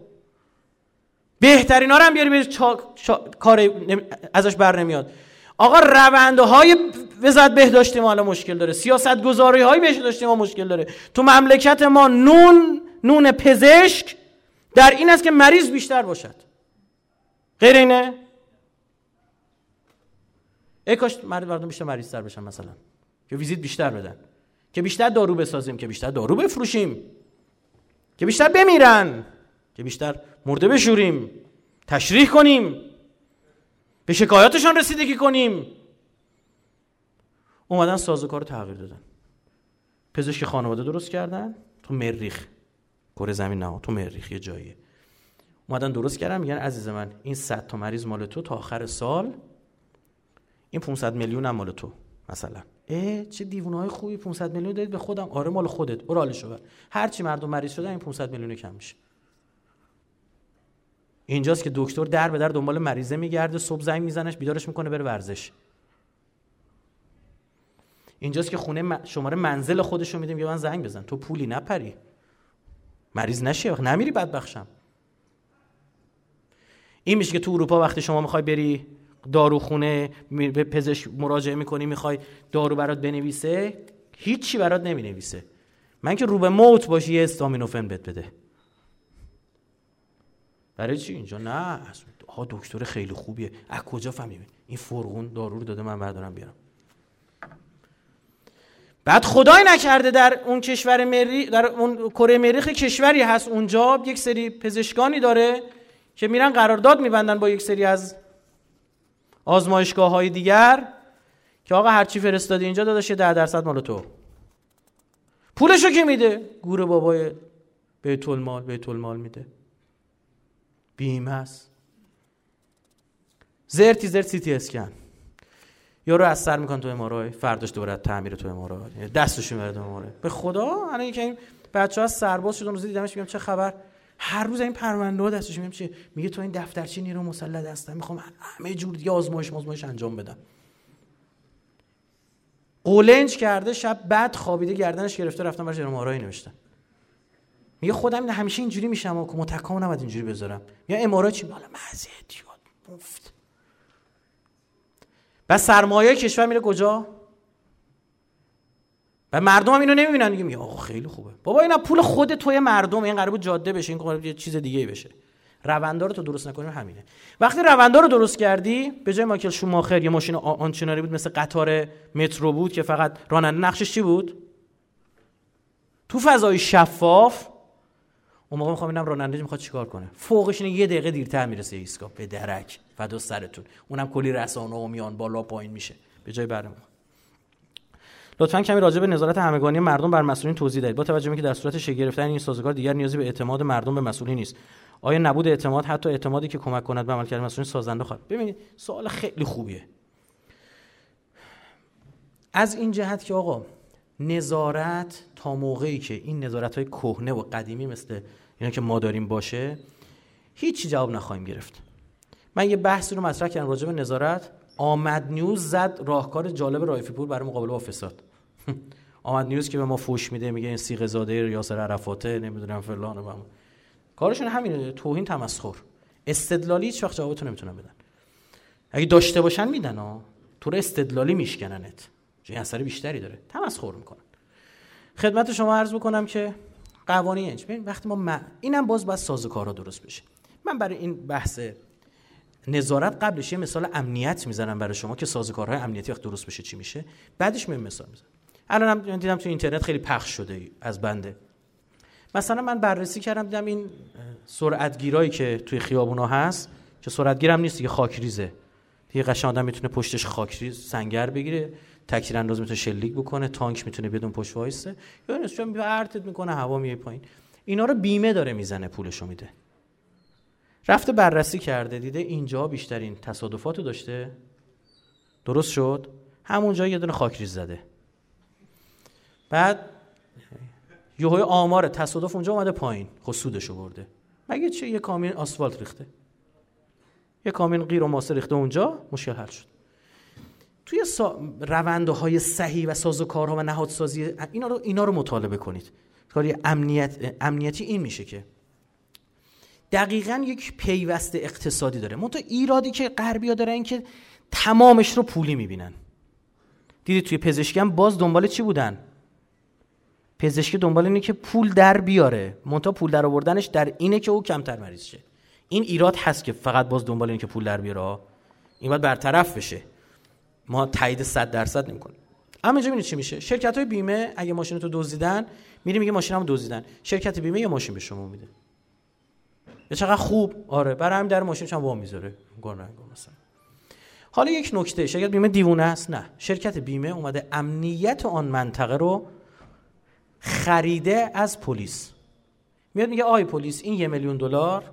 بهترین ها رو هم بیاری به کار ازش بر نمیاد. آقا رونده های وزارت بهداشتی ما الان مشکل داره. سیاست گذاری های بهداشتی ما مشکل داره. تو مملکت ما نون نون پزشک در این است که مریض بیشتر باشد. غیر اینه؟ ای کاش مردم بیشتر مریض تر بشن مثلا. که ویزیت بیشتر بدن. که بیشتر دارو بسازیم که بیشتر دارو بفروشیم. که بیشتر بمیرن. که بیشتر مرده بشوریم. تشریح کنیم. به شکایاتشان رسیدگی کنیم. اومدن سازوکار رو تغییر دادن. پزشک خانواده درست کردن؟ تو مریخ. کره زمین نه تو مریخ یه جاییه. اومدن درست کردن میگن عزیز من این 100 تا مریض مال تو تا آخر سال این 500 میلیون هم مال تو مثلا. اه چه دیوونه های خوبی 500 میلیون دادید به خودم. آره مال خودت. برو حالشو هر چی مردم مریض شدن این 500 میلیون کم میشه. اینجاست که دکتر در به در دنبال مریضه میگرده صبح زنگ میزنش بیدارش می‌کنه بره ورزش. اینجاست که خونه شماره منزل خودشو میده میگه من زنگ بزن. تو پولی نپری. مریض نشی وقت نمیری بدبخشم. این میشه که تو اروپا وقتی شما می‌خوای بری داروخونه به پزشک مراجعه می‌کنی می‌خوای دارو برات بنویسه هیچی برات نمی‌نویسه. من که رو به موت باشی یه استامینوفن بهت بده. برای چی اینجا؟ نه ها دکتر خیلی خوبیه. از کجا فهمیدی؟ این فرغون دارو رو داده من بردارم بیارم. بعد خدای نکرده در اون کشور مری در اون کره مریخ کشوری هست. اونجا یک سری پزشکانی داره که میرن قرارداد میبندن با یک سری از آزمایشگاه های دیگر که آقا هرچی فرستادی اینجا داداش ده درصد مال تو. پولشو کی میده؟ گور بابای بیت المال بیت المال میده. بیمه است زرتی زرت سیتی اسکن. رو از سر میکن تو امارای فرداش دوباره تعمیر تو امارای. یعنی دستش می‌بره تو امارای. به خدا الان اینکه این بچه ها سرباز شدن روزی دیدمش میگم چه خبر؟ هر روز این پرونده ها دستش میگم چه میگه تو این دفترچه نیرو مسلح هستم. می‌خوام همه جور دیگه آزمایش آزمایش انجام بدم. قولنج کرده شب بعد خوابیده گردنش گرفته رفتم براش امارای نوشتن. میگه خودم همیشه اینجوری میشم و متکام نباید اینجوری بذارم. یا امارات چی؟ بالا مزه مفت و سرمایه کشور میره کجا؟ و مردم هم اینو نمی‌بینن میگه آقا خیلی خوبه. بابا اینا پول خود توی مردم. این قرار جاده بشه. این قرار چیز دیگه بشه. روندار رو تو درست نکنیم همینه. وقتی روندار رو درست کردی به جای مایکل شوماخر یه ماشین آنچناری بود مثل قطار مترو بود که فقط راننده. نقشش چی بود؟ تو فضای شفاف اون موقع می‌خوام ببینم راننده می‌خواد چیکار کنه. فوقش اینه یه دقیقه دیرتر می‌رسه ایستگاه. به درک فدا سرتون. اونم کلی رسانه و میان بالا پایین میشه. به جای برنامه. لطفا کمی راجع به نظارت همگانی مردم بر مسئولین توضیح دهید. با توجه به که در صورت شگرفتن این سازوکار دیگر نیازی به اعتماد مردم به مسئولین نیست. آیا نبود اعتماد؟ حتی اعتمادی که کمک کند به عملکرد مسئولین سازنده خواهد. ببینید سوال خیلی خوبیه. از این جهت که آقا نظارت تا موقعی که این نظارت های کهنه و قدیمی مثل اینا که ما داریم باشه هیچی جواب نخواهیم گرفت. من یه بحثی رو مطرح کردم راجع به نظارت. آمد نیوز زد راهکار جالب رایفی پور برای مقابله با فساد. آمد نیوز که به ما فوش میده میگه این سیغ زاده یاسر عرفاته نمی‌دونم فلان و کارشون همینه توهین تمسخر. استدلالی هیچ وقت جوابتون نمی‌تونن بدن. اگه داشته باشن میدن ها تو استدلالی میشکننت. چون اثر بیشتری داره. تمسخر می‌کنن. خدمت شما عرض بکنم که قوانین ببین وقتی ما اینم باز باید سازوکارا درست بشه. من برای این بحث نظارت قبلش یه مثال امنیت می‌زنم برای شما که سازوکارهای امنیتی وقت درست بشه چی میشه. بعدش میام مثال می‌زنم. الانم دیدم تو اینترنت خیلی پخش شده از بنده. مثلا من بررسی کردم دیدم این سرعتگیرایی که توی خیابونا هست که سرعتگیرم نیست دیگه خاکریزه دیگه قشنگ آدم می‌تونه پشتش خاکریز سنگر بگیره. تکثیر انداز می‌تونه شلیک بکنه تانک می‌تونه بدون پشت وایسه. یا چون ارتت می‌کنه هوا میای پایین. اینا رو بیمه داره می‌زنه پولشو میده. رفته بررسی کرده دیده اینجا بیشترین تصادفات داشته. درست شد؟ همونجا یه دونه خاکریز زده. بعد یهوی آمار تصادف اونجا اومده پایین خب سودشو برده. مگه چه یه کامیون آسفالت ریخته؟ یه کامیون غیر و ماسه ریخته اونجا مشکل حل شد. توی سا... های صحیح و سازوکارها و نهادسازی اینا رو اینا رو مطالبه کنید. کاری امنیت امنیتی این میشه که دقیقا یک پیوست اقتصادی داره. منتها ایرادی که غربیا دارن که تمامش رو پولی می‌بینن. دیدید توی پزشکی هم باز دنبال چی بودن؟ پزشکی دنبال اینه که پول در بیاره. منتها پول در آوردنش در اینه که او کمتر مریض شه. این ایراد هست که فقط باز دنبال اینه که پول در بیاره این باید برطرف بشه. ما تایید 100 درصد نمی‌کنیم. اما اینجا چی میشه؟ شرکت های بیمه اگه ماشین تو دزدیدن میری میگه ماشینمو دزدیدن. شرکت بیمه یه ماشین به شما میده. یا چقدر خوب. آره برای همین در ماشین چند وا می‌ذاره. مثلا. حالا یک نکته شرکت بیمه دیوونه است؟ نه. شرکت بیمه اومده امنیت آن منطقه رو خریده از پلیس. میاد میگه آی پلیس این یه میلیون دلار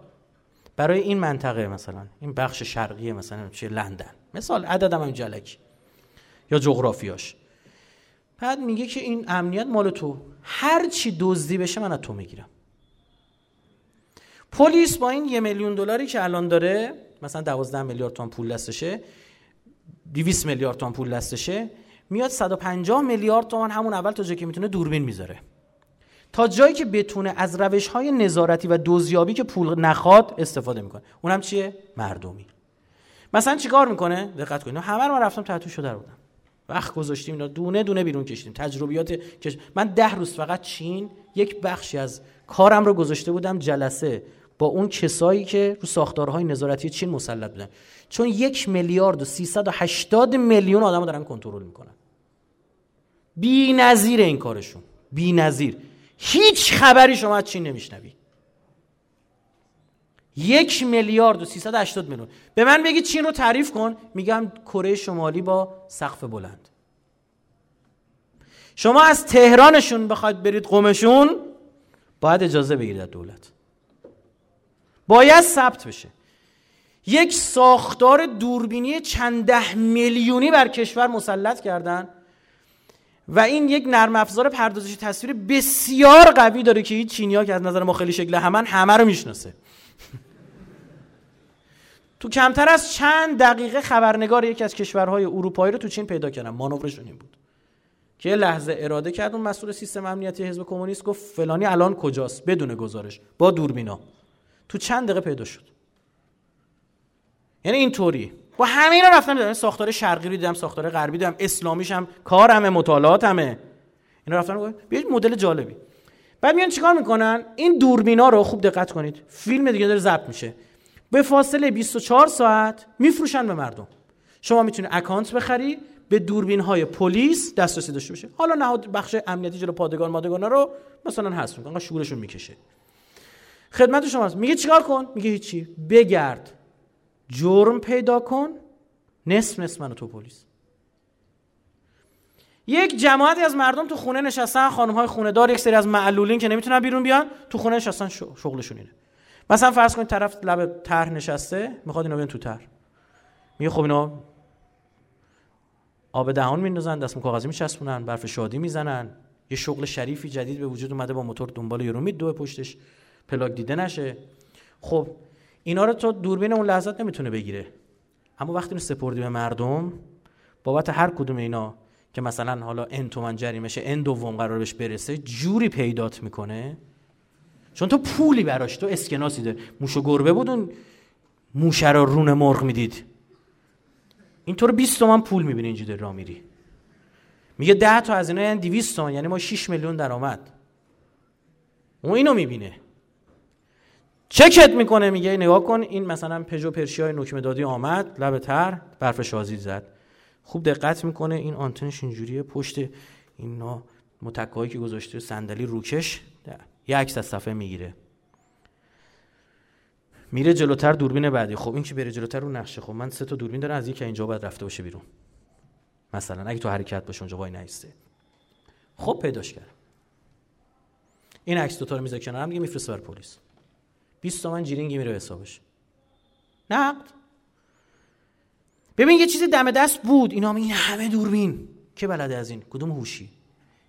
برای این منطقه مثلا. این بخش شرقی مثلا چه لندن. مثال عددم هم جلکی. یا جغرافیاش. بعد میگه که این امنیت مال تو. هر چی دزدی بشه من از تو می‌گیرم. پلیس با این یه میلیون دلاری که الان داره مثلا 12 میلیارد تومان پول دستشه 200 میلیارد تومان پول دستشه میاد 150 میلیارد تومان همون اول تا جایی که می‌تونه دوربین می‌ذاره. تا جایی که بتونه از روش های نظارتی و دوزیابی که پول نخواد استفاده می‌کنه. اونم چیه؟ مردمی. مثلا چیکار می‌کنه؟ دقت کنید. همه رو رفتم تحت شده بودم. وقت گذاشتیم اینا. دونه دونه بیرون کشیدیم. تجربیات کش... من ده روز فقط چین یک بخشی از کارم رو گذاشته بودم جلسه با اون کسایی که رو ساختارهای نظارتی چین مسلط بودن. چون یک میلیارد و 380 میلیون آدم دارن کنترل می‌کنن. بی نظیر این کارشون. بی نظیر. هیچ خبری شما از چین نمیشنوی یک میلیارد و 380 میلیون. به من بگی چین رو تعریف کن. میگم کره شمالی با سقف بلند. شما از تهرانشون بخواید برید قومشون باید اجازه بگیرید از دولت. باید ثبت بشه. یک ساختار دوربینی چند ده میلیونی بر کشور مسلط کردن و این یک نرم افزار پردازش تصویر بسیار قوی داره که هیچ چینی ها که از نظر ما خیلی شکل همن همه رو می‌شناسه. تو کمتر از چند دقیقه خبرنگار یکی از کشورهای اروپایی رو تو چین پیدا کردن. مانورشون این بود. که لحظه اراده کرد اون مسئول سیستم امنیتی حزب کمونیست گفت فلانی الان کجاست؟ بدون گزارش. با دوربینا. تو چند دقیقه پیدا شد. یعنی اینطوری. با همه اینا رفتم دیدم ساختار شرقی رو دیدم ساختار غربی دیدم. اسلامیش هم کارمه مطالعاتمه. اینا رفتن گفتم بیا مدل جالبی. بعد میان چیکار می‌کنن؟ این دوربینا رو خوب دقت کنید. فیلم دیگه داره ضبط میشه. به فاصله 24 ساعت میفروشن به مردم. شما می‌تونید اکانت بخری به دوربین های پلیس دسترسی داشته باشه حالا نهاد بخش امنیتی جلو پادگان مادگان رو مثلا هست. می‌کنن شورشون می‌کشه. خدمت شما میگه چیکار کن؟ میگه هیچی. بگرد. جرم پیدا کن. نصف نصف منو تو پلیس. یک جماعتی از مردم تو خونه نشستن خانم های خونه دار یک سری از معلولین که نمی‌تونن بیرون بیان تو خونه نشستن شغلشون اینه. مثلا فرض کنید طرف لب طرح نشسته می‌خواد اینا بیان تو طرح. میگه خب اینا آب دهان میندازن دستم کاغذی میچسبونن برف شادی می‌زنن. یه شغل شریفی جدید به وجود اومده با موتور دنبال یورو دو پشتش. پلاک دیده نشه. خب اینا رو تو دوربین اون لحظات نمی‌تونه بگیره. اما وقتی رو سپردی به مردم بابت هر کدوم اینا که مثلا حالا ان تومن جریمشه ان دوم قرار بهش برسه جوری پیدات می‌کنه چون تو پولی براش تو اسکناسی داره موش و گربه بودون موشه رو رون مرغ می‌دید. اینطور 20 تومن پول می‌بینی اینجوری را میری. میگه 10 تا از اینا یعنی 200 تومن یعنی ما 6 میلیون درآمد. اون اینو می‌بینه. چکت می‌کنه میگه نگاه کن این مثلا پژو پرشی های نکمه دادی آمد لب تر برف شازی زد. خوب دقت می‌کنه این آنتنش اینجوریه پشت اینا متکایی که گذاشته صندلی روکش. یه عکس از صفحه می‌گیره. میره جلوتر دوربین بعدی. خب این که بره جلوتر؟ رو نقشه. خب من سه تا دوربین دارم از یکی اینجا باید رفته باشه بیرون. مثلا اگه تو حرکت باشه اونجا وای نیسته خب پیداش کرد این عکس دو تا رو می‌ذاره کنار هم میفرسته بر پلیس. 20 تومن جیرینگی میره حسابش. نقد. ببین یه چیزی دم دست بود. اینا این همه دوربین. که بلده از این؟ کدوم هوشی؟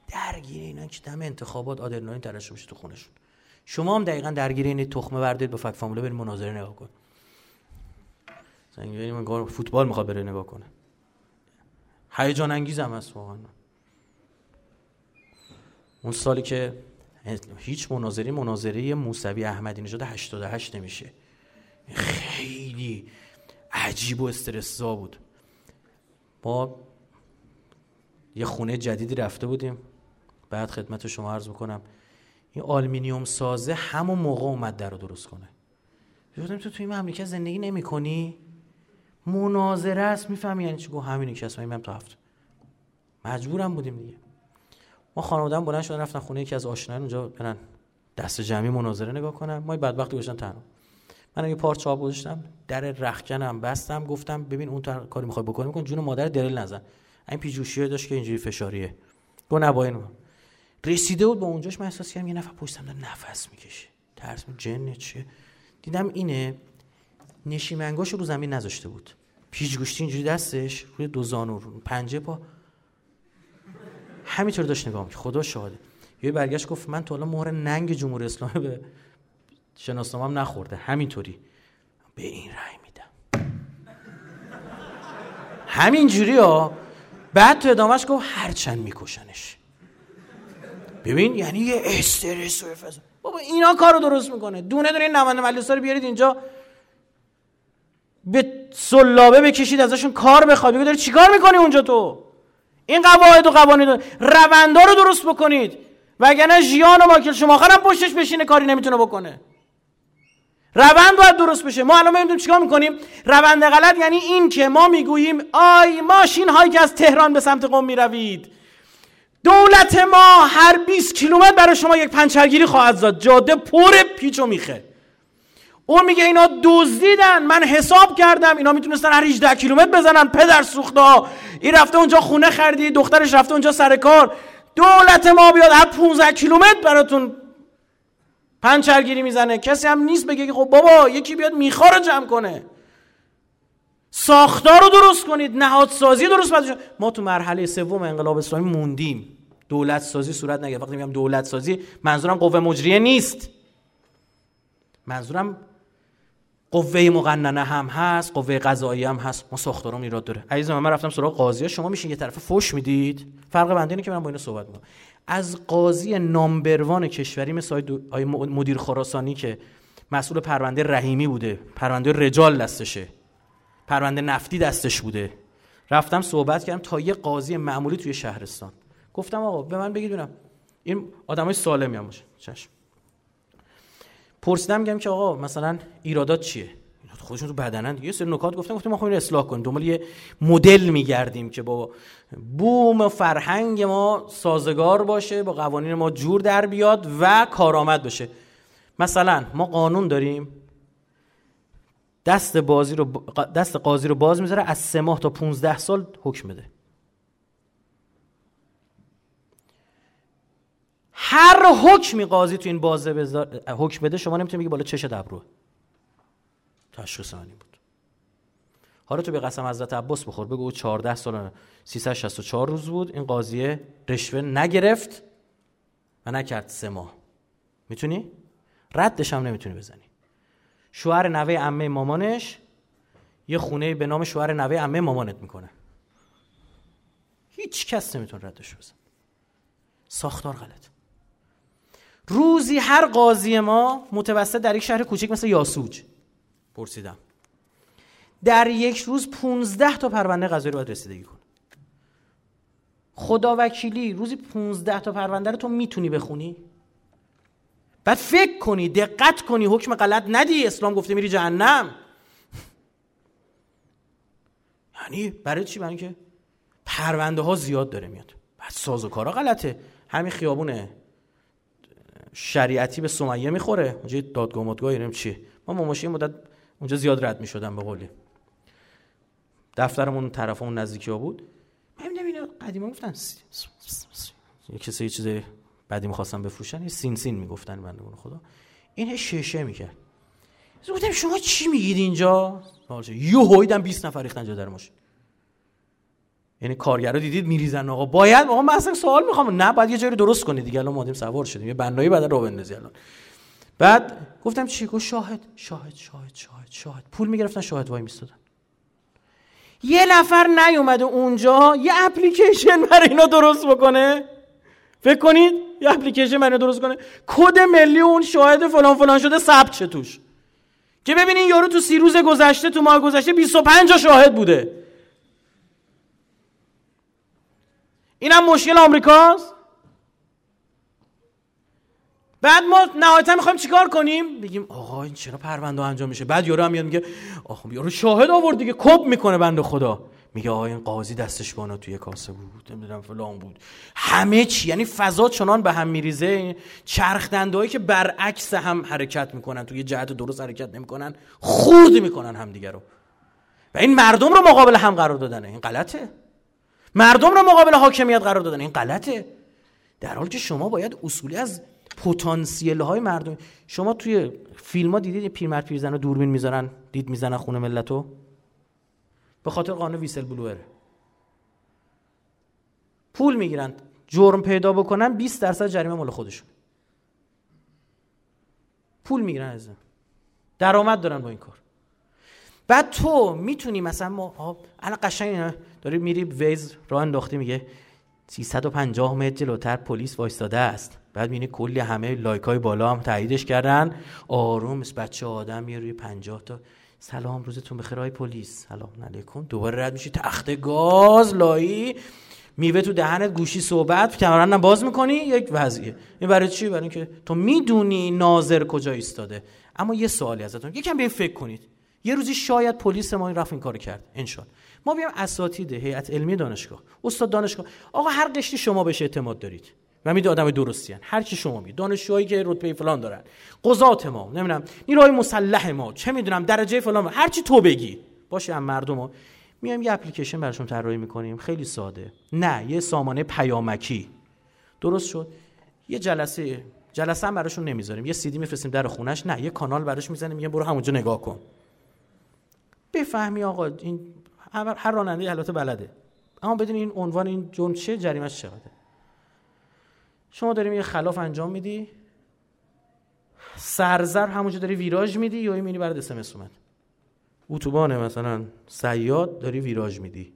درگیر اینا که دم انتخابات آدرنالین ترشح بشه تو خونشون. شما هم دقیقا درگیر این تخمه بردید با فک فاموله برید مناظره نگاه کن. زنگ من فوتبال می‌خواد بره نگاه کنه. هیجان انگیز هم هست واقعا. اون سالی که هیچ مناظری مناظره موسوی احمدی نژاد 88 نمیشه. خیلی عجیب و استرسزا بود. ما یه خونه جدیدی رفته بودیم. بعد خدمت شما عرض می‌کنم. این آلمینیوم سازه همون موقع اومد در رو درست کنه. گفتم تو توی مملکت زندگی نمی کنی مناظره است می‌فهمی یعنی چی؟ گو همینی که اسمایی من تو هفت. مجبورم بودیم دیگه. ما خانواده‌ام بلند شدن رفتن خونه یکی از آشنایان اونجا برن دست جمعی مناظره نگاه کنم ما بدبختی گذاشتن تنها. من یه پارچه آب گذاشتم در رخکنم بستم گفتم ببین اون کاری می‌خوای بکنی میکن جون مادر دل نزن این پیجوشیه داشت که اینجوری فشاریه. گو نباین رسیده بود به اونجاش من احساس کردم یه نفر پشتم داره نفس می‌کشه. ترس جن چه دیدم اینه نشیمنگاش رو زمین نذاشته بود. پیچ گوشتی اینجوری دستش روی دو زانو پنجه پا. همینطور داشت نگاه می‌کنه خدا شاهده. یه برگشت گفت من تا حالا مهر ننگ جمهوری اسلامی به شناسنامه‌ام نخورده. همینطوری. به این رأی میدم. همینجوری ها. بعد تو ادامهش گفت هرچند میکشنش. ببین یعنی یه استرس و افز بابا اینا کارو درست می‌کنه. دونه دونه این نماینده مجلس رو بیارید اینجا. به سلابه بکشید ازشون کار بخواد. بگو داری چیکار می‌کنی اونجا تو؟ این قواعد و قوانین روندا رو درست بکنید. وگرنه ژیان و ماکل شما هم پشتش بشینه کاری نمی‌تونه بکنه. روند باید درست بشه. ما الان می‌دونیم چیکار می‌کنیم؟ روند غلط یعنی این که ما می‌گوییم آی ماشین هایی که از تهران به سمت قم می‌روید. دولت ما هر 20 کیلومتر برای شما یک پنچرگیری خواهد زد. جاده پر پیچ و میخه. اون میگه اینا دزدیدن. من حساب کردم. اینا می‌تونستن هر 18 کیلومتر بزنن. پدر سوخته این رفته اونجا خونه خریدی دخترش رفته اونجا سر کار. دولت ما بیاد هر 15 کیلومتر براتون پنچرگیری می‌زنه. کسی هم نیست بگه که خب بابا یکی بیاد میخا رو جمع کنه. ساختار رو درست کنید. نهادسازی درست ما تو مرحله سوم انقلاب اسلامی موندیم. دولت سازی صورت نگرفت. وقتی میگم دولت سازی منظورم قوه مجریه نیست. منظورم قوه مقننه هم هست قوه قضایی هم هست. ما ساختارم ایراد داره. عزیزم من رفتم سراغ قاضی. شما میشین یه طرف فوش می‌دید. فرق بنده اینه که من با اینو صحبت می‌کنم. از قاضی نامبروان کشوری مثل آی مدیر خراسانی که مسئول پرونده رحیمی بوده پرونده رجال دستشه پرونده نفتی دستش بوده. رفتم صحبت کردم تا یه قاضی معمولی توی شهرستان. گفتم آقا به من بگید ببینم. این آدمای سالمی هم باشه. چشم. پرسیدم میگم که آقا مثلا ایرادات چیه؟ خودشون تو بدنن یه سری نکات گفتم گفتم ما خواهیم اصلاح کنیم. دنبال یه مدل میگردیم که با بوم و فرهنگ ما سازگار باشه با قوانین ما جور در بیاد و کارآمد بشه مثلا ما قانون داریم. دست بازی رو دست قاضی رو باز می‌ذاره از سه ماه تا 15 سال حکم بده. هر حکمی قاضی تو این بازه بزار... حکم بده شما نمی‌تونی بگی بالا چش دبروه تشخیص من بود. حالا تو به قسم حضرت عباس بخور بگو 14 سال 364 روز بود این قاضیه رشوه نگرفت و نکرد سه ماه. می‌تونی؟ ردش هم نمی‌تونی بزنی. شوهر نوه عمه مامانش یه خونه به نام شوهر نوه عمه مامانت می‌کنه. هیچ کس نمی‌تونه ردش بزن ساختار غلط. روزی هر قاضی ما متوسط در یک شهر کوچک مثل یاسوج. پرسیدم. در یک روز 15 تا پرونده قضایی رو باید رسیدگی کنه خدا وکیلی روزی 15 تا پرونده رو تو می‌تونی بخونی؟ بعد فکر کنی دقت کنی حکم غلط ندی اسلام گفته میری جهنم. یعنی برای چی؟ برای اینکه پرونده ها زیاد داره میاد. بعد ساز و کارا غلطه. همین خیابونه. شریعتی به سمیه می‌خوره. اونجا دادگاه مدگاه چیه؟ ما ماماشی مدت اونجا زیاد رد می‌شدم به قولی. دفترمون طرف اون نزدیکی ها بود. من می‌دونم قدیما گفتن یه کسی یه چیز بعدی می‌خواستن بفروشن. یه سین سین می‌گفتن بنده خدا. این ششه می‌کرد. گفتم شما چی میگید اینجا؟ یه هویدم 20 نفر ریختن جا در یعنی کارگرا دیدید میریزن. آقا باید آقا من اصلا سوال می‌خوام. نه باید یه جایی درست کنید دیگه. الان مادیم سوار شدیم. یه بنایی بعد رو بندازی الان. بعد گفتم چی؟ گفت شاهد شاهد شاهد شاهد شاهد. پول می‌گرفتن شاهد وای میستادن. یه نفر نیومده اونجا یه اپلیکیشن برای اینا درست بکنه. فکر کنید؟ یه اپلیکیشن برای درست کنه. کد ملی اون شاهد فلان فلان شده ثبت چه توش. که ببینین یارو تو سی روز گذشته تو ماه گذشته 25 شاهد بوده. اینم مشکل آمریکاست؟ بعد ما نهایتا می‌خوایم چیکار کنیم؟ بگیم آقا این چرا پرونده انجام میشه؟ بعد یارو هم میاد میگه آخه یارو شاهد آورد دیگه کپ می‌کنه بنده خدا. میگه آقا این قاضی دستش بانا توی کاسه بود نمی‌دونم فلان بود. همه چی یعنی فضا چنان به هم میریزه چرخ هایی که برعکس هم حرکت می‌کنن توی جهت درست حرکت نمی‌کنن خورد می‌کنن همدیگه رو. و این مردم رو مقابل هم قرار دادنه. این غلطه. مردم رو مقابل حاکمیت قرار دادن. این غلطه. در حالی که شما باید اصولی از پتانسیل های مردم شما توی فیلم ها دیدید پیرمرد پیرزن رو دوربین می‌ذارن؟ دید می‌زنن خونه ملتو؟ به خاطر قانون ویسل بلوره پول می‌گیرن. جرم پیدا بکنن 20 درصد جریمه مال خودشون پول می‌گیرن از درآمد دارن با این کار. بعد تو می‌تونی مثلا ما الان قشنگ داری میری ویز راه انداختی میگه 350 متر جلوتر پلیس وایستاده است. بعد می‌بینی کلی همه لایک های بالا هم تاییدش کردن. آروم بچه آدم میره روی 50 تا سلام روزتون بخیر های پلیس. سلام علیکم. دوباره رد میشی. تخت گاز لایی. میوه تو دهنت گوشی صحبت کمرن باز می‌کنی. یک وضعیه. این برای چی؟ برای اینکه تو می‌دونی ناظر کجا ایستاده. اما یه سوالی ازتون. یکم به فکر کنید. یه روزی شاید پلیس ما این رفت این کارو کرد. انشالله ما بیام اساتید هیئت علمی دانشگاه. استاد دانشگاه. آقا هر قشتی شما بهش اعتماد دارید. و می‌دونید آدم درستی هن. هر کی شما می دانشجوهایی که رتبه فلان دارن. قضات ما نمی‌دونم. نیروهای مسلح ما. چه می‌دونم درجه فلان هر چی تو بگی. باشه هم مردمو میایم یه اپلیکیشن براشون طراحی می‌کنیم. خیلی ساده. نه یه سامانه پیامکی. درست شد. یه جلسه جلسه هم براشون نمی‌ذاریم. یه سیدی میفرستیم در خونش. نه یه کانال براش می‌زنیم. میگم برو همونجا نگاه کن. بفهمی آقا این هر راننده البته بلده. اما بدون این عنوان این جرم چه جریمش چقدره؟ شما داریم یه خلاف انجام میدی. سرزر همونجا داری ویراژ میدی یا می‌بینی برات اسمس اومد؟ اتوبان مثلا سیاد داری ویراژ میدی.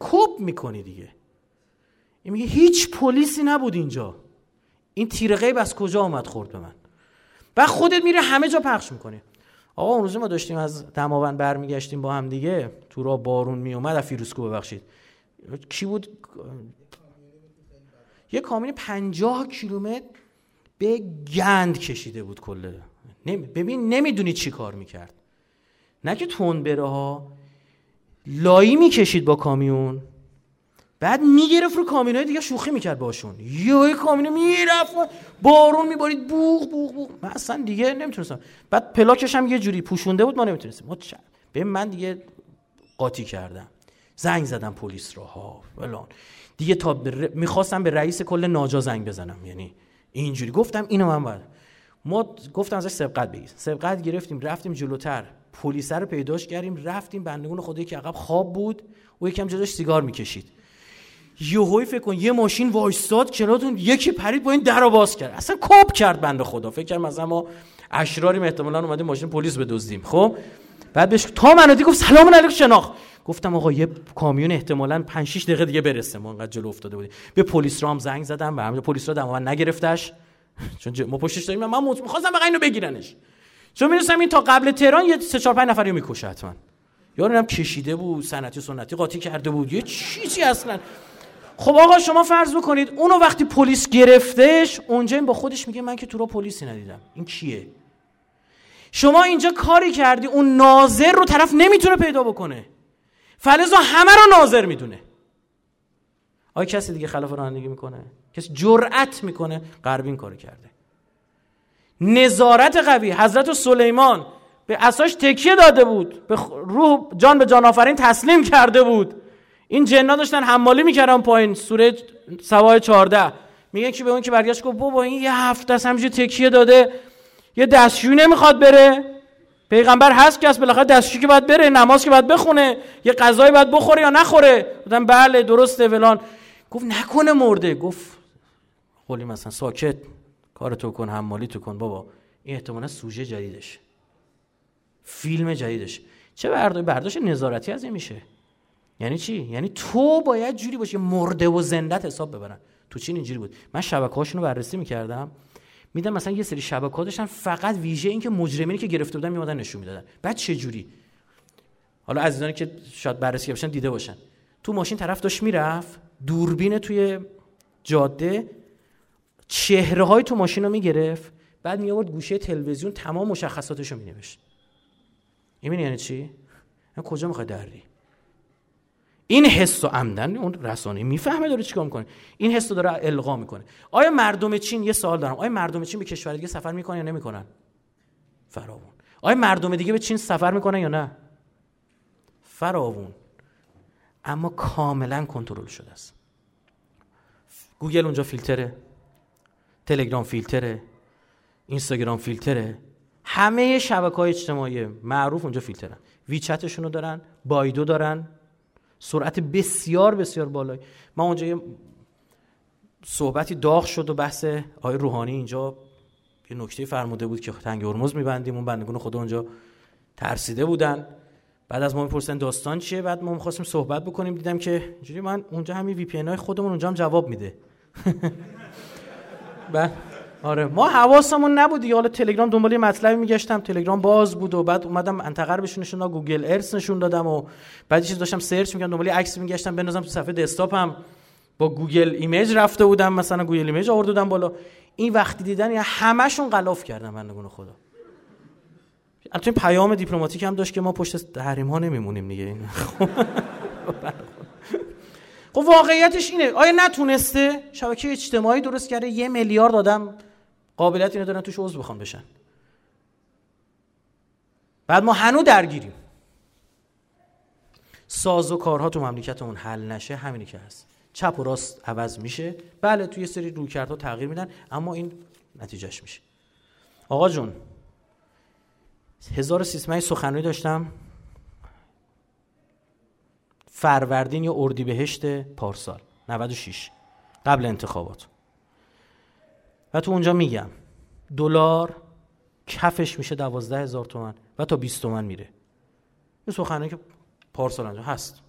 کپ می‌کنی دیگه. این میگه هیچ پلیسی نبود اینجا. این تیر غیب از کجا آمد خورد به من؟ و خودت میره همه جا پخش می‌کنی. آقا اون روز ما داشتیم از دماوند برمیگشتیم با هم دیگه. تو را بارون میومد از فیروسکو ببخشید. کی بود؟ یه کامیون پنجاه کیلومتر به گند کشیده بود کله. ببین نمی‌دونی چی کار می‌کرد. نه که تون بره ها. لایی می‌کشید با کامیون. بعد می‌گرفت رو کامینای دیگه شوخی می‌کرد باشون. یه کامینو می‌رفت بارون میبارید بوغ بوغ بوغ. من اصلا دیگه نمی‌تونستم. بعد پلاکش هم یه جوری پوشونده بود ما نمی‌تونستیم. به من دیگه قاطی کردم زنگ زدم پلیس رو ها فلان. دیگه تا می‌خواستم به رئیس کل ناجا زنگ بزنم. یعنی اینجوری. گفتم اینو من باید. ما گفتم ازش سبقت بگیر. سبقت گرفتیم رفتیم جلوتر. پلیس رو پیداش کردیم رفتیم بندگون خدایی که عقب. خواب بود. و یکم جلوش سیگار می‌کشید. یهوی فکر کن یه ماشین وایستاد کنارتون یکی پرید با این در باز کرد. اصلا کاپ کرد بنده خدا. فکر کنم از ما اشراری احتمالاً اومده ماشین پلیس بدزدیم. خب؟ بعد بهش تا منادی گفت سلام علیکم شناخت. گفتم آقا یه کامیون احتمالاً 5 6 دقیقه دیگه برسه. ما انقدر جلو افتاده بودیم. به پلیس رو هم زنگ زدم به همین پلیس رو دم نگرفتش. چون ما پشتش داریم من می‌خواستم بقیه اینو بگیرنش. چون می‌رسم این تا قبل تهران یه 3 4 5 نفری می‌کشه حتما. یارو هم کشیده بود سنتی سنتی قاطی کرده بود. یه چیزی اصلا. خب آقا شما فرض بکنید اونو وقتی پلیس گرفتش اونجا این با خودش میگه من که تو را پلیسی ندیدم. این کیه؟ شما اینجا کاری کردی اون ناظر رو طرف نمی‌تونه پیدا بکنه. فلزا همه رو ناظر می‌دونه. آیا کسی دیگه خلاف رانندگی می‌کنه؟ کسی جرأت می‌کنه؟ غربی این کارو کرده. نظارت قوی. حضرت سلیمان به اساش تکیه داده بود. به روح جان به جان آفرین تسلیم کرده بود. این جنا داشتن حمالی می‌کردن پایین سوره سوای 14 میگه که به اون که برگشت گفت بابا این یه هفته از همینجوری تکیه داده یه دستشوی نمی‌خواد بره. پیغمبر هست که از بالاخره دستشویی که باید بره نماز که باید بخونه یه غذایی باید بخوره یا نخوره. گفتم بله درسته فلان. گفت نکنه مرده. گفت قولی مثلا ساکت کارتو کن حمالی تو کن بابا. این احتمالا سوژه جدیدش. فیلم جدیدش. چه برداشت نظارتی از این میشه. یعنی چی؟ یعنی تو باید جوری باشی مرده و زندت حساب ببرن. تو چین اینجوری بود. من شبکه هاشون رو بررسی می‌کردم. میدم مثلا یه سری شبکه ها داشتن فقط ویژه این که مجرمینی که گرفته بودن میومدن نشون می‌دادن. بعد چه جوری؟ حالا عزیزانی که شاید بررسی باشن دیده باشن. تو ماشین طرف داشت می‌رفت دوربین توی جاده چهره های تو ماشین رو می‌گرفت بعد می آورد گوشه تلویزیون تمام مشخصاتش رو مینوشت. این یعنی چی؟ کجا می‌خوای دری این حس و عمدن اون رسانه می‌فهمه داره چیکار می‌کنه. این حس رو داره القا می‌کنه. آیا مردم چین یه سوال دارم. آیا مردم چین به کشور دیگه سفر می‌کنن یا نمی‌کنن؟ فراوون. آیا مردم دیگه به چین سفر می‌کنن یا نه؟ فراوون. اما کاملا کنترل شده است. گوگل اونجا فیلتره. تلگرام فیلتره. اینستاگرام فیلتره. همه شبکه های اجتماعی معروف اونجا فیلترن. WeChat شون رو دارن. Baidu دارن. سرعت بسیار بسیار بالایی. ما اونجا یه صحبتی داغ شد و بحث آقای روحانی اینجا یه نکته فرموده بود که تنگ هرمز میبندیم. اون بندگون خدا اونجا ترسیده بودن. بعد از ما می‌پرسن داستان چیه؟ بعد ما می‌خواستیم صحبت بکنیم. دیدم که اینجوری من اونجا همین VP های خودمون اونجا هم جواب میده. بعد آره ما حواسمون نبود دیگه. حالا تلگرام دنبال یه مطلبی میگشتم. تلگرام باز بود و بعد اومدم رو بهشون نشون Google Earth نشون دادم و بعد چیز داشتم search می‌کردم دنبال عکس میگشتم بندازم تو صفحه دسکتاپم. با Google Image رفته بودم مثلا Google Image آورده بودم بالا. این وقتی دیدن یا همشون غلاف کردن بندگون خدا. البته پیام دیپلماتیک هم داشت که ما پشت تحریم ها نمیمونیم دیگه. خب واقعیتش اینه. آیا نتونسته؟ شبکه اجتماعی درست کرده یه میلیارد آدم قابلیت اینو دارن توش عضو بخوان بشن. بعد ما هنو درگیریم. ساز و کارها تو مملکتمون حل نشه همینی که هست. چپ و راست عوض میشه. بله توی سری رویکردها تغییر میدن اما این نتیجهش میشه. آقا جون 1300 سخنرانی داشتم. فروردین یا اردیبهشت پارسال 96 قبل انتخابات. و تو اونجا میگم. دلار کفش میشه دوازده هزار تومن و تا 20 تومن میره. این سخنه که پارسال انجا هست.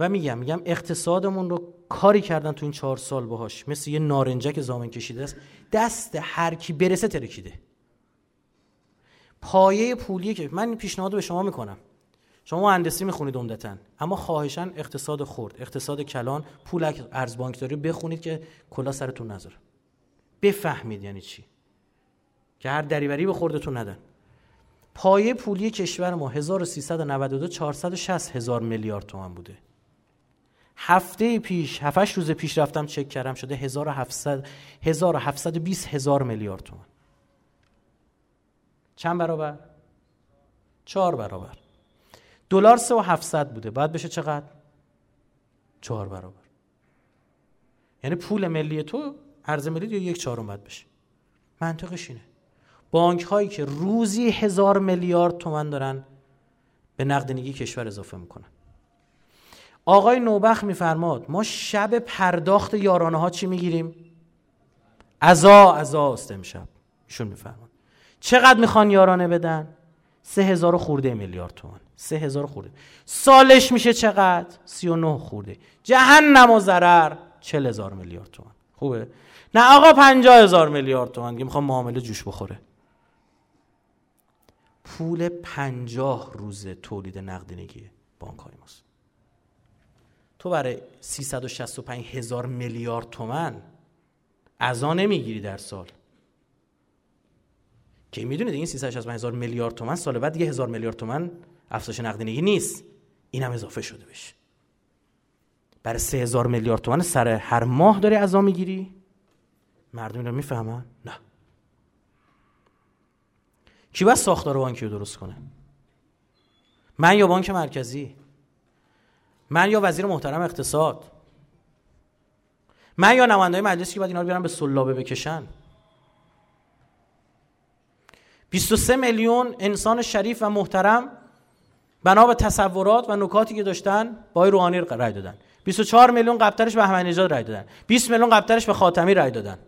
و میگم میگم اقتصادمون رو کاری کردن تو این چهار سال باهاش مثل یه نارنجک زامن کشیده است دست هر کی برسه ترکیده. پایه پولیه که من پیشنهاد به شما می‌کنم. شما مهندسی می‌خونید عمدتا اما خواهشان اقتصاد خورد اقتصاد کلان پول ارز بانکداری بخونید که کلا سرتون نذاره. بفهمید یعنی چی؟ که هر دریوری به خوردتون ندن. پایه پولی کشور ما 1392 460 هزار میلیارد تومان بوده. هفته پیش هفتش روز پیش رفتم چک کردم شده 1700 1720 هزار میلیارد تومان. چند برابر؟ چهار برابر. دلار سه و هفتصد بوده. باید بشه چقدر؟ چهار برابر. یعنی پول ملی تو ارز ملی یا یک چهارم باید بشه. منطقش اینه. بانک هایی که روزی هزار میلیارد تومن دارن به نقدینگی کشور اضافه می‌کنن. آقای نوبخ میفرماد ما شب پرداخت یارانه ها چی می‌گیریم؟ ازا ازا است امشب ایشون میفرماد. چقدر می‌خوان یارانه بدن؟ سه هزار خورده میلیارد تومن سه هزار خورده. سالش میشه چقدر؟ سی و نه خورده. جهنم و ضرر چل هزار میلیارد تومن خوبه؟ نه آقا پنجاه هزار میلیارد تومن که می‌خوام معامله جوش بخوره. پول پنجاه روز تولید نقدینگی بانک های ماست. تو برای 365 هزار میلیارد تومن ازا نمی‌گیری در سال. که می‌دونید این 365 هزار میلیارد تومن سال بعد دیگه هزار میلیارد تومن افزایش نقدینگی نیست. این هم اضافه شده بشه. برای سه هزار میلیارد تومن سر هر ماه داری ازا می‌گیری؟ مردم رو می‌فهمن؟ نه. کی باید ساختار بانکی رو درست کنه؟ من یا بانک مرکزی؟ من یا وزیر محترم اقتصاد؟ من یا نماینده مجلسی که باید اینا رو بیارن به سلابه بکشن؟ 23 میلیون انسان شریف و محترم بنا به تصورات و نکاتی که داشتن به روحانی رای دادن. 24 میلیون قبلترش به احمدی نژاد رای دادن. 20 میلیون قبلترش به خاتمی رای دادن.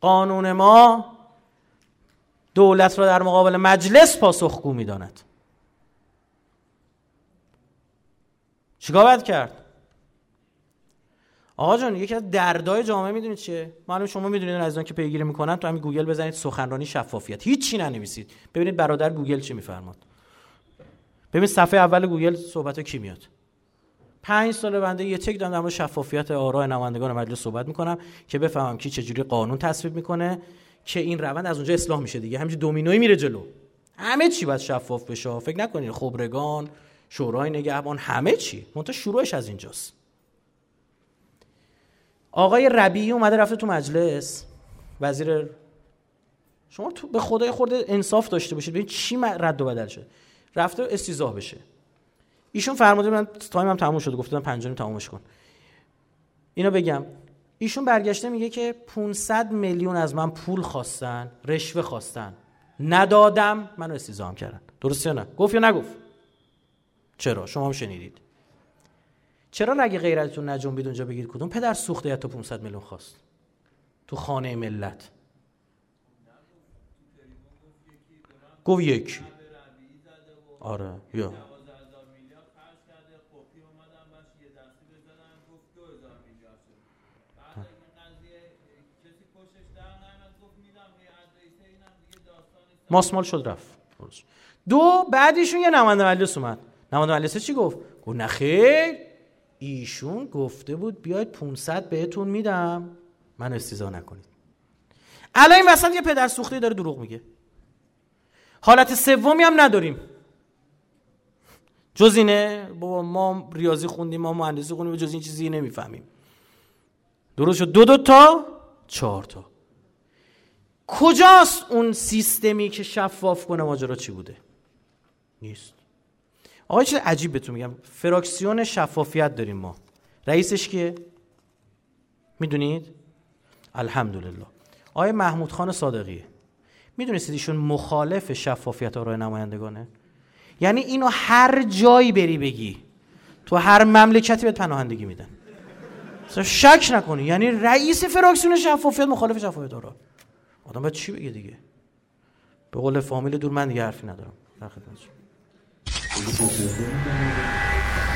قانون ما دولت را در مقابل مجلس پاسخگو می‌داند. چیکار باید کرد؟ آقا جان یکی از دردای جامعه می‌دونید چیه؟ معلوم شما می‌دونید از که پیگیری می‌کنن تو همین گوگل بزنید سخنرانی شفافیت. هیچ ننویسید. ببینید برادر گوگل چی میفرماد. ببین صفحه اول گوگل صحبت کی میاد. پنج سال بنده یه تک دارم در شفافیت آرای نمایندگان مجلس صحبت می‌کنم که بفهمم کی چجوری قانون تصویب می‌کنه که این روند از اونجا اصلاح میشه دیگه. همینجوری دومینوی میره جلو. همه چی باید شفاف بشه. فکر نکنید خبرگان شورای نگهبان همه چی. منتها شروعش از اینجاست. آقای ربیعی اومده رفته تو مجلس. وزیر شما تو به خدای خورده انصاف داشته باشید. ببین چی رد و بدل شد. رفته استیزاه بشه. ایشون فرموده من تایم هم تموم شده گفتم پنجانی تمومش کن. اینو بگم. ایشون برگشته میگه که 500 میلیون از من پول خواستن رشوه خواستن. ندادم منو استیزام کردن. درسته نه؟ گفت یا نگفت؟ چرا؟ شما هم شنیدید. چرا رگ غیرتتون نجنبید اونجا بگید کدوم؟ پدر سوخته تا 500 میلیون خواست. تو خانه ملت. گفت یکی. آره یا. ماسمال شد رفت. دو بعدیشون یه نماینده مجلس اومد. نماینده مجلس چی گفت؟ گفت نخیر ایشون گفته بود بیاید 500 بهتون میدم. من استیزا نکنید. الان این وسط یه پدر سوخته داره دروغ میگه. حالت سومی هم نداریم. جز اینه بابا ما ریاضی خوندیم ما مهندسی خوندیم جز این چیزی نمی‌فهمیم. درست شد. دو دو تا چهار تا. کجاست اون سیستمی که شفاف کنه ماجرا چی بوده؟ نیست. آقا چیز عجیب بهتون میگم. فراکسیون شفافیت داریم ما. رئیسش کیه؟ می‌دونید؟ الحمدلله. آقای محمود خان صادقیه. می‌دونستید ایشون مخالف شفافیت آرای نمایندگانه؟ یعنی اینو هر جایی بری بگی تو هر مملکتی بهت پناهندگی میدن. شک نکنی. یعنی رئیس فراکسیون شفافیت مخالف شفافیت آرا آدم باید چی بگه دیگه؟ به قول فامیل دور من دیگه حرفی ندارم. در Thank you.